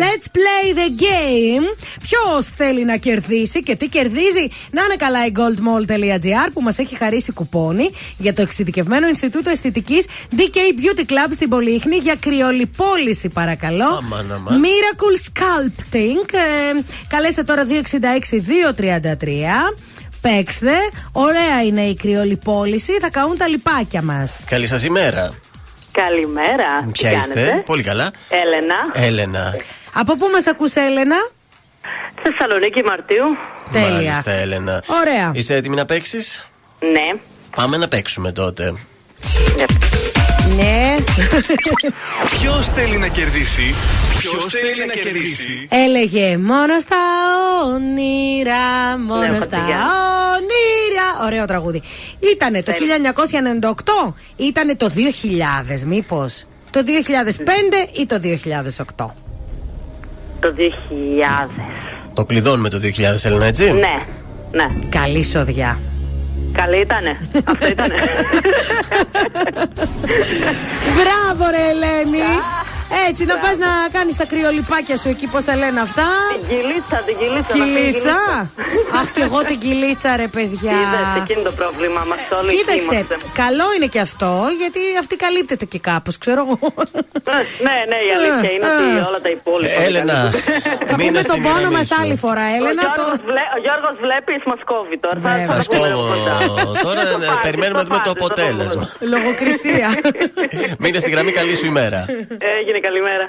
Let's play the game. Ποιος θέλει να κερδίσει και τι κερδίζει. Να είναι καλά η goldmall.gr που μας έχει χαρίσει κουπόνι για το εξειδικευμένο Ινστιτούτο Αισθητικής DK Beauty Club στην Πολύχνη για κρυολιπόληση, παρακαλώ. Αμάν, αμάν. Miracle Sculpting. Ε, καλέστε τώρα 266-233. Παίξτε. Ωραία είναι η κρυολιπόληση. Θα καούν τα λιπάκια μας. Καλή σας ημέρα. Καλημέρα. Τι Ποια είστε, κάνετε; πολύ καλά. Έλενα. Έλενα. Από πού μας ακούσε, Έλενα; Θεσσαλονίκη Μαρτίου. Τέλεια. Μάλιστα, Έλενα. Ωραία. Είσαι έτοιμη να παίξεις; Ναι. Πάμε να παίξουμε τότε. Ναι. Ποιος θέλει να κερδίσει, Ποιος θέλει να κερδίσει; Έλεγε μόνο στα όνειρα, μόνο Ναι, στα χαρτιά. όνειρα. Ωραίο τραγούδι. Ήτανε το 1998, ήτανε το 2000, μήπως. Το 2005 ή το 2008. Το 2000. Το κλειδώνουμε το 2000, Έλενα, έτσι; Ναι. Ναι. Καλή σοδιά. Καλή ήτανε. Αυτό ήτανε. Μπράβο, ρε Ελένη. Έτσι, να πας να κάνεις τα κρυολιπάκια σου εκεί, πώς τα λένε αυτά; Την κυλίτσα, την κυλίτσα. Κυλίτσα; Αχ, και εγώ την κυλίτσα, ρε παιδιά. Είδες, εκείνο το πρόβλημα μας όλοι Κοίταξε, είμαστε. καλό είναι και αυτό, γιατί αυτή καλύπτεται και κάπως, ξέρω εγώ. Ναι, ναι, η αλήθεια είναι ότι όλα τα υπόλοιπα. Έλενα, Θα μείνε πούμε στην τον πόνο γραμμή μας σου. άλλη φορά, Έλενα. ο, Το... Γιώργος βλέ, ο Γιώργος βλέπεις μας κόβει τώρα. Θα, θα Σας τα πούμε κόβω. κοντά. Τώρα Στο ε, πάρτι, περιμένουμε να στο δούμε το πάρτι, στο αποτέλεσμα. Λογοκρισία. Μείνε στη γραμμή, καλή σου ημέρα. Έγινε καλημέρα.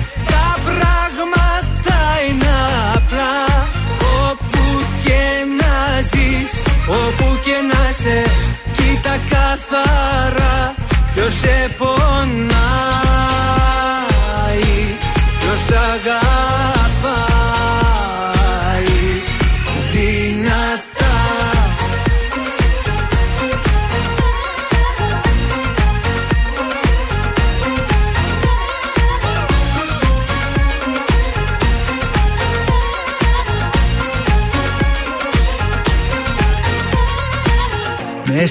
Κοίτα καθαρά. Ποιος σε πονάει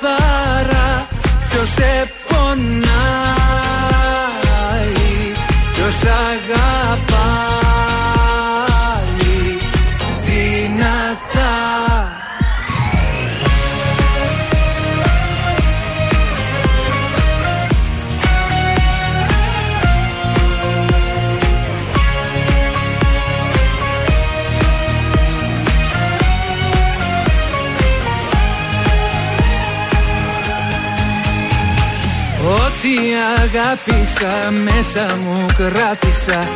καθαρά ποιος σε πονάει Ποιος αγαπάει αγάπησα μέσα μου κράτησα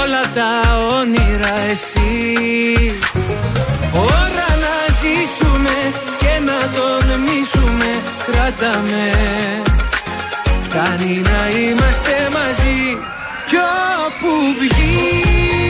Όλα τα όνειρα εσύ Ώρα να ζήσουμε και να τολμήσουμε Κράταμε Φτάνει να είμαστε μαζί Κι όπου βγει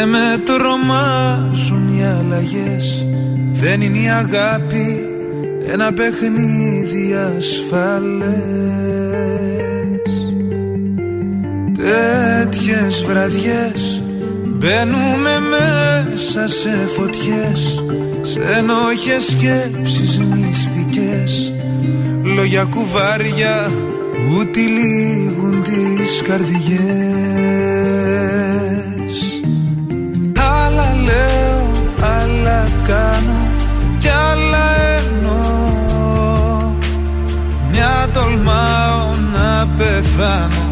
Και με τρομάζουν οι αλλαγές. Δεν είναι η αγάπη Ένα παιχνίδι ασφαλές. Τέτοιες βραδιές Μπαίνουμε μέσα σε φωτιές Σε ενόχες σκέψεις μυστικές. Λόγια κουβάρια που τυλίγουν τις καρδιές κάνω κι άλλα εννοώ. Μια τολμάω να πεθάνω,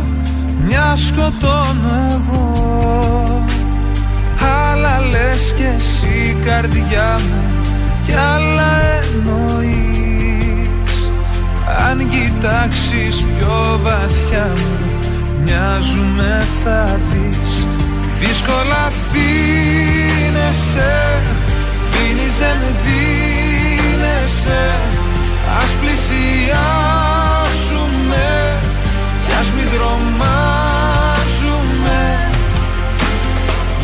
μια σκοτώνω εγώ. Άλλα λες κι εσύ καρδιά μου κι άλλα εννοείς. Αν κοιτάξεις πιο βαθιά μου Μοιάζουμε θα δεις. Δύσκολα φύνεσαι Φύνεις δεν δίνεσαι Ας πλησιάσουμε Κι ας μην τρομάζουμε.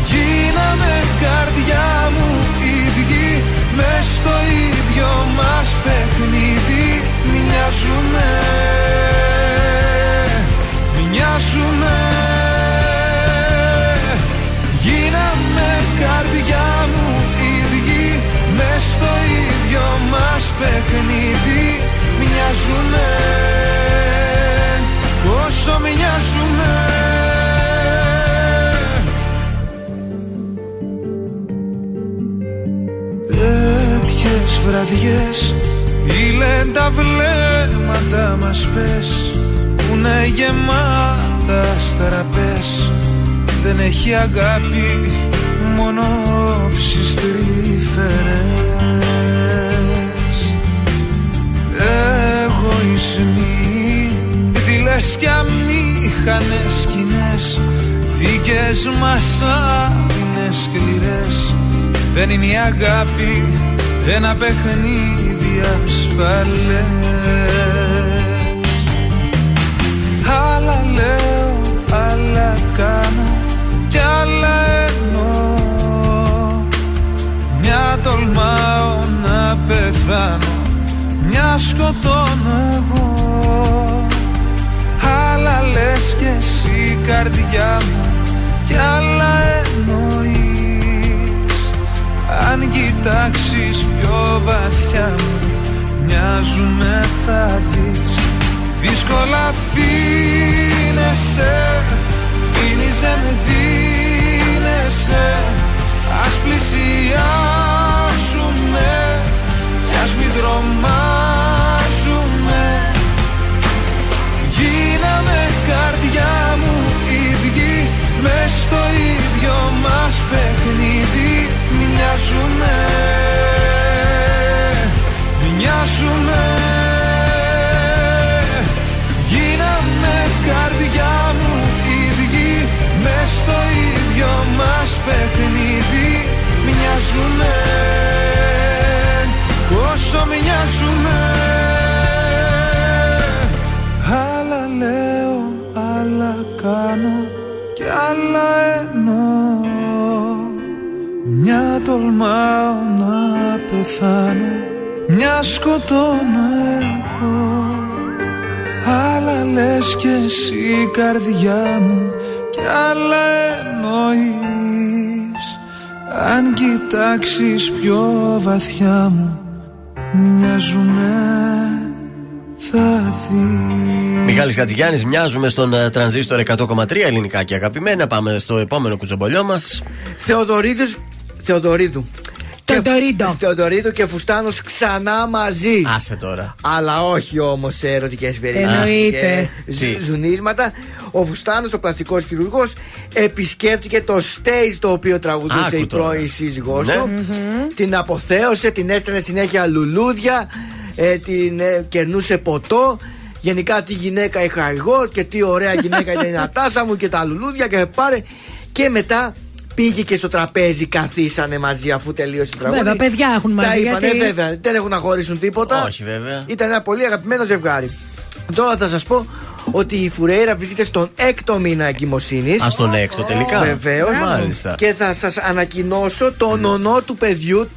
Γίναμε καρδιά μου ίδιοι Μες στο ίδιο μας παιχνίδι. Μοιάζουμε Μοιάζουμε Γίναμε καρδιά μου ίδιοι Μες στο ίδιο μας παιχνίδι Μοιάζουμε Όσο μοιάζουμε Τέτοιες βραδιές Ήλεν τα βλέμματα μας πες Που είναι γεμάτα στραπές Δεν έχει αγάπη μόνο όψεις τρυφερές εγωισμοί δυλέ κι αμήχανες σκηνές Δίκες μας άμυνες σκληρές. Δεν είναι η αγάπη ένα παιχνίδι ασφαλές Άλλα λέω, άλλα κάνω κι άλλα εννοώ. Μια τολμάω να πεθάνω μια σκοτώνω εγώ. Άλλα λες κι εσύ καρδιά μου Κι άλλα εννοείς. Αν κοιτάξεις πιο βαθιά μου Μοιάζουμε θα δεις. Δύσκολα φύνεσαι, Δίνεις δεν δίνεσαι. Ας πλησιάσουμε Κι ας μην τρομάσουμε καρδιά μου ίδιοι Μες στο ίδιο μας παιχνίδι. Μοιάζουμε Μοιάζουμε Γίναμε καρδιά μου ίδιοι Μες στο ίδιο μας παιχνίδι. Μοιάζουμε Όσο μοιάζουμε άλλα κάνω και άλλα εννοώ. Μια τολμάω να πεθάνω, μια σκοτώνω εγώ Άλλα λες κι εσύ καρδιά μου και άλλα εννοείς. Αν κοιτάξεις πιο βαθιά μου μοιάζουμε θα δεις Μιχάλης Χατζηγιάννης, μοιάζουμε στον ε, τρανζίστορ 100,3 ελληνικά και αγαπημένα. Πάμε στο επόμενο κουτσομπολιό μας. Θεοδωρίδης Θεοδωρίδου. Θεοδωρίδο. Θεοδωρίδου και Φουστάνος ξανά μαζί. Άσε τώρα. Αλλά όχι όμως σε ερωτικές περιπτώσεις. Εννοείται. Τι; Ζουνίσματα. Ο Φουστάνος, ο πλαστικός χειρουργός, επισκέφτηκε το stage το οποίο τραγουδούσε Άκου η τώρα. πρώην σύζυγός Ναι. του. Την αποθέωσε, την έστελνε συνέχεια λουλούδια, ε, την ε, κερνούσε ποτό. Γενικά τι γυναίκα είχα εγώ και τι ωραία γυναίκα ήταν η Νατάσα μου και τα λουλούδια και πάρε. Και μετά πήγε και στο τραπέζι, καθίσανε μαζί αφού τελείωσε το τραγούδι. Βέβαια, παιδιά έχουν μαζί, Τα είπανε, γιατί- βέβαια. Δεν έχουν να χωρίσουν τίποτα. Όχι, βέβαια. Ήταν ένα πολύ αγαπημένο ζευγάρι. Τώρα θα σας πω ότι η Φουρέιρα βρίσκεται στον έκτο μήνα εγκυμοσύνης. Α τον έκτο τελικά. Βεβαίως. Μάλιστα. Και θα σας ανακοινώσω τον ονό του παιδιού.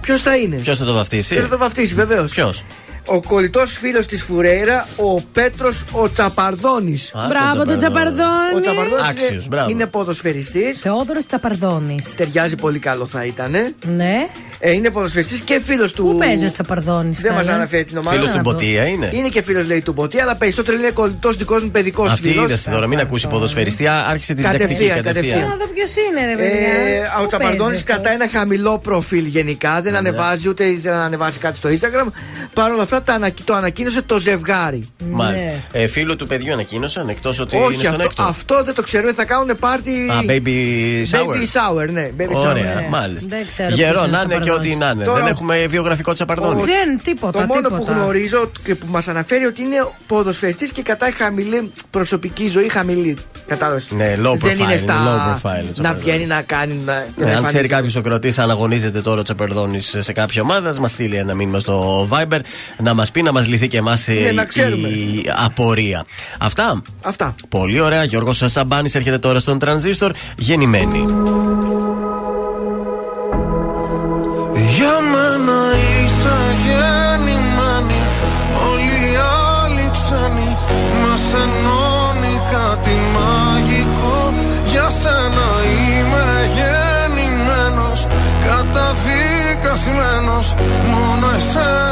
Ποιος θα είναι; Ποιος θα το βαφτίσει; Ποιος θα το βαφτίσει, βεβαίως. Ποιος; Ο κολλητός φίλος της Φουρέιρα, ο Πέτρος ο Τσαπαρδόνης. Μπράβο τον Τσαπαρδόνη. Ο Τσαπαρδόνης Άξιος, είναι, μπράβο. είναι ποδοσφαιριστής. Θεόδωρος Τσαπαρδόνης. Ταιριάζει πολύ καλό θα ήταν. Ναι. Ε, είναι ποδοσφαιριστής και φίλος του. Πού παίζει ο Τσαπαρδόνης. Δεν μας αναφέρει την ομάδα. Φίλος του Μποτία είναι. Είναι και φίλος λέει του Μποτία, αλλά περισσότερο είναι κολλητός δικός μου παιδικός Αυτή φίλος. είδε τώρα, μην ακούσει ποδοσφαιριστή. α, Άρχισε την διδακτική Κατευθείαν, κατευθείαν. Να δω ποιος είναι, ρε παιδιά. Ε, ο Πού Τσαπαρδόνης παίζεις κρατάει ένα χαμηλό προφίλ γενικά. Ναι. Δεν ανεβάζει ούτε ήθελε να ανεβάσει κάτι στο Instagram. Παρ' όλα αυτά το, ανακοι- το ανακοίνωσε το ζευγάρι. Μάλιστα. Ναι. Ε, φίλου του παιδιού ανακοίνωσαν εκτός ότι είναι Όχι, στον αυτό, έκτο. αυτό δεν το ξέρουμε. Θα κάνουν πάρτι. Α, baby shower. Baby shower, ναι. Baby shower. Ωραία, Ναι. μάλιστα. Δεν ξέρω Γερό ποιος είναι να ο είναι και Τσαπαρδόνης. ό,τι να είναι. Τώρα- Δεν έχουμε βιογραφικό τσαπαρδόνι. Δεν, τίποτα. Το μόνο τίποτα. που γνωρίζω και που μας αναφέρει ότι είναι ποδοσφαιριστής και κατά χαμηλή προσωπική ζωή, χαμηλή. Κατάλαβες. Ναι, low Δεν profile, είναι στα. είναι low profile ο να Τσαπαρδόνης. βγαίνει να κάνει. Να, να Ναι, αν ξέρει εμφανίζεται. κάποιος ο κροτής αν αγωνίζεται τώρα ο Τσαπερδόνη σε κάποια ομάδα, ας μας στείλει ένα μήνυμα στο Viber να μας πει να μας λυθεί και εμάς Ναι, να ξέρουμε. η απορία. Αυτά. Αυτά. Πολύ ωραία. Γιώργος Σαμπάνη έρχεται τώρα στον τρανζίστορ γεννημένη. Για μένα είσαι γεννημένη Όλοι οι άλλοι ξένοι Μας ενώνει κάτι μαγικό Για σένα είμαι γεννημένος Καταδικασμένος Μόνο εσένα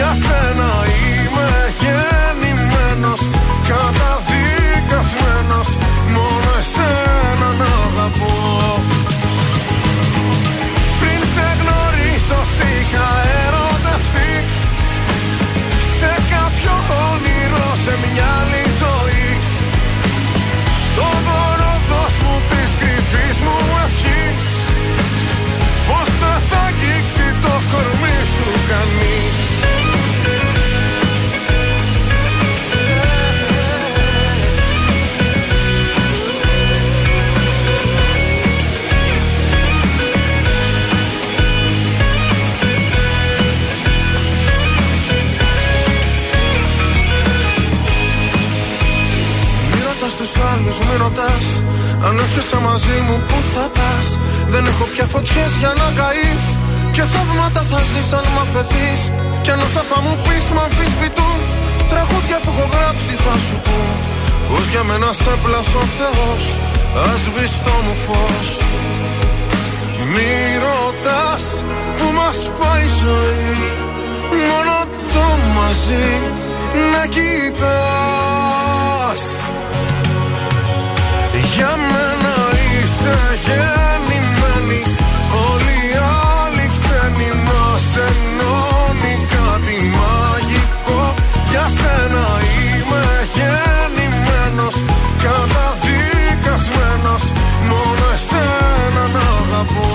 Για σένα είμαι γεννημένος Καταδικασμένος Μόνο εσένα να αγαπώ. Πριν σε γνωρίσω σ' είχα ερωτευτεί Σε κάποιο όνειρο σε μια του με ρωτάς. Μαζί μου, πού θα πας; Δεν έχω πια φωτιές για να καείς. Και θαύματα θα ζεις αν μ' αφαιθείς. Κι αν όσα θα μου πεις, μ' αμφισβητούν. Τραγούδια που έχω γράψει θα σου πω. Πως για μένα σε πλάσω Θεός. Α το μου φως. Μη ρωτάς που μας πάει η ζωή. Μόνο το μαζί να κοιτάς για μένα είσαι γεννημένη. Όλοι οι άλλοι ξένοι μας ενώνει κάτι μαγικό. Για σένα είμαι γεννημένος Καταδικασμένος. Μόνο εσένα να αγαπώ.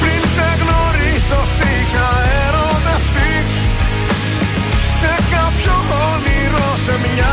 Πριν σε γνωρίσω είχα ερωτευτεί. Σε κάποιο όνειρο σε μια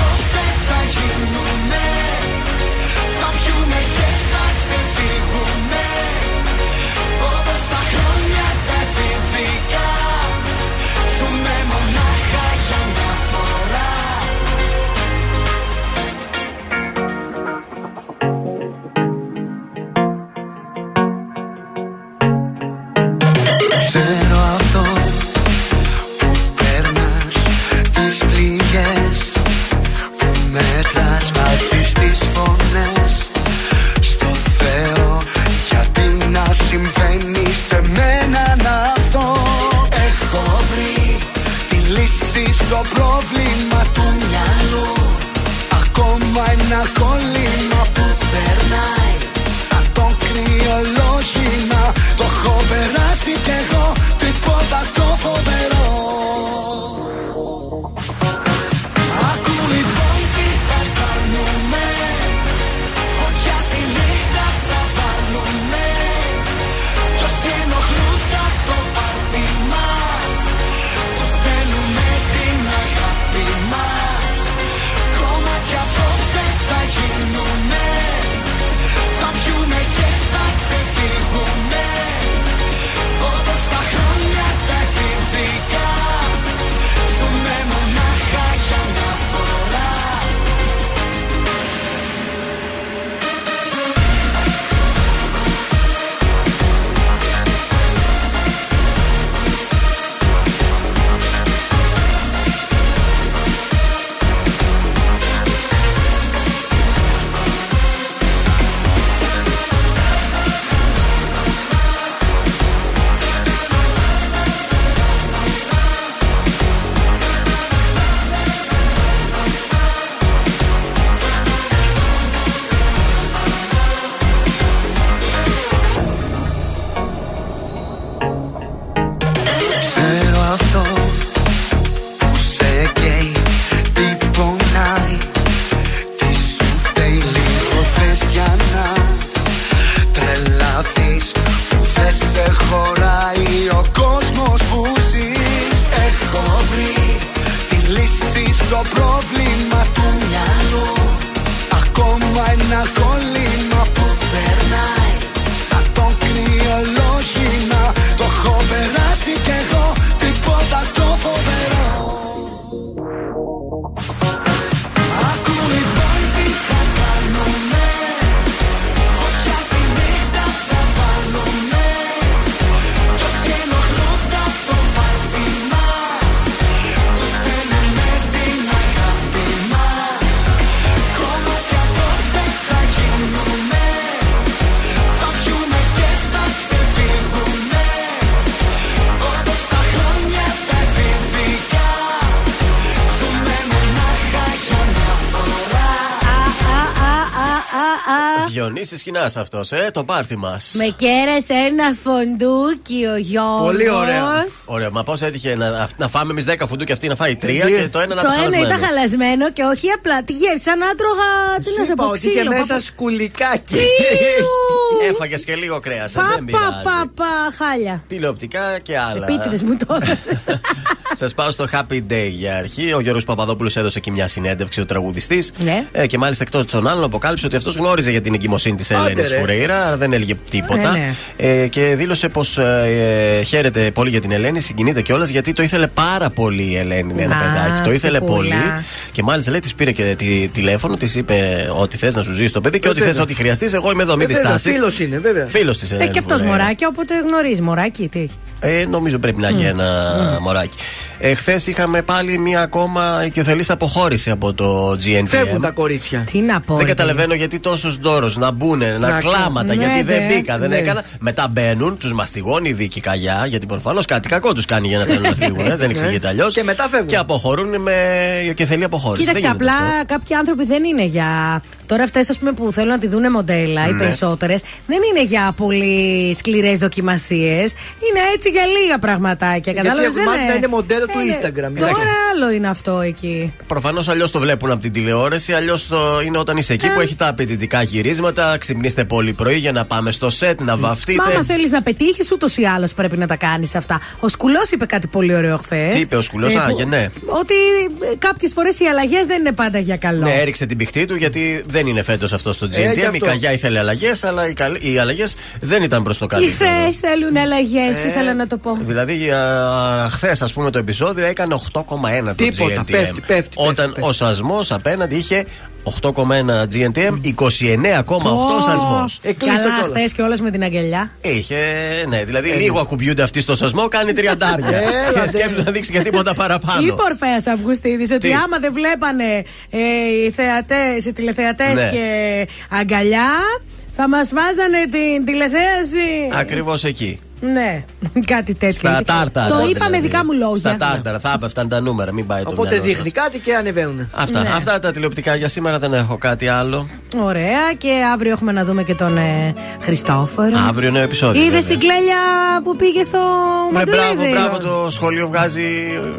Κοινά αυτός, ε, το πάρτι μας. Με κέρασε ένα φοντούκι ο Γιώργος Πολύ ωραία. Ωραία, μα πώς έτυχε να, να φάμε εμείς 10 φουντού και αυτή να φάει 3 και το ένα να Το το ένα χαλασμένο. ήταν χαλασμένο και όχι απλά τη γεύση. Σαν να τρώγα. Τι να σε είπα πω, ότι είχε ξύλο. μέσα παπα- σκουλικάκι. Έφαγες και λίγο κρέας. Πα, Δεν πα, πειράζει. πα, πα, χάλια. Τηλεοπτικά και άλλα. Επίτηδες μου το έδωσες. Σας πάω στο Happy Day για αρχή. Ο Γιώργος Παπαδόπουλος έδωσε εκεί μια συνέντευξη, ο τραγουδιστής. Ναι. Ε, και μάλιστα εκτός των άλλων αποκάλυψε ότι αυτός γνώριζε για την εγκυμοσύνη της Άντε, Ελένη ρε. Φουρέιρα, αλλά δεν έλεγε τίποτα. Ε, ναι. Ε, και δήλωσε πως ε, ε, χαίρεται πολύ για την Ελένη, συγκινείται κιόλας γιατί το ήθελε πάρα πολύ η Ελένη, ένα Α, παιδάκι. Το ήθελε τσιπούλα. πολύ. Και μάλιστα λέει, της πήρε και τη, τηλέφωνο, της είπε ότι θες να σου ζήσει το παιδί και Ε, ό,τι θες, βέβαια. ό,τι χρειαστείς. Εγώ είμαι εδώ, μην Ε, βέβαια, διστάσεις. Φίλος είναι, βέβαια. Φίλος της Ε, Ελένης. και αυτός Φουρέιρα. μωράκι, οπότε γνωρίζει. Μωράκι, τι. Ε, νομίζω πρέπει να έχει ένα μωράκι. Ε, Χθες είχαμε πάλι μία ακόμα οικειοθελής αποχώρηση από το GNTM. Φεύγουν τα κορίτσια. Τι να πω. Δεν ρε, καταλαβαίνω γιατί τόσο ντόρο να μπουν, να, Να κλάματα, ναι, γιατί δεν ναι, μπήκα, δεν ναι. έκανα. Μετά μπαίνουν, τους μαστιγώνει η δίκη καγιά, γιατί προφανώς κάτι κακό τους κάνει για να θέλουν να φύγουν. ε, δεν εξηγείται αλλιώς. Και μετά φεύγουν. Και αποχωρούν με οικειοθελή αποχώρηση. Κοίταξε, Δεν γίνεται απλά αυτό. κάποιοι άνθρωποι δεν είναι για. Τώρα αυτές που θέλουν να τη δούνε μοντέλα, οι Ναι. περισσότερες, δεν είναι για πολύ σκληρές δοκιμασίες. Είναι έτσι για λίγα πραγματάκια. Γιατί Κατάλαβες. έχουν μάθει να είναι μοντέλο του Instagram. Τώρα Εντάξει. άλλο είναι αυτό εκεί. Προφανώς αλλιώς το βλέπουν από την τηλεόραση, αλλιώς είναι όταν είσαι εκεί Ε. που έχει τα απαιτητικά γυρίσματα. Ξυπνήστε πολύ πρωί για να πάμε στο σετ, να βαφτείτε. Μα άμα θέλεις να πετύχεις, ούτως ή άλλως πρέπει να τα κάνεις αυτά. Ο Σκουλός είπε κάτι πολύ ωραίο χθες. Τι είπε ο Σκουλός; Α, για ναι. Ότι κάποιες φορές οι αλλαγές δεν είναι πάντα για καλό. Ναι, έριξε την πηχτή του γιατί δεν είναι φέτος αυτό στο Ε, γι' GNTM. η αυτό. Καγιά ήθελε αλλαγές, αλλά οι, καλ- οι αλλαγές δεν ήταν προς το Οι καλύτερο. θεέ θέλουν αλλαγές, Ε, ήθελα να το πω. Δηλαδή, χθες, ας πούμε, το επεισόδιο έκανε 8,1 το Τίποτα, GNTM. πέφτει, πέφτει, Όταν πέφτει, ο σασμός απέναντι είχε 8,1 GNTM, 29,8 σασμό. Εκλείστο Καλά, κιόλας. χθες και όλα με την αγκαλιά. Είχε, ναι, δηλαδή λίγο ακουμπιούνται αυτοί στο σασμό, κάνει τριαντάρια. Έλα, Και σκέφτεται να δείξει και τίποτα παραπάνω. Είπε ο Ορφαία Αυγουστίδης ότι Τι; άμα δεν βλέπανε ε, οι, θεατές, οι τηλεθεατές Ναι. και αγκαλιά, θα μας βάζανε την τηλεθέαση. Ακριβώς εκεί. Ναι, κάτι τέτοιο. Στα τάρταρα. Το Οπότε, είπα με δηλαδή. δικά μου λόγια. Στα τάρταρα, θα έπεφταν τα νούμερα, μην πάει το Οπότε μυαλό σας. δείχνει κάτι και ανεβαίνουν. Αυτά, Ναι. αυτά τα τηλεοπτικά για σήμερα δεν έχω κάτι άλλο. Ωραία, και αύριο έχουμε να δούμε και τον ε, Χριστόφορο. Αύριο νέο επεισόδιο. Είδες βέβαια. την κλέλια που πήγε στο Ναι, μπράβο, Μαντουλίδη; μπράβο, το σχολείο βγάζει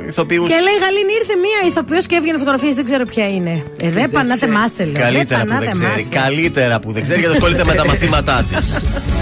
ηθοποιούς. Και λέει Γαλήνη ήρθε μία ηθοποιός και έβγαινε φωτογραφίες, δεν ξέρω ποια είναι. Ε, ρε πανάτε ξέρει. μάστε, λέω. Καλύτερα Ρε, που δεν πανάτε ξέρει. μάστε. Καλύτερα που δεν ξέρει γιατί ασχολείται με τα μαθήματά της.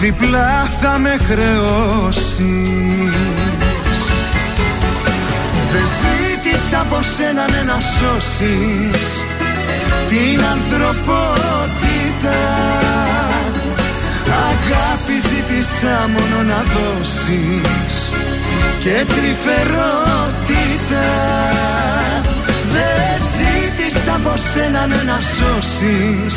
διπλά θα με χρεώσεις. Δεν ζήτησα από σένα ναι, να σώσεις. Την ανθρωπότητα. Αγάπη ζήτησα μόνο να δώσεις. Και τρυφερότητα. Δεν ζήτησα από σένα ναι, να σώσεις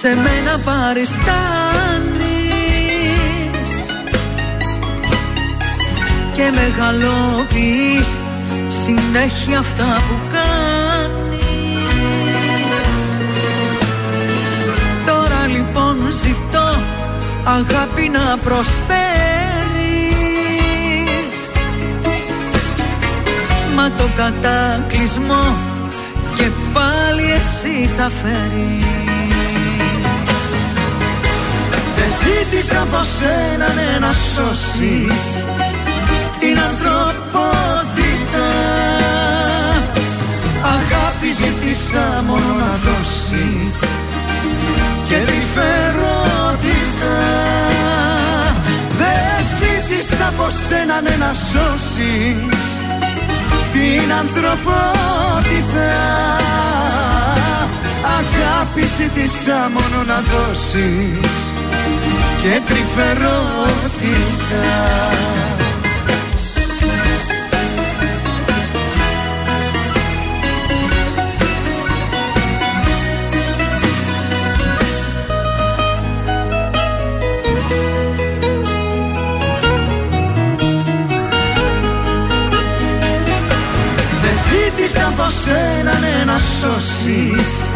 σε μένα παριστάνεις. Και μεγαλοποιείς συνέχεια αυτά που κάνεις. Τώρα λοιπόν ζητώ αγάπη να προσφέρεις. Μα μα το κατάκλυσμό και πάλι εσύ θα φέρεις ζήτησα από σένα ναι, να σώσεις την ανθρωπότητα. Αγάπη ζήτησα μόνο να δώσεις και τρυφερότητα Δεν ζήτησα από σένα ναι, να σώσεις την ανθρωπότητα. Αγάπη ζήτησα μόνο να δώσεις και τρυφερότητα ζήτησα από σένα ναι, να σώσεις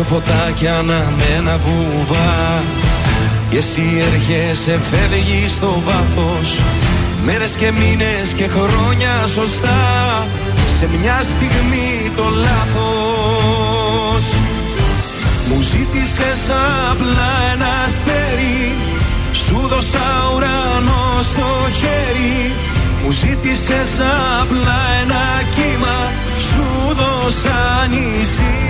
Έξω φωτάκια αναμένα βουβά Και εσύ έρχεσαι φεύγεις στο βάθος. Μέρες και μήνες και χρόνια σωστά. Σε μια στιγμή το λάθος. Μου ζήτησες απλά ένα αστέρι. Σου δώσα ουρανό στο χέρι. Μου ζήτησες απλά ένα κύμα. Σου δώσα νησί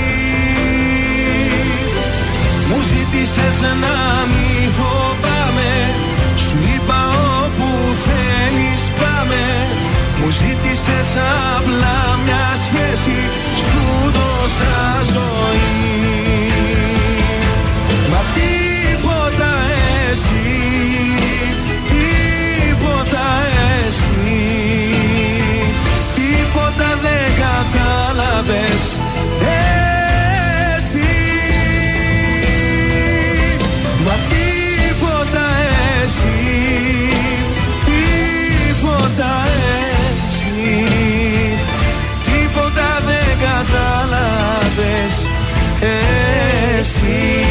μου ζήτησες να μη φοβάμαι. Σου είπα όπου θέλεις πάμε. Μου ζήτησες απλά μια σχέση. Σου δώσα ζωή. Μα τίποτα εσύ Τίποτα εσύ. Τίποτα δεν κατάλαβες εσύ.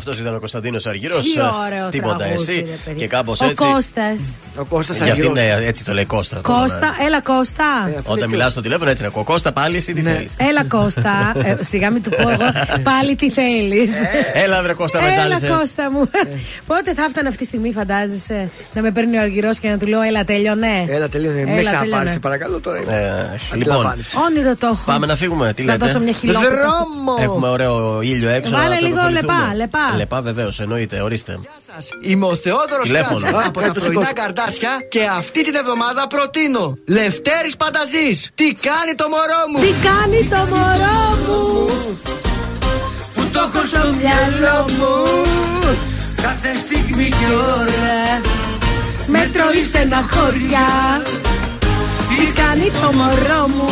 Αυτός ήταν ο Κωνσταντίνος Αργυρό. Τι ωραίο Τίποτα τραγούδι, εσύ. ρε παιδί. Και κάπως Ο έτσι. Κώστας. Ο Κώστας Για αυτήν Αργυρός. ναι, έτσι το λέει Κώστα. Κώστα, έλα Κώστα. Όταν μιλάς στο τηλέφωνο έτσι είναι. Ο Κώστα πάλι εσύ τι θέλεις. Έλα Κώστα. Ε, σιγά μην του πω εγώ πάλι τι θέλεις. Έλα βρε Κώστα με Έλα ζάλισες. Κώστα μου. Πότε θα έφτανε αυτή τη στιγμή, φαντάζεσαι, να με παίρνει ο Αργυρός και να του λέω Έλα τέλειωνε. Έλα, τελείωνε. Μην Έλα, με ξαναπάρει, τέλειωνε. σε παρακαλώ τώρα. Ε, Λοιπόν, Αντιλαμβάνεσαι. Όνειρο το έχω. πάμε να φύγουμε. Τι Να λέτε; δώσω μια χιλιόμετρα. Δρόμο! Έχουμε ωραίο ήλιο έξω. Βάλε να το λίγο υποφεληθούμε. λεπά, λεπά. Λεπά, βεβαίως, εννοείται, ορίστε. Είμαι ο Θεόδωρος Τηλέφωνο. Κάτσα από τα Κάτω, πρωινά σηκώσου. καρτάσια και αυτή την εβδομάδα προτείνω Λευτέρης Πανταζής Τι κάνει το μωρό μου; Τι κάνει το μωρό μου; Που το έχω στο μυαλό μου Κάθε στιγμή και ώρα Με τρώει στεναχώρια Τι κάνει το μωρό μου;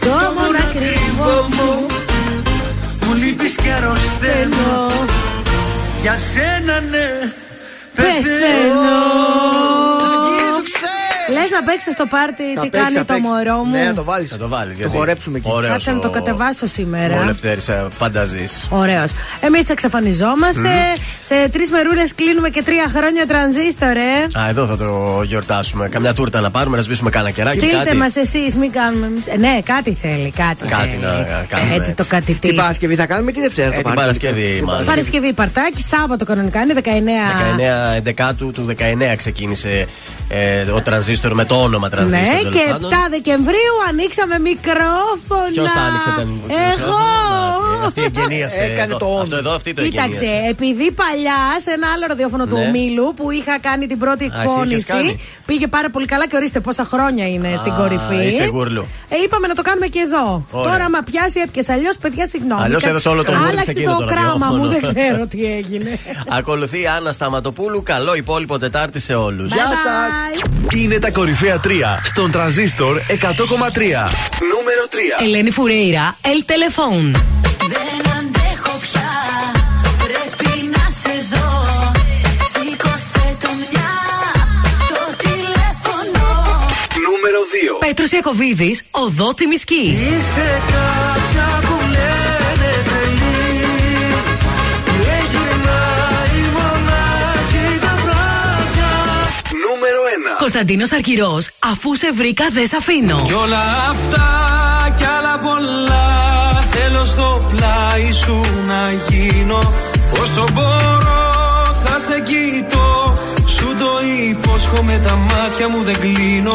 Το μόνο ακριβό μου Μου λείπεις και αρρωσταίνω. Για σένα ναι Πεθαίνω. Γύριζουξε Λες να παίξω στο πάρτι Θα τι παίξεις, κάνει θα το παίξεις. μωρό μου. Ναι, να το βάλεις. Θα το βάλεις. Το χορέψουμε εκεί. Κάτσε να το κατεβάσω Ο σήμερα. Λευτέρης Πανταζή. Ωραίος. Εμείς εξαφανιζόμαστε. Σε τρεις μερούλες κλείνουμε και τρία χρόνια τρανζίστορ, ε. Α, εδώ θα το γιορτάσουμε. Καμιά τούρτα να πάρουμε, να σβήσουμε κάνα κεράκι. Στείλτε κάτι. μας εσείς, μην κάνουμε εμείς. Ε, ναι, κάτι θέλει. Κάτι, Κάτι θέλει. να κάνουμε Έτσι το κάτι Την Παρασκευή θα κάνουμε τη Δευτέρα. Ε, το την πάρτι; Παρασκευή μάλλον. Παρασκευή Παρτάκι, Σάββατο κανονικά είναι 19. 19 11 του 19 ξεκίνησε ε, ο τρανζίστορ με το όνομα τρανζίστορ. Ναι, τέλος και 7 πάντων. Δεκεμβρίου ανοίξαμε μικρόφωνα. Ποιος τα άνοιξε τα μικρόφωνα; Εγώ. Ε, Αυτή εγκαινίασε. Έκανε εδώ. το όνομα. Αυτό εδώ, αυτή το Κοίταξε, εγκαινίασε. επειδή παλιά σε ένα άλλο ραδιόφωνο του Ναι. Ομίλου που είχα κάνει την πρώτη εσύ είχες εκφώνηση. κάνει. Πήγε πάρα πολύ καλά και ορίστε πόσα χρόνια είναι στην Α, κορυφή. είσαι γουρλου. Ε, είπαμε να το κάνουμε και εδώ. Ωραία. Τώρα, άμα πιάσει, έπιασε. Αλλιώς, παιδιά, συγγνώμη. Αλλιώς Κα- έδωσε όλο το γούρι σε Άλλαξε εκείνο το το κράμα ραδιόφωνο. μου, δεν ξέρω τι έγινε. Ακολουθεί η Άννα Σταματοπούλου. Καλό υπόλοιπο Τετάρτη σε όλους. Γεια σας. Είναι τα κορυφαία 3 στον τραζίστορ 100,3. Νούμερο 3 Ελένη Φουρέιρα, El Telephone. Δεν αντέχω πια, πρέπει να σε δω. Σήκωσε το μια, το τηλέφωνο. Νούμερο 2 Πέτρος Ιακοβίδης, Οδό Τσιμισκή. Είσαι κάποια Νούμερο 1 Κωνσταντίνος Αρκυρός, αφού σε βρήκα δεν σ' αφήνω. Κι όλα αυτά κι άλλα πολλά Θέλω στο πλάι σου να γίνω. Όσο μπορώ θα σε κοιτώ. Σου το υπόσχομαι τα μάτια μου δεν κλείνω